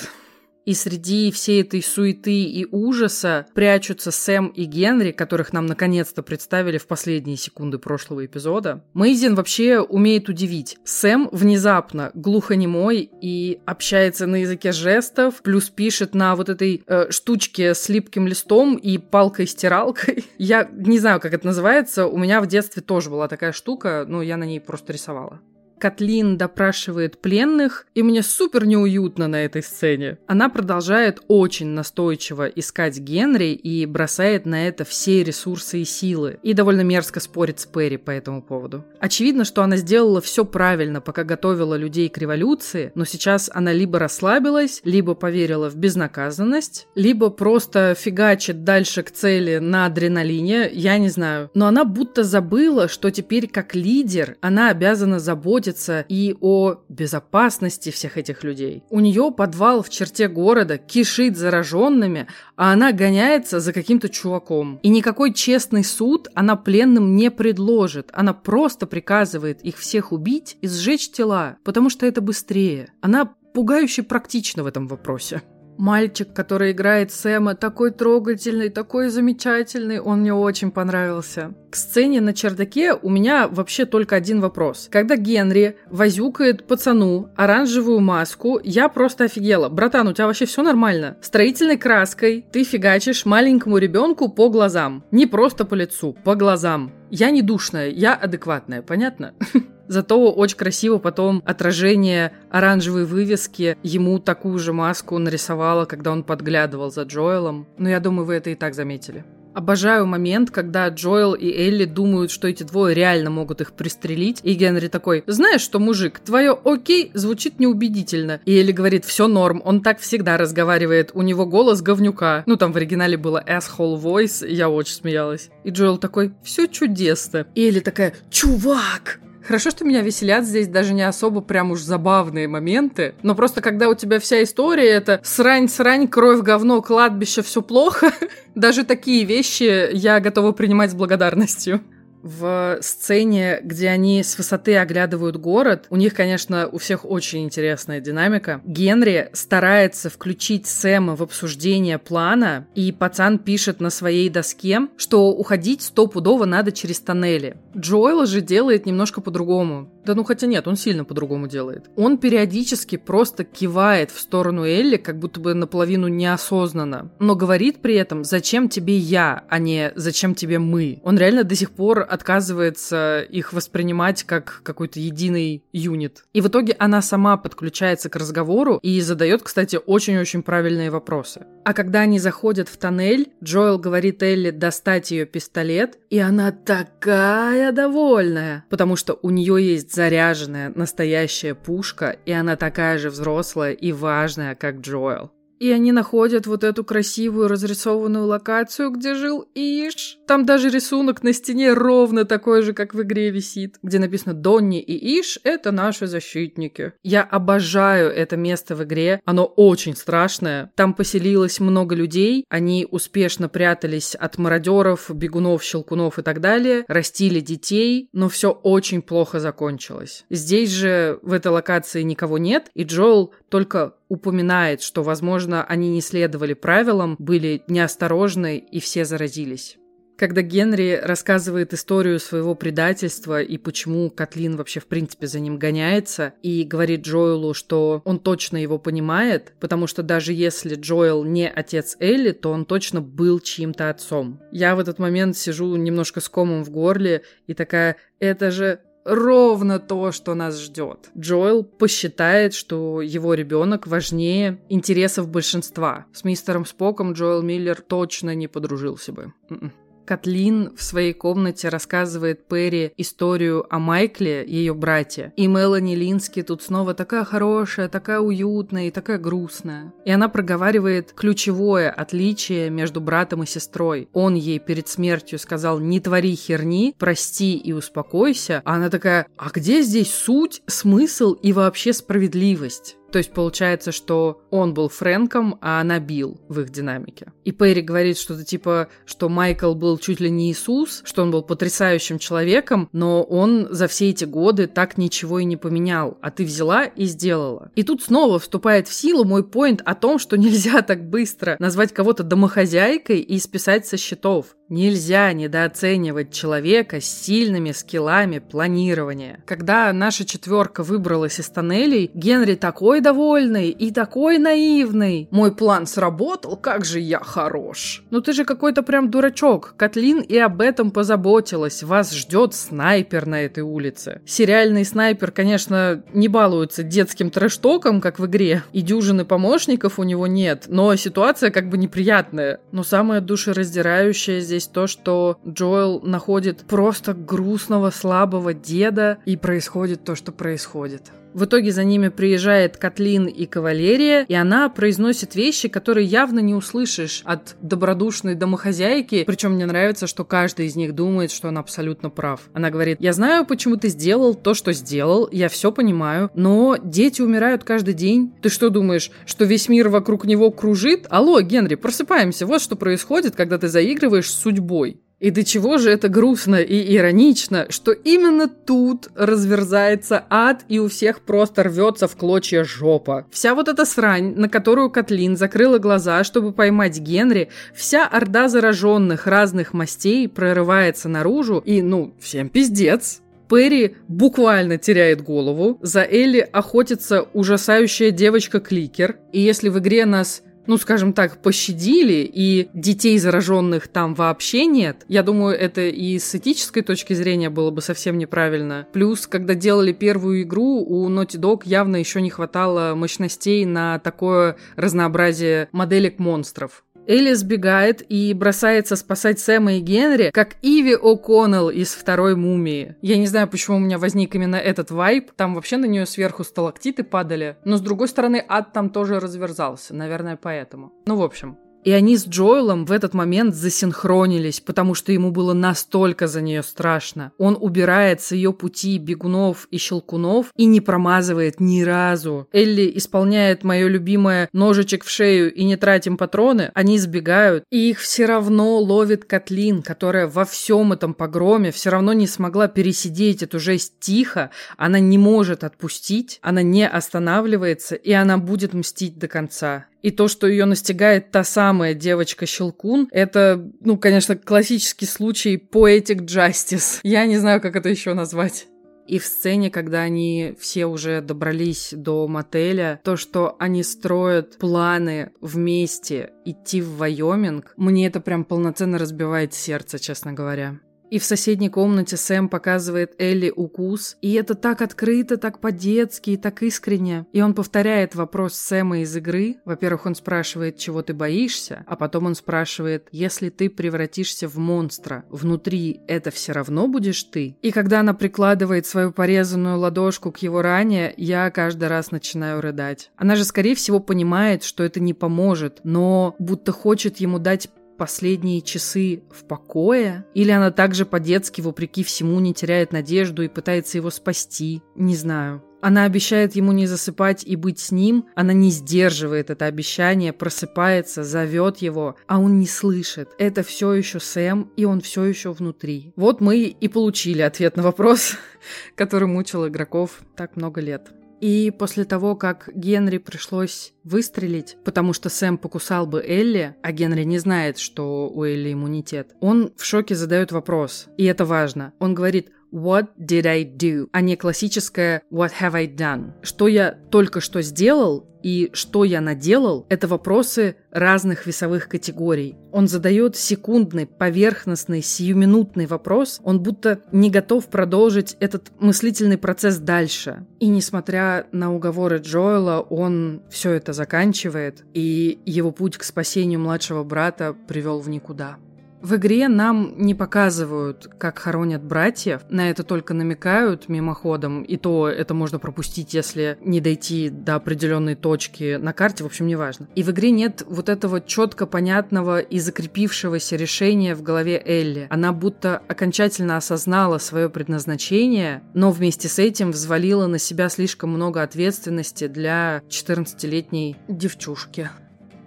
И среди всей этой суеты и ужаса прячутся Сэм и Генри, которых нам наконец-то представили в последние секунды прошлого эпизода. Мейзин вообще умеет удивить. Сэм внезапно глухонемой и общается на языке жестов, плюс пишет на вот этой э, штучке с липким листом и палкой-стиралкой. Я не знаю, как это называется. У меня в детстве тоже была такая штука, но я на ней просто рисовала. Катлин допрашивает пленных, и мне супер неуютно на этой сцене. Она продолжает очень настойчиво искать Генри и бросает на это все ресурсы и силы. И довольно мерзко спорит с Перри по этому поводу. Очевидно, что она сделала все правильно, пока готовила людей к революции, но сейчас она либо расслабилась, либо поверила в безнаказанность, либо просто фигачит дальше к цели на адреналине, я не знаю. Но она будто забыла, что теперь как лидер она обязана заботиться заботится и о безопасности всех этих людей. У нее подвал в черте города кишит зараженными, а она гоняется за каким-то чуваком. И никакой честный суд она пленным не предложит. Она просто приказывает их всех убить и сжечь тела, потому что это быстрее. Она пугающе практична в этом вопросе. Мальчик, который играет Сэма, такой трогательный, такой замечательный, он мне очень понравился. К сцене на чердаке у меня вообще только один вопрос. Когда Генри возюкает пацану оранжевую маску, я просто офигела. Братан, у тебя вообще все нормально? Строительной краской ты фигачишь маленькому ребенку по глазам. Не просто по лицу, по глазам. Я не душная, я адекватная, понятно? Зато очень красиво потом отражение оранжевой вывески ему такую же маску нарисовало, когда он подглядывал за Джоэлом. Но я думаю, вы это и так заметили. Обожаю момент, когда Джоэл и Элли думают, что эти двое реально могут их пристрелить. И Генри такой, знаешь что, мужик, твое окей звучит неубедительно. И Элли говорит, все норм, он так всегда разговаривает, у него голос говнюка. Ну, там в оригинале было asshole voice, я очень смеялась. И Джоэл такой, все чудесно. И Элли такая, чувак, Хорошо, что меня веселят здесь даже не особо прям уж забавные моменты, но просто когда у тебя вся история это срань-срань, кровь, говно, кладбище, все плохо, даже такие вещи я готова принимать с благодарностью в сцене, где они с высоты оглядывают город, у них, конечно, у всех очень интересная динамика. Генри старается включить Сэма в обсуждение плана, и пацан пишет на своей доске, что уходить стопудово надо через тоннели. Джоэл же делает немножко по-другому. Да ну хотя нет, он сильно по-другому делает. Он периодически просто кивает в сторону Элли, как будто бы наполовину неосознанно, но говорит при этом «зачем тебе я», а не «зачем тебе мы». Он реально до сих пор отказывается их воспринимать как какой-то единый юнит. И в итоге она сама подключается к разговору и задает, кстати, очень-очень правильные вопросы. А когда они заходят в тоннель, Джоэл говорит Элли достать ее пистолет, и она такая довольная, потому что у нее есть заряженная настоящая пушка, и она такая же взрослая и важная, как Джоэл. И они находят вот эту красивую разрисованную локацию, где жил Иш. Там даже рисунок на стене ровно такой же, как в игре висит, где написано «Донни и Иш — это наши защитники». Я обожаю это место в игре, оно очень страшное. Там поселилось много людей, они успешно прятались от мародеров, бегунов, щелкунов и так далее, растили детей, но все очень плохо закончилось. Здесь же в этой локации никого нет, и Джоэл только упоминает, что, возможно, они не следовали правилам, были неосторожны и все заразились. Когда Генри рассказывает историю своего предательства и почему Катлин вообще в принципе за ним гоняется, и говорит Джоэлу, что он точно его понимает, потому что даже если Джоэл не отец Элли, то он точно был чьим-то отцом. Я в этот момент сижу немножко с комом в горле и такая, это же ровно то, что нас ждет. Джоэл посчитает, что его ребенок важнее интересов большинства. С мистером Споком Джоэл Миллер точно не подружился бы. М-м. Катлин в своей комнате рассказывает Перри историю о Майкле, ее брате. И Мелани Лински тут снова такая хорошая, такая уютная и такая грустная. И она проговаривает ключевое отличие между братом и сестрой. Он ей перед смертью сказал «не твори херни, прости и успокойся». А она такая «а где здесь суть, смысл и вообще справедливость?» То есть получается, что он был Фрэнком, а она Билл в их динамике. И Перри говорит что-то типа, что Майкл был чуть ли не Иисус, что он был потрясающим человеком, но он за все эти годы так ничего и не поменял, а ты взяла и сделала. И тут снова вступает в силу мой поинт о том, что нельзя так быстро назвать кого-то домохозяйкой и списать со счетов. Нельзя недооценивать человека с сильными скиллами планирования. Когда наша четверка выбралась из тоннелей, Генри такой довольный и такой наивный. Мой план сработал, как же я хорош. Ну ты же какой-то прям дурачок. Катлин и об этом позаботилась. Вас ждет снайпер на этой улице. Сериальный снайпер, конечно, не балуется детским трэштоком, как в игре, и дюжины помощников у него нет, но ситуация как бы неприятная. Но самое душераздирающее здесь то, что Джоэл находит просто грустного, слабого деда, и происходит то, что происходит. В итоге за ними приезжает Катлин и Кавалерия, и она произносит вещи, которые явно не услышишь от добродушной домохозяйки. Причем мне нравится, что каждый из них думает, что он абсолютно прав. Она говорит, я знаю, почему ты сделал то, что сделал, я все понимаю, но дети умирают каждый день. Ты что думаешь, что весь мир вокруг него кружит? Алло, Генри, просыпаемся. Вот что происходит, когда ты заигрываешь с судьбой. И до чего же это грустно и иронично, что именно тут разверзается ад и у всех просто рвется в клочья жопа. Вся вот эта срань, на которую Катлин закрыла глаза, чтобы поймать Генри, вся орда зараженных разных мастей прорывается наружу и, ну, всем пиздец. Перри буквально теряет голову, за Элли охотится ужасающая девочка-кликер, и если в игре нас ну, скажем так, пощадили, и детей зараженных там вообще нет, я думаю, это и с этической точки зрения было бы совсем неправильно. Плюс, когда делали первую игру, у Naughty Dog явно еще не хватало мощностей на такое разнообразие моделек монстров. Элли сбегает и бросается спасать Сэма и Генри, как Иви О'Коннелл из второй мумии. Я не знаю, почему у меня возник именно этот вайб. Там вообще на нее сверху сталактиты падали. Но с другой стороны, ад там тоже разверзался. Наверное, поэтому. Ну, в общем, и они с Джоэлом в этот момент засинхронились, потому что ему было настолько за нее страшно. Он убирает с ее пути бегунов и щелкунов и не промазывает ни разу. Элли исполняет мое любимое «ножичек в шею и не тратим патроны», они сбегают, и их все равно ловит Катлин, которая во всем этом погроме все равно не смогла пересидеть эту жесть тихо, она не может отпустить, она не останавливается, и она будет мстить до конца. И то, что ее настигает та самая девочка-щелкун, это, ну, конечно, классический случай poetic justice. Я не знаю, как это еще назвать. И в сцене, когда они все уже добрались до мотеля, то, что они строят планы вместе идти в Вайоминг, мне это прям полноценно разбивает сердце, честно говоря. И в соседней комнате Сэм показывает Элли укус. И это так открыто, так по-детски и так искренне. И он повторяет вопрос Сэма из игры. Во-первых, он спрашивает, чего ты боишься, а потом он спрашивает, если ты превратишься в монстра, внутри это все равно будешь ты? И когда она прикладывает свою порезанную ладошку к его ране, я каждый раз начинаю рыдать. Она же, скорее всего, понимает, что это не поможет, но будто хочет ему дать последние часы в покое? Или она также по-детски, вопреки всему, не теряет надежду и пытается его спасти? Не знаю. Она обещает ему не засыпать и быть с ним, она не сдерживает это обещание, просыпается, зовет его, а он не слышит. Это все еще Сэм, и он все еще внутри. Вот мы и получили ответ на вопрос, который мучил игроков так много лет. И после того, как Генри пришлось выстрелить, потому что Сэм покусал бы Элли, а Генри не знает, что у Элли иммунитет, он в шоке задает вопрос. И это важно. Он говорит, What did I do, а не классическое What have I done. Что я только что сделал и что я наделал – это вопросы разных весовых категорий. Он задает секундный, поверхностный, сиюминутный вопрос, он будто не готов продолжить этот мыслительный процесс дальше. И несмотря на уговоры Джоэла, он все это заканчивает, и его путь к спасению младшего брата привел в никуда. В игре нам не показывают, как хоронят братьев, на это только намекают мимоходом, и то это можно пропустить, если не дойти до определенной точки на карте, в общем, неважно. И в игре нет вот этого четко понятного и закрепившегося решения в голове Элли. Она будто окончательно осознала свое предназначение, но вместе с этим взвалила на себя слишком много ответственности для 14-летней девчушки.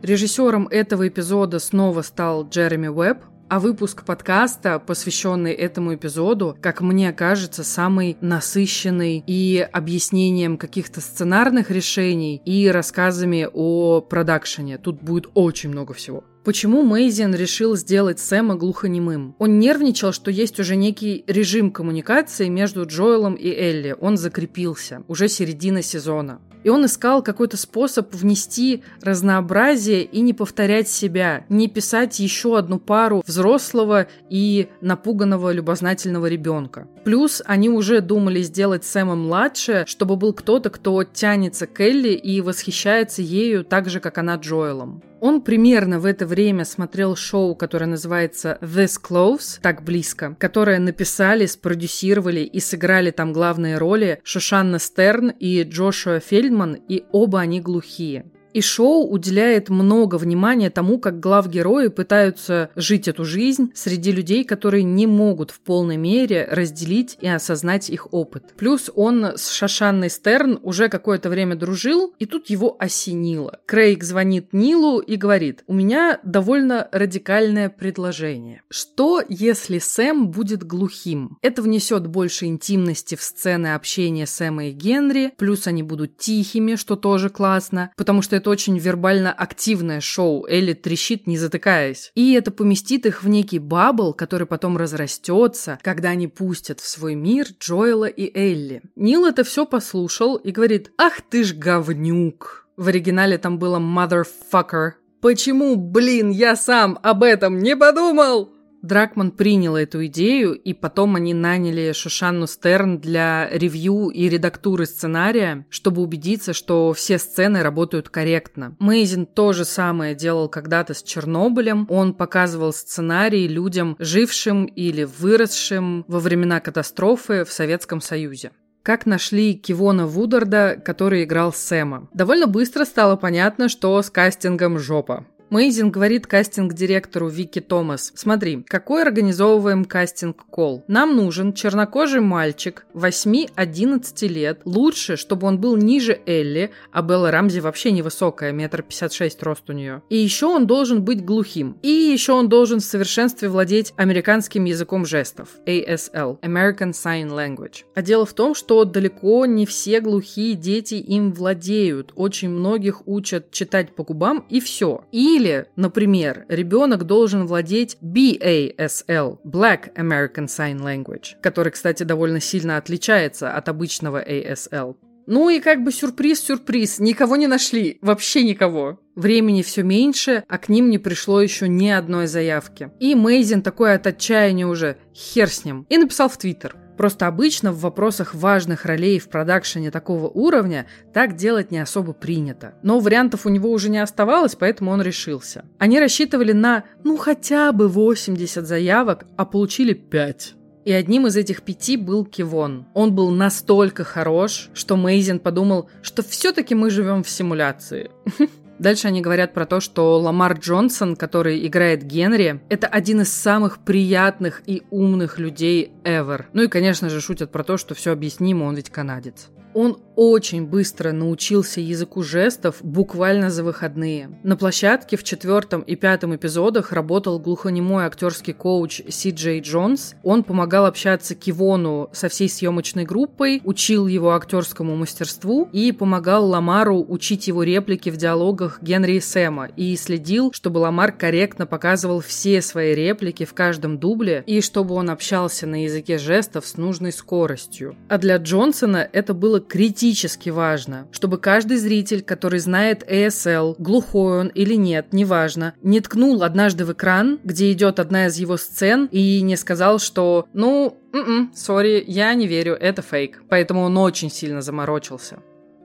Режиссером этого эпизода снова стал Джереми Уэбб, а выпуск подкаста, посвященный этому эпизоду, как мне кажется, самый насыщенный и объяснением каких-то сценарных решений, и рассказами о продакшене. Тут будет очень много всего. Почему Мейзин решил сделать Сэма глухонемым? Он нервничал, что есть уже некий режим коммуникации между Джоэлом и Элли. Он закрепился. Уже середина сезона. И он искал какой-то способ внести разнообразие и не повторять себя, не писать еще одну пару взрослого и напуганного любознательного ребенка. Плюс они уже думали сделать Сэма младше, чтобы был кто-то, кто тянется к Элли и восхищается ею так же, как она Джоэлом. Он примерно в это время смотрел шоу, которое называется This Close, так близко, которое написали, спродюсировали и сыграли там главные роли Шушанна Стерн и Джошуа Фельдман, и оба они глухие. И шоу уделяет много внимания тому, как главгерои пытаются жить эту жизнь среди людей, которые не могут в полной мере разделить и осознать их опыт. Плюс он с Шашанной Стерн уже какое-то время дружил, и тут его осенило. Крейг звонит Нилу и говорит, у меня довольно радикальное предложение. Что, если Сэм будет глухим? Это внесет больше интимности в сцены общения Сэма и Генри, плюс они будут тихими, что тоже классно, потому что это очень вербально активное шоу. Элли трещит, не затыкаясь. И это поместит их в некий бабл, который потом разрастется, когда они пустят в свой мир Джоэла и Элли. Нил это все послушал и говорит «Ах ты ж говнюк!» В оригинале там было «motherfucker». Почему, блин, я сам об этом не подумал? Дракман принял эту идею, и потом они наняли Шушанну Стерн для ревью и редактуры сценария, чтобы убедиться, что все сцены работают корректно. Мейзин то же самое делал когда-то с Чернобылем. Он показывал сценарий людям, жившим или выросшим во времена катастрофы в Советском Союзе как нашли Кивона Вударда, который играл Сэма. Довольно быстро стало понятно, что с кастингом жопа. Мейзин говорит кастинг-директору Вики Томас, смотри, какой организовываем кастинг-колл? Нам нужен чернокожий мальчик 8-11 лет, лучше, чтобы он был ниже Элли, а Белла Рамзи вообще невысокая, метр пятьдесят шесть рост у нее. И еще он должен быть глухим. И еще он должен в совершенстве владеть американским языком жестов, ASL, American Sign Language. А дело в том, что далеко не все глухие дети им владеют. Очень многих учат читать по губам и все. И или, например, ребенок должен владеть BASL, Black American Sign Language, который, кстати, довольно сильно отличается от обычного ASL. Ну и как бы сюрприз-сюрприз, никого не нашли, вообще никого. Времени все меньше, а к ним не пришло еще ни одной заявки. И Мейзин такой от отчаяния уже, хер с ним, и написал в Твиттер – Просто обычно в вопросах важных ролей в продакшене такого уровня так делать не особо принято. Но вариантов у него уже не оставалось, поэтому он решился. Они рассчитывали на, ну, хотя бы 80 заявок, а получили 5. И одним из этих пяти был Кивон. Он был настолько хорош, что Мейзин подумал, что все-таки мы живем в симуляции. Дальше они говорят про то, что Ламар Джонсон, который играет Генри, это один из самых приятных и умных людей ever. Ну и, конечно же, шутят про то, что все объяснимо, он ведь канадец. Он очень быстро научился языку жестов буквально за выходные. На площадке в четвертом и пятом эпизодах работал глухонемой актерский коуч Си Джей Джонс. Он помогал общаться Кивону со всей съемочной группой, учил его актерскому мастерству и помогал Ламару учить его реплики в диалогах Генри и Сэма и следил, чтобы Ламар корректно показывал все свои реплики в каждом дубле и чтобы он общался на языке жестов с нужной скоростью. А для Джонсона это было критически важно, чтобы каждый зритель, который знает ASL, глухой он или нет, неважно, не ткнул однажды в экран, где идет одна из его сцен, и не сказал, что «ну, м-м, сори, я не верю, это фейк». Поэтому он очень сильно заморочился.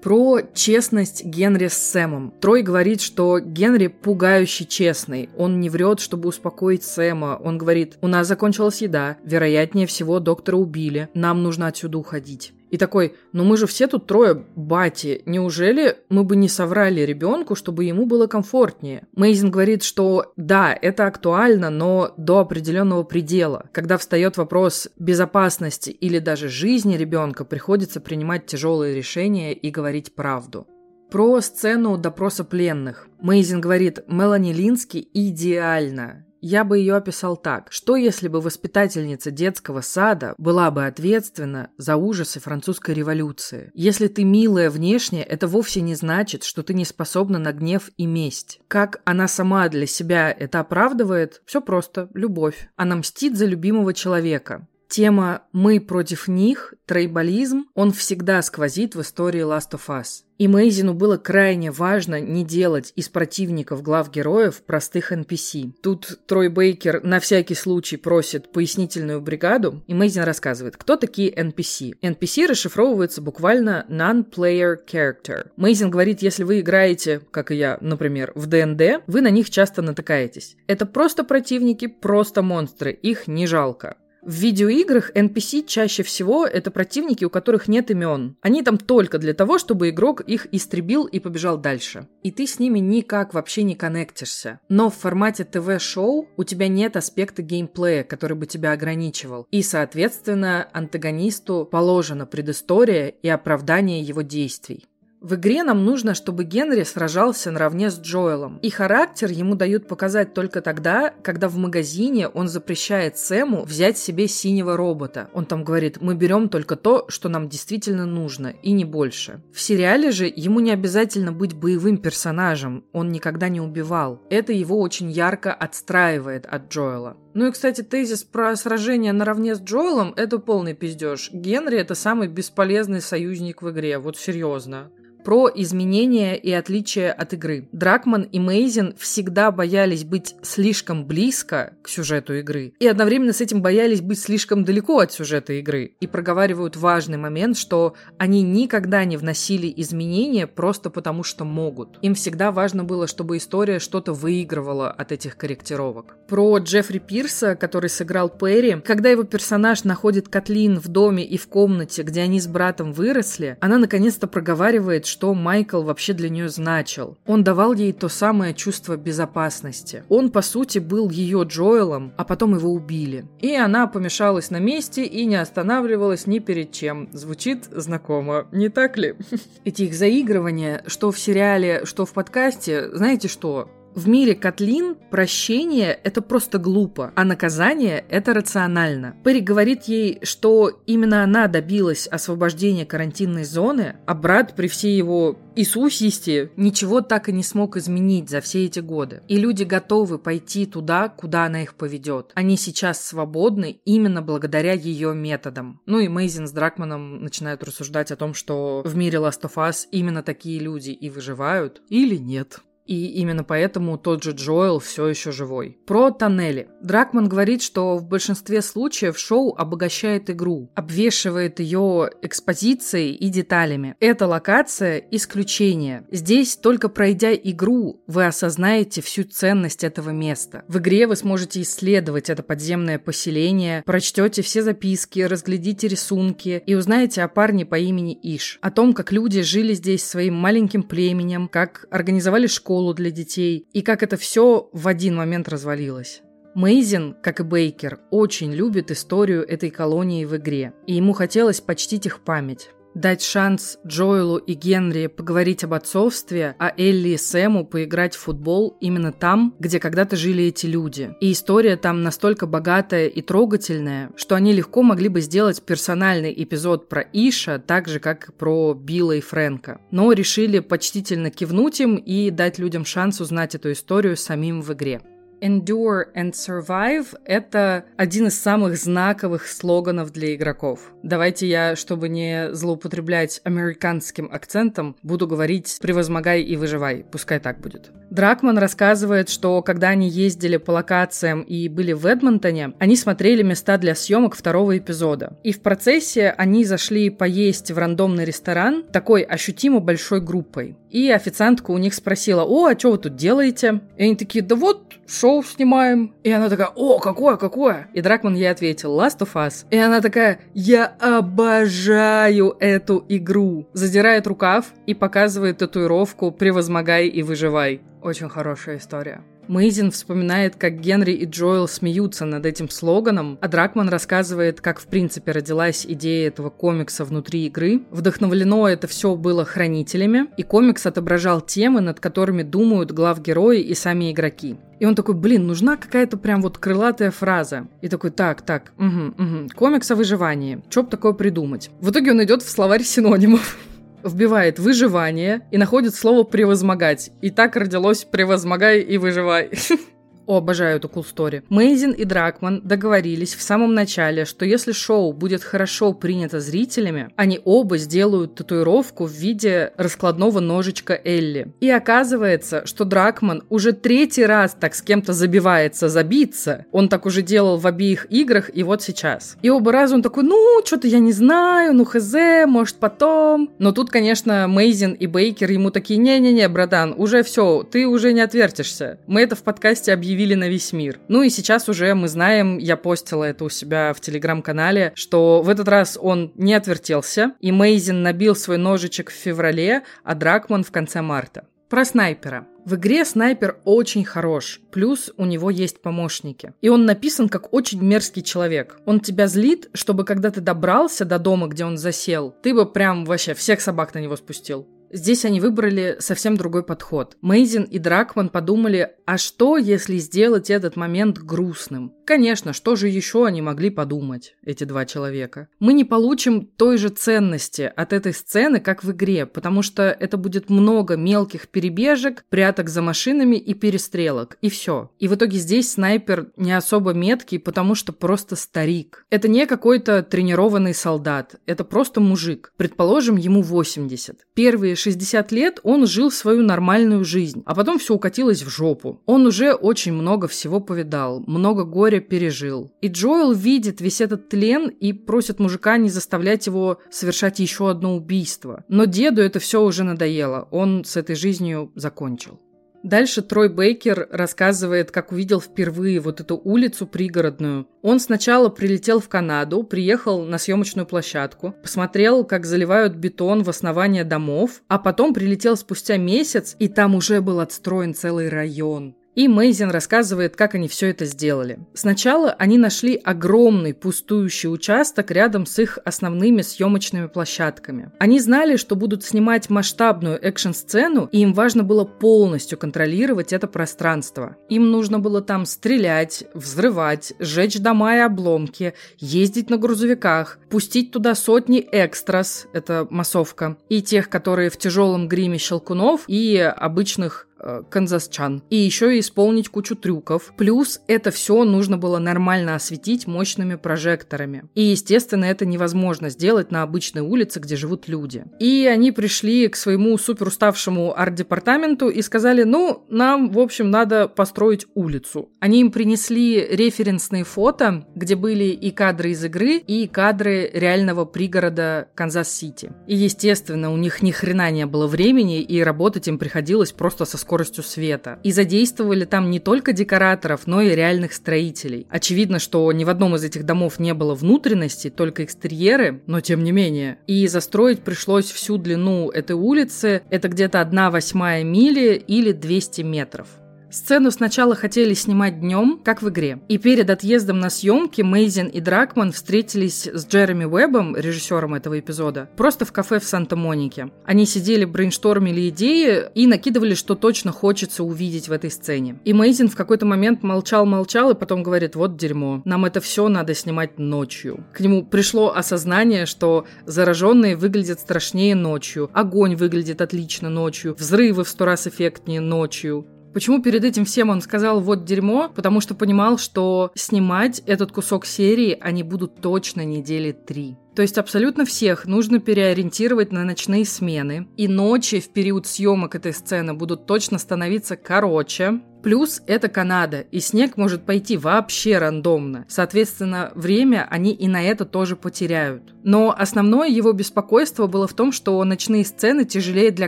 Про честность Генри с Сэмом. Трой говорит, что Генри пугающе честный. Он не врет, чтобы успокоить Сэма. Он говорит, у нас закончилась еда, вероятнее всего доктора убили, нам нужно отсюда уходить. И такой, ну мы же все тут трое бати, неужели мы бы не соврали ребенку, чтобы ему было комфортнее? Мейзин говорит, что да, это актуально, но до определенного предела. Когда встает вопрос безопасности или даже жизни ребенка, приходится принимать тяжелые решения и говорить правду. Про сцену допроса пленных. Мейзин говорит, Мелани Лински идеально. Я бы ее описал так. Что если бы воспитательница детского сада была бы ответственна за ужасы французской революции? Если ты милая внешне, это вовсе не значит, что ты не способна на гнев и месть. Как она сама для себя это оправдывает? Все просто. Любовь. Она мстит за любимого человека. Тема «мы против них», трейбализм, он всегда сквозит в истории Last of Us. И Мейзину было крайне важно не делать из противников глав героев простых NPC. Тут Трой Бейкер на всякий случай просит пояснительную бригаду, и Мейзин рассказывает, кто такие NPC. NPC расшифровывается буквально Non-Player Character. Мейзин говорит, если вы играете, как и я, например, в ДНД, вы на них часто натыкаетесь. Это просто противники, просто монстры, их не жалко. В видеоиграх NPC чаще всего это противники, у которых нет имен. Они там только для того, чтобы игрок их истребил и побежал дальше. И ты с ними никак вообще не коннектишься. Но в формате ТВ-шоу у тебя нет аспекта геймплея, который бы тебя ограничивал. И, соответственно, антагонисту положена предыстория и оправдание его действий. В игре нам нужно, чтобы Генри сражался наравне с Джоэлом. И характер ему дают показать только тогда, когда в магазине он запрещает Сэму взять себе синего робота. Он там говорит, мы берем только то, что нам действительно нужно, и не больше. В сериале же ему не обязательно быть боевым персонажем, он никогда не убивал. Это его очень ярко отстраивает от Джоэла. Ну и, кстати, тезис про сражение наравне с Джоэлом – это полный пиздеж. Генри – это самый бесполезный союзник в игре, вот серьезно про изменения и отличия от игры. Дракман и Мейзин всегда боялись быть слишком близко к сюжету игры и одновременно с этим боялись быть слишком далеко от сюжета игры и проговаривают важный момент, что они никогда не вносили изменения просто потому, что могут. Им всегда важно было, чтобы история что-то выигрывала от этих корректировок. Про Джеффри Пирса, который сыграл Перри, когда его персонаж находит Катлин в доме и в комнате, где они с братом выросли, она наконец-то проговаривает, что Майкл вообще для нее значил. Он давал ей то самое чувство безопасности. Он, по сути, был ее Джоэлом, а потом его убили. И она помешалась на месте и не останавливалась ни перед чем. Звучит знакомо, не так ли? Эти их заигрывания, что в сериале, что в подкасте, знаете что? В мире Катлин прощение – это просто глупо, а наказание – это рационально. Перри говорит ей, что именно она добилась освобождения карантинной зоны, а брат при всей его Иисусисти ничего так и не смог изменить за все эти годы. И люди готовы пойти туда, куда она их поведет. Они сейчас свободны именно благодаря ее методам. Ну и Мейзин с Дракманом начинают рассуждать о том, что в мире Last of Us именно такие люди и выживают или нет. И именно поэтому тот же Джоэл все еще живой. Про тоннели. Дракман говорит, что в большинстве случаев шоу обогащает игру, обвешивает ее экспозицией и деталями. Эта локация – исключение. Здесь, только пройдя игру, вы осознаете всю ценность этого места. В игре вы сможете исследовать это подземное поселение, прочтете все записки, разглядите рисунки и узнаете о парне по имени Иш. О том, как люди жили здесь своим маленьким племенем, как организовали школу, школу для детей, и как это все в один момент развалилось. Мейзин, как и Бейкер, очень любит историю этой колонии в игре, и ему хотелось почтить их память. Дать шанс Джоэлу и Генри поговорить об отцовстве, а Элли и Сэму поиграть в футбол именно там, где когда-то жили эти люди. И история там настолько богатая и трогательная, что они легко могли бы сделать персональный эпизод про Иша, так же, как и про Билла и Фрэнка. Но решили почтительно кивнуть им и дать людям шанс узнать эту историю самим в игре. Endure and Survive — это один из самых знаковых слоганов для игроков. Давайте я, чтобы не злоупотреблять американским акцентом, буду говорить «превозмогай и выживай». Пускай так будет. Дракман рассказывает, что когда они ездили по локациям и были в Эдмонтоне, они смотрели места для съемок второго эпизода. И в процессе они зашли поесть в рандомный ресторан такой ощутимо большой группой. И официантка у них спросила, о, а что вы тут делаете? И они такие, да вот, шоу снимаем. И она такая, о, какое, какое? И Дракман ей ответил, Last of Us. И она такая, я обожаю эту игру. Задирает рукав и показывает татуировку «Превозмогай и выживай». Очень хорошая история. Мейзин вспоминает, как Генри и Джоэл смеются над этим слоганом, а Дракман рассказывает, как в принципе родилась идея этого комикса внутри игры. Вдохновлено это все было хранителями, и комикс отображал темы, над которыми думают главгерои и сами игроки. И он такой, блин, нужна какая-то прям вот крылатая фраза. И такой, так, так, угу, угу. комикс о выживании. Чё б такое придумать? В итоге он идет в словарь синонимов вбивает выживание и находит слово превозмогать. И так родилось превозмогай и выживай. О, обожаю эту cool story. Мейзин и Дракман договорились в самом начале, что если шоу будет хорошо принято зрителями, они оба сделают татуировку в виде раскладного ножичка Элли. И оказывается, что Дракман уже третий раз так с кем-то забивается забиться. Он так уже делал в обеих играх и вот сейчас. И оба раза он такой, ну, что-то я не знаю, ну хз, может потом. Но тут, конечно, Мейзин и Бейкер ему такие, не-не-не, братан, уже все, ты уже не отвертишься. Мы это в подкасте объявили объявили на весь мир. Ну и сейчас уже мы знаем, я постила это у себя в телеграм-канале, что в этот раз он не отвертелся, и Мейзин набил свой ножичек в феврале, а Дракман в конце марта. Про снайпера. В игре снайпер очень хорош, плюс у него есть помощники. И он написан как очень мерзкий человек. Он тебя злит, чтобы когда ты добрался до дома, где он засел, ты бы прям вообще всех собак на него спустил. Здесь они выбрали совсем другой подход. Мейзин и Дракман подумали, а что, если сделать этот момент грустным? Конечно, что же еще они могли подумать, эти два человека? Мы не получим той же ценности от этой сцены, как в игре, потому что это будет много мелких перебежек, пряток за машинами и перестрелок, и все. И в итоге здесь снайпер не особо меткий, потому что просто старик. Это не какой-то тренированный солдат, это просто мужик. Предположим, ему 80. Первые 60 лет он жил свою нормальную жизнь, а потом все укатилось в жопу. Он уже очень много всего повидал, много горя пережил. И Джоэл видит весь этот тлен и просит мужика не заставлять его совершать еще одно убийство. Но деду это все уже надоело, он с этой жизнью закончил. Дальше Трой Бейкер рассказывает, как увидел впервые вот эту улицу пригородную. Он сначала прилетел в Канаду, приехал на съемочную площадку, посмотрел, как заливают бетон в основание домов, а потом прилетел спустя месяц, и там уже был отстроен целый район. И Мейзин рассказывает, как они все это сделали. Сначала они нашли огромный пустующий участок рядом с их основными съемочными площадками. Они знали, что будут снимать масштабную экшн-сцену, и им важно было полностью контролировать это пространство. Им нужно было там стрелять, взрывать, сжечь дома и обломки, ездить на грузовиках, пустить туда сотни extras, это массовка, и тех, которые в тяжелом гриме щелкунов, и обычных канзасчан. И еще и исполнить кучу трюков. Плюс это все нужно было нормально осветить мощными прожекторами. И, естественно, это невозможно сделать на обычной улице, где живут люди. И они пришли к своему супер уставшему арт-департаменту и сказали, ну, нам, в общем, надо построить улицу. Они им принесли референсные фото, где были и кадры из игры, и кадры реального пригорода Канзас-Сити. И, естественно, у них ни хрена не было времени, и работать им приходилось просто со скоростью скоростью света. И задействовали там не только декораторов, но и реальных строителей. Очевидно, что ни в одном из этих домов не было внутренности, только экстерьеры, но тем не менее. И застроить пришлось всю длину этой улицы, это где-то одна восьмая мили или 200 метров. Сцену сначала хотели снимать днем, как в игре. И перед отъездом на съемки Мейзин и Дракман встретились с Джереми Уэббом, режиссером этого эпизода, просто в кафе в Санта-Монике. Они сидели, брейнштормили идеи и накидывали, что точно хочется увидеть в этой сцене. И Мейзин в какой-то момент молчал-молчал и потом говорит, вот дерьмо, нам это все надо снимать ночью. К нему пришло осознание, что зараженные выглядят страшнее ночью, огонь выглядит отлично ночью, взрывы в сто раз эффектнее ночью. Почему перед этим всем он сказал «вот дерьмо»? Потому что понимал, что снимать этот кусок серии они будут точно недели три. То есть абсолютно всех нужно переориентировать на ночные смены. И ночи в период съемок этой сцены будут точно становиться короче. Плюс это Канада, и снег может пойти вообще рандомно. Соответственно, время они и на это тоже потеряют. Но основное его беспокойство было в том, что ночные сцены тяжелее для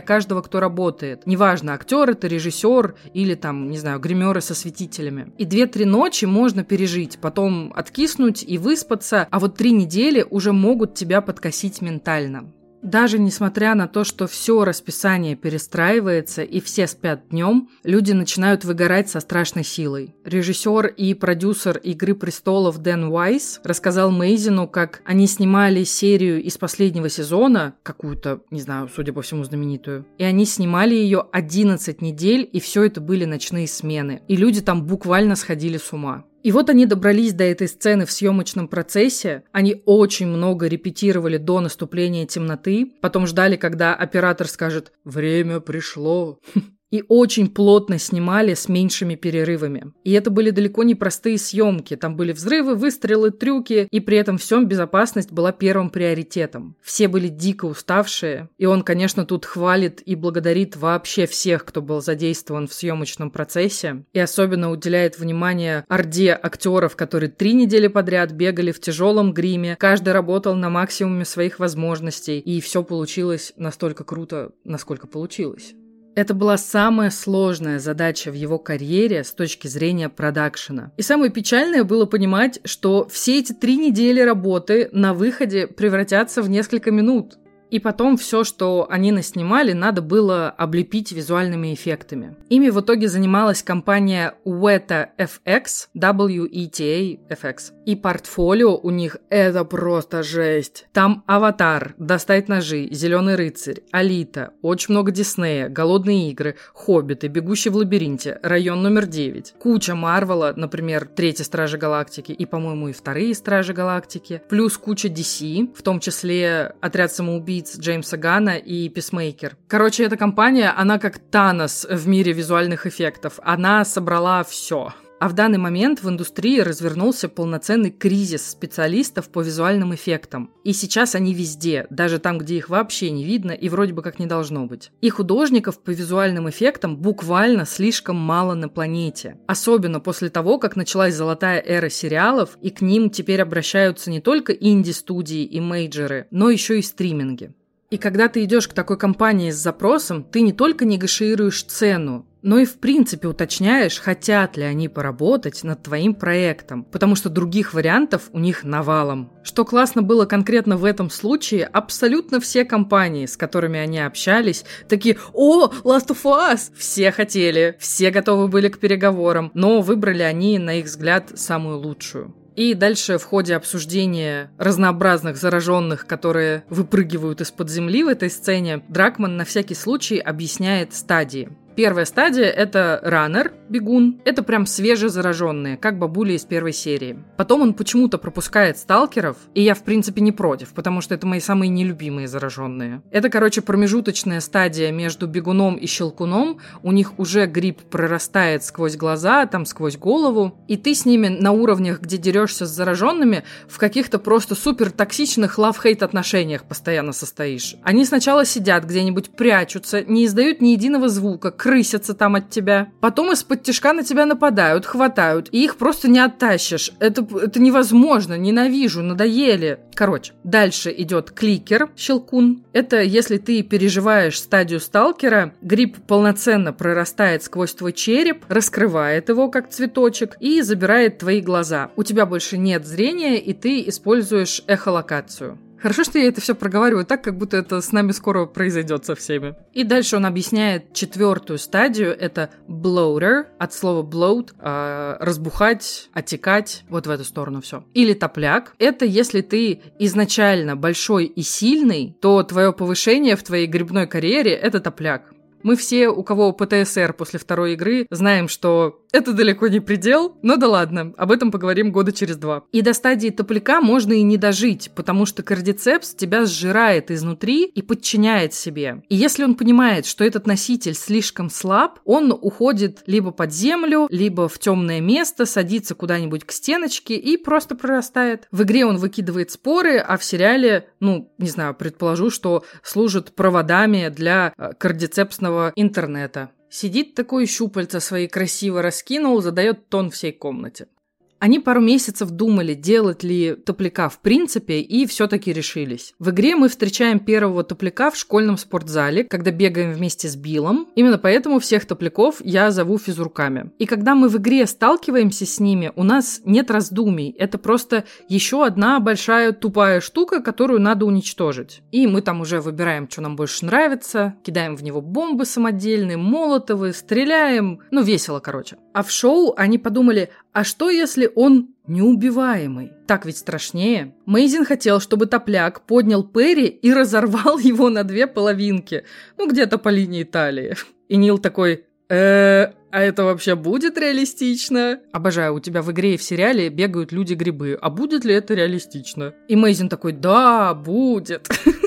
каждого, кто работает. Неважно, актер это, режиссер или там, не знаю, гримеры со светителями. И две-три ночи можно пережить, потом откиснуть и выспаться, а вот три недели уже могут тебя подкосить ментально. Даже несмотря на то, что все расписание перестраивается и все спят днем, люди начинают выгорать со страшной силой. Режиссер и продюсер «Игры престолов» Дэн Уайс рассказал Мейзину, как они снимали серию из последнего сезона, какую-то, не знаю, судя по всему, знаменитую, и они снимали ее 11 недель, и все это были ночные смены. И люди там буквально сходили с ума. И вот они добрались до этой сцены в съемочном процессе. Они очень много репетировали до наступления темноты. Потом ждали, когда оператор скажет «Время пришло». и очень плотно снимали с меньшими перерывами. И это были далеко не простые съемки. Там были взрывы, выстрелы, трюки, и при этом всем безопасность была первым приоритетом. Все были дико уставшие, и он, конечно, тут хвалит и благодарит вообще всех, кто был задействован в съемочном процессе, и особенно уделяет внимание орде актеров, которые три недели подряд бегали в тяжелом гриме, каждый работал на максимуме своих возможностей, и все получилось настолько круто, насколько получилось. Это была самая сложная задача в его карьере с точки зрения продакшена. И самое печальное было понимать, что все эти три недели работы на выходе превратятся в несколько минут. И потом все, что они наснимали, надо было облепить визуальными эффектами. Ими в итоге занималась компания Weta FX, WETA FX. И портфолио у них это просто жесть. Там Аватар, Достать ножи, Зеленый рыцарь, Алита, очень много Диснея, Голодные игры, Хоббиты, Бегущий в лабиринте, Район номер 9. Куча Марвела, например, Третья Стражи Галактики и, по-моему, и Вторые Стражи Галактики. Плюс куча DC, в том числе Отряд самоубийц убийц Джеймса Гана и Писмейкер. Короче, эта компания, она как Танос в мире визуальных эффектов. Она собрала все. А в данный момент в индустрии развернулся полноценный кризис специалистов по визуальным эффектам. И сейчас они везде, даже там, где их вообще не видно и вроде бы как не должно быть. И художников по визуальным эффектам буквально слишком мало на планете. Особенно после того, как началась золотая эра сериалов, и к ним теперь обращаются не только инди-студии и мейджеры, но еще и стриминги. И когда ты идешь к такой компании с запросом, ты не только негашируешь цену, но и в принципе уточняешь, хотят ли они поработать над твоим проектом, потому что других вариантов у них навалом. Что классно было конкретно в этом случае, абсолютно все компании, с которыми они общались, такие «О, Last of Us!» Все хотели, все готовы были к переговорам, но выбрали они, на их взгляд, самую лучшую. И дальше в ходе обсуждения разнообразных зараженных, которые выпрыгивают из-под земли в этой сцене, Дракман на всякий случай объясняет стадии. Первая стадия – это раннер, бегун. Это прям свежезараженные, как бабули из первой серии. Потом он почему-то пропускает сталкеров, и я, в принципе, не против, потому что это мои самые нелюбимые зараженные. Это, короче, промежуточная стадия между бегуном и щелкуном. У них уже грипп прорастает сквозь глаза, там сквозь голову, и ты с ними на уровнях, где дерешься с зараженными, в каких-то просто супер токсичных лав-хейт отношениях постоянно состоишь. Они сначала сидят где-нибудь, прячутся, не издают ни единого звука, крысятся там от тебя. Потом из-под тяжка на тебя нападают, хватают, и их просто не оттащишь. Это, это невозможно, ненавижу, надоели. Короче, дальше идет кликер, щелкун. Это если ты переживаешь стадию сталкера, гриб полноценно прорастает сквозь твой череп, раскрывает его как цветочек и забирает твои глаза. У тебя больше нет зрения, и ты используешь эхолокацию. Хорошо, что я это все проговариваю так, как будто это с нами скоро произойдет со всеми. И дальше он объясняет четвертую стадию. Это bloater, от слова bloat, э, разбухать, отекать, вот в эту сторону все. Или топляк. Это если ты изначально большой и сильный, то твое повышение в твоей грибной карьере – это топляк. Мы все, у кого ПТСР после второй игры, знаем, что это далеко не предел, но да ладно, об этом поговорим года через два. И до стадии топляка можно и не дожить, потому что кардицепс тебя сжирает изнутри и подчиняет себе. И если он понимает, что этот носитель слишком слаб, он уходит либо под землю, либо в темное место, садится куда-нибудь к стеночке и просто прорастает. В игре он выкидывает споры, а в сериале, ну, не знаю, предположу, что служит проводами для э, кардицепсного мобильного интернета. Сидит такой щупальца свои красиво раскинул, задает тон всей комнате. Они пару месяцев думали, делать ли топляка в принципе, и все-таки решились. В игре мы встречаем первого топляка в школьном спортзале, когда бегаем вместе с Биллом. Именно поэтому всех топляков я зову физруками. И когда мы в игре сталкиваемся с ними, у нас нет раздумий. Это просто еще одна большая тупая штука, которую надо уничтожить. И мы там уже выбираем, что нам больше нравится, кидаем в него бомбы самодельные, молотовые, стреляем. Ну, весело, короче. А в шоу они подумали, а что если он неубиваемый? Так ведь страшнее. Мейзин хотел, чтобы топляк поднял Перри и разорвал его на две половинки. Ну, где-то по линии талии. И Нил такой, э а это вообще будет реалистично? Обожаю, у тебя в игре и в сериале бегают люди-грибы. А будет ли это реалистично? И Мейзин такой, да, будет.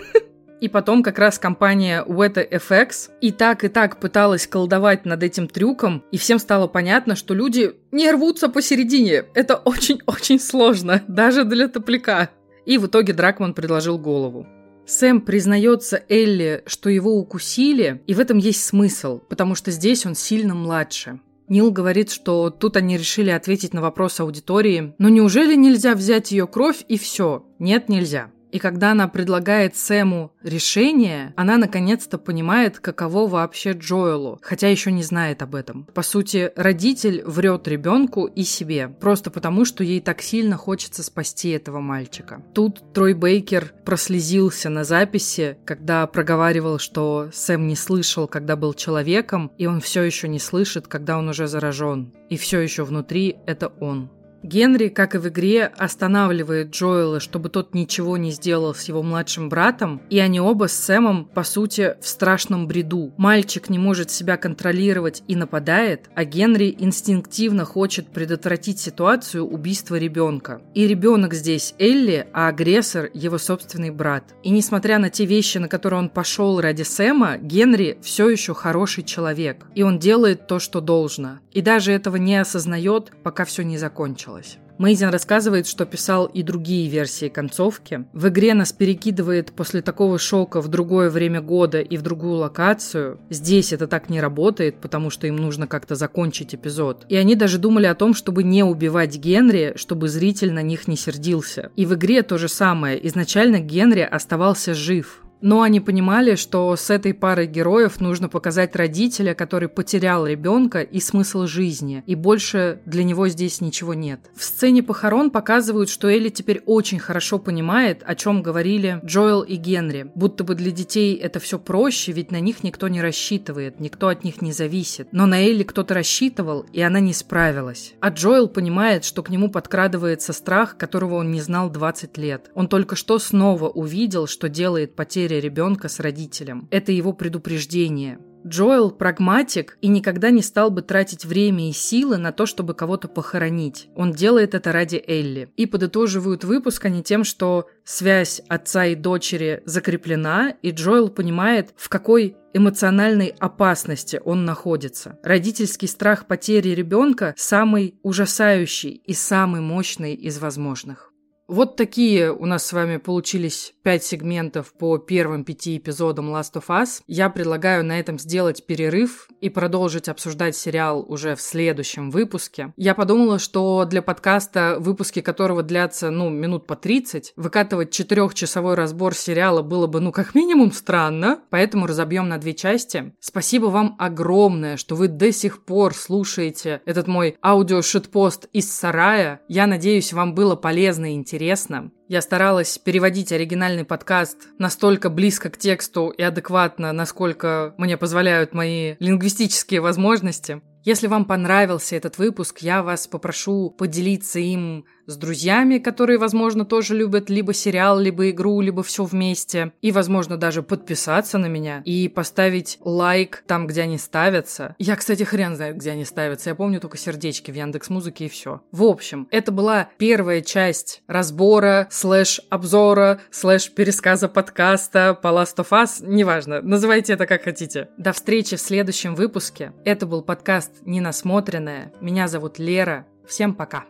И потом как раз компания Weta FX и так, и так пыталась колдовать над этим трюком, и всем стало понятно, что люди не рвутся посередине. Это очень-очень сложно, даже для топляка. И в итоге Дракман предложил голову. Сэм признается Элли, что его укусили, и в этом есть смысл, потому что здесь он сильно младше. Нил говорит, что тут они решили ответить на вопрос аудитории, но неужели нельзя взять ее кровь и все? Нет, нельзя. И когда она предлагает Сэму решение, она наконец-то понимает, каково вообще Джоэлу, хотя еще не знает об этом. По сути, родитель врет ребенку и себе, просто потому, что ей так сильно хочется спасти этого мальчика. Тут Трой Бейкер прослезился на записи, когда проговаривал, что Сэм не слышал, когда был человеком, и он все еще не слышит, когда он уже заражен. И все еще внутри это он. Генри, как и в игре, останавливает Джоэла, чтобы тот ничего не сделал с его младшим братом, и они оба с Сэмом, по сути, в страшном бреду. Мальчик не может себя контролировать и нападает, а Генри инстинктивно хочет предотвратить ситуацию убийства ребенка. И ребенок здесь Элли, а агрессор его собственный брат. И несмотря на те вещи, на которые он пошел ради Сэма, Генри все еще хороший человек. И он делает то, что должно. И даже этого не осознает, пока все не закончилось закончилась. Мейзин рассказывает, что писал и другие версии концовки. В игре нас перекидывает после такого шока в другое время года и в другую локацию. Здесь это так не работает, потому что им нужно как-то закончить эпизод. И они даже думали о том, чтобы не убивать Генри, чтобы зритель на них не сердился. И в игре то же самое. Изначально Генри оставался жив. Но они понимали, что с этой парой героев нужно показать родителя, который потерял ребенка и смысл жизни, и больше для него здесь ничего нет. В сцене похорон показывают, что Элли теперь очень хорошо понимает, о чем говорили Джоэл и Генри. Будто бы для детей это все проще, ведь на них никто не рассчитывает, никто от них не зависит. Но на Элли кто-то рассчитывал, и она не справилась. А Джоэл понимает, что к нему подкрадывается страх, которого он не знал 20 лет. Он только что снова увидел, что делает потеря потеря ребенка с родителем. Это его предупреждение. Джоэл прагматик и никогда не стал бы тратить время и силы на то, чтобы кого-то похоронить. Он делает это ради Элли. И подытоживают выпуск они тем, что связь отца и дочери закреплена, и Джоэл понимает, в какой эмоциональной опасности он находится. Родительский страх потери ребенка самый ужасающий и самый мощный из возможных. Вот такие у нас с вами получились пять сегментов по первым пяти эпизодам Last of Us. Я предлагаю на этом сделать перерыв и продолжить обсуждать сериал уже в следующем выпуске. Я подумала, что для подкаста, выпуски которого длятся, ну, минут по 30, выкатывать четырехчасовой разбор сериала было бы, ну, как минимум странно, поэтому разобьем на две части. Спасибо вам огромное, что вы до сих пор слушаете этот мой аудио-шитпост из сарая. Я надеюсь, вам было полезно и интересно интересно. Я старалась переводить оригинальный подкаст настолько близко к тексту и адекватно, насколько мне позволяют мои лингвистические возможности. Если вам понравился этот выпуск, я вас попрошу поделиться им с друзьями, которые, возможно, тоже любят либо сериал, либо игру, либо все вместе. И, возможно, даже подписаться на меня и поставить лайк там, где они ставятся. Я, кстати, хрен знает, где они ставятся. Я помню только сердечки в Яндекс Музыке и все. В общем, это была первая часть разбора, слэш обзора, слэш пересказа подкаста по Last of Us. Неважно, называйте это как хотите. До встречи в следующем выпуске. Это был подкаст «Ненасмотренное». Меня зовут Лера. Всем пока.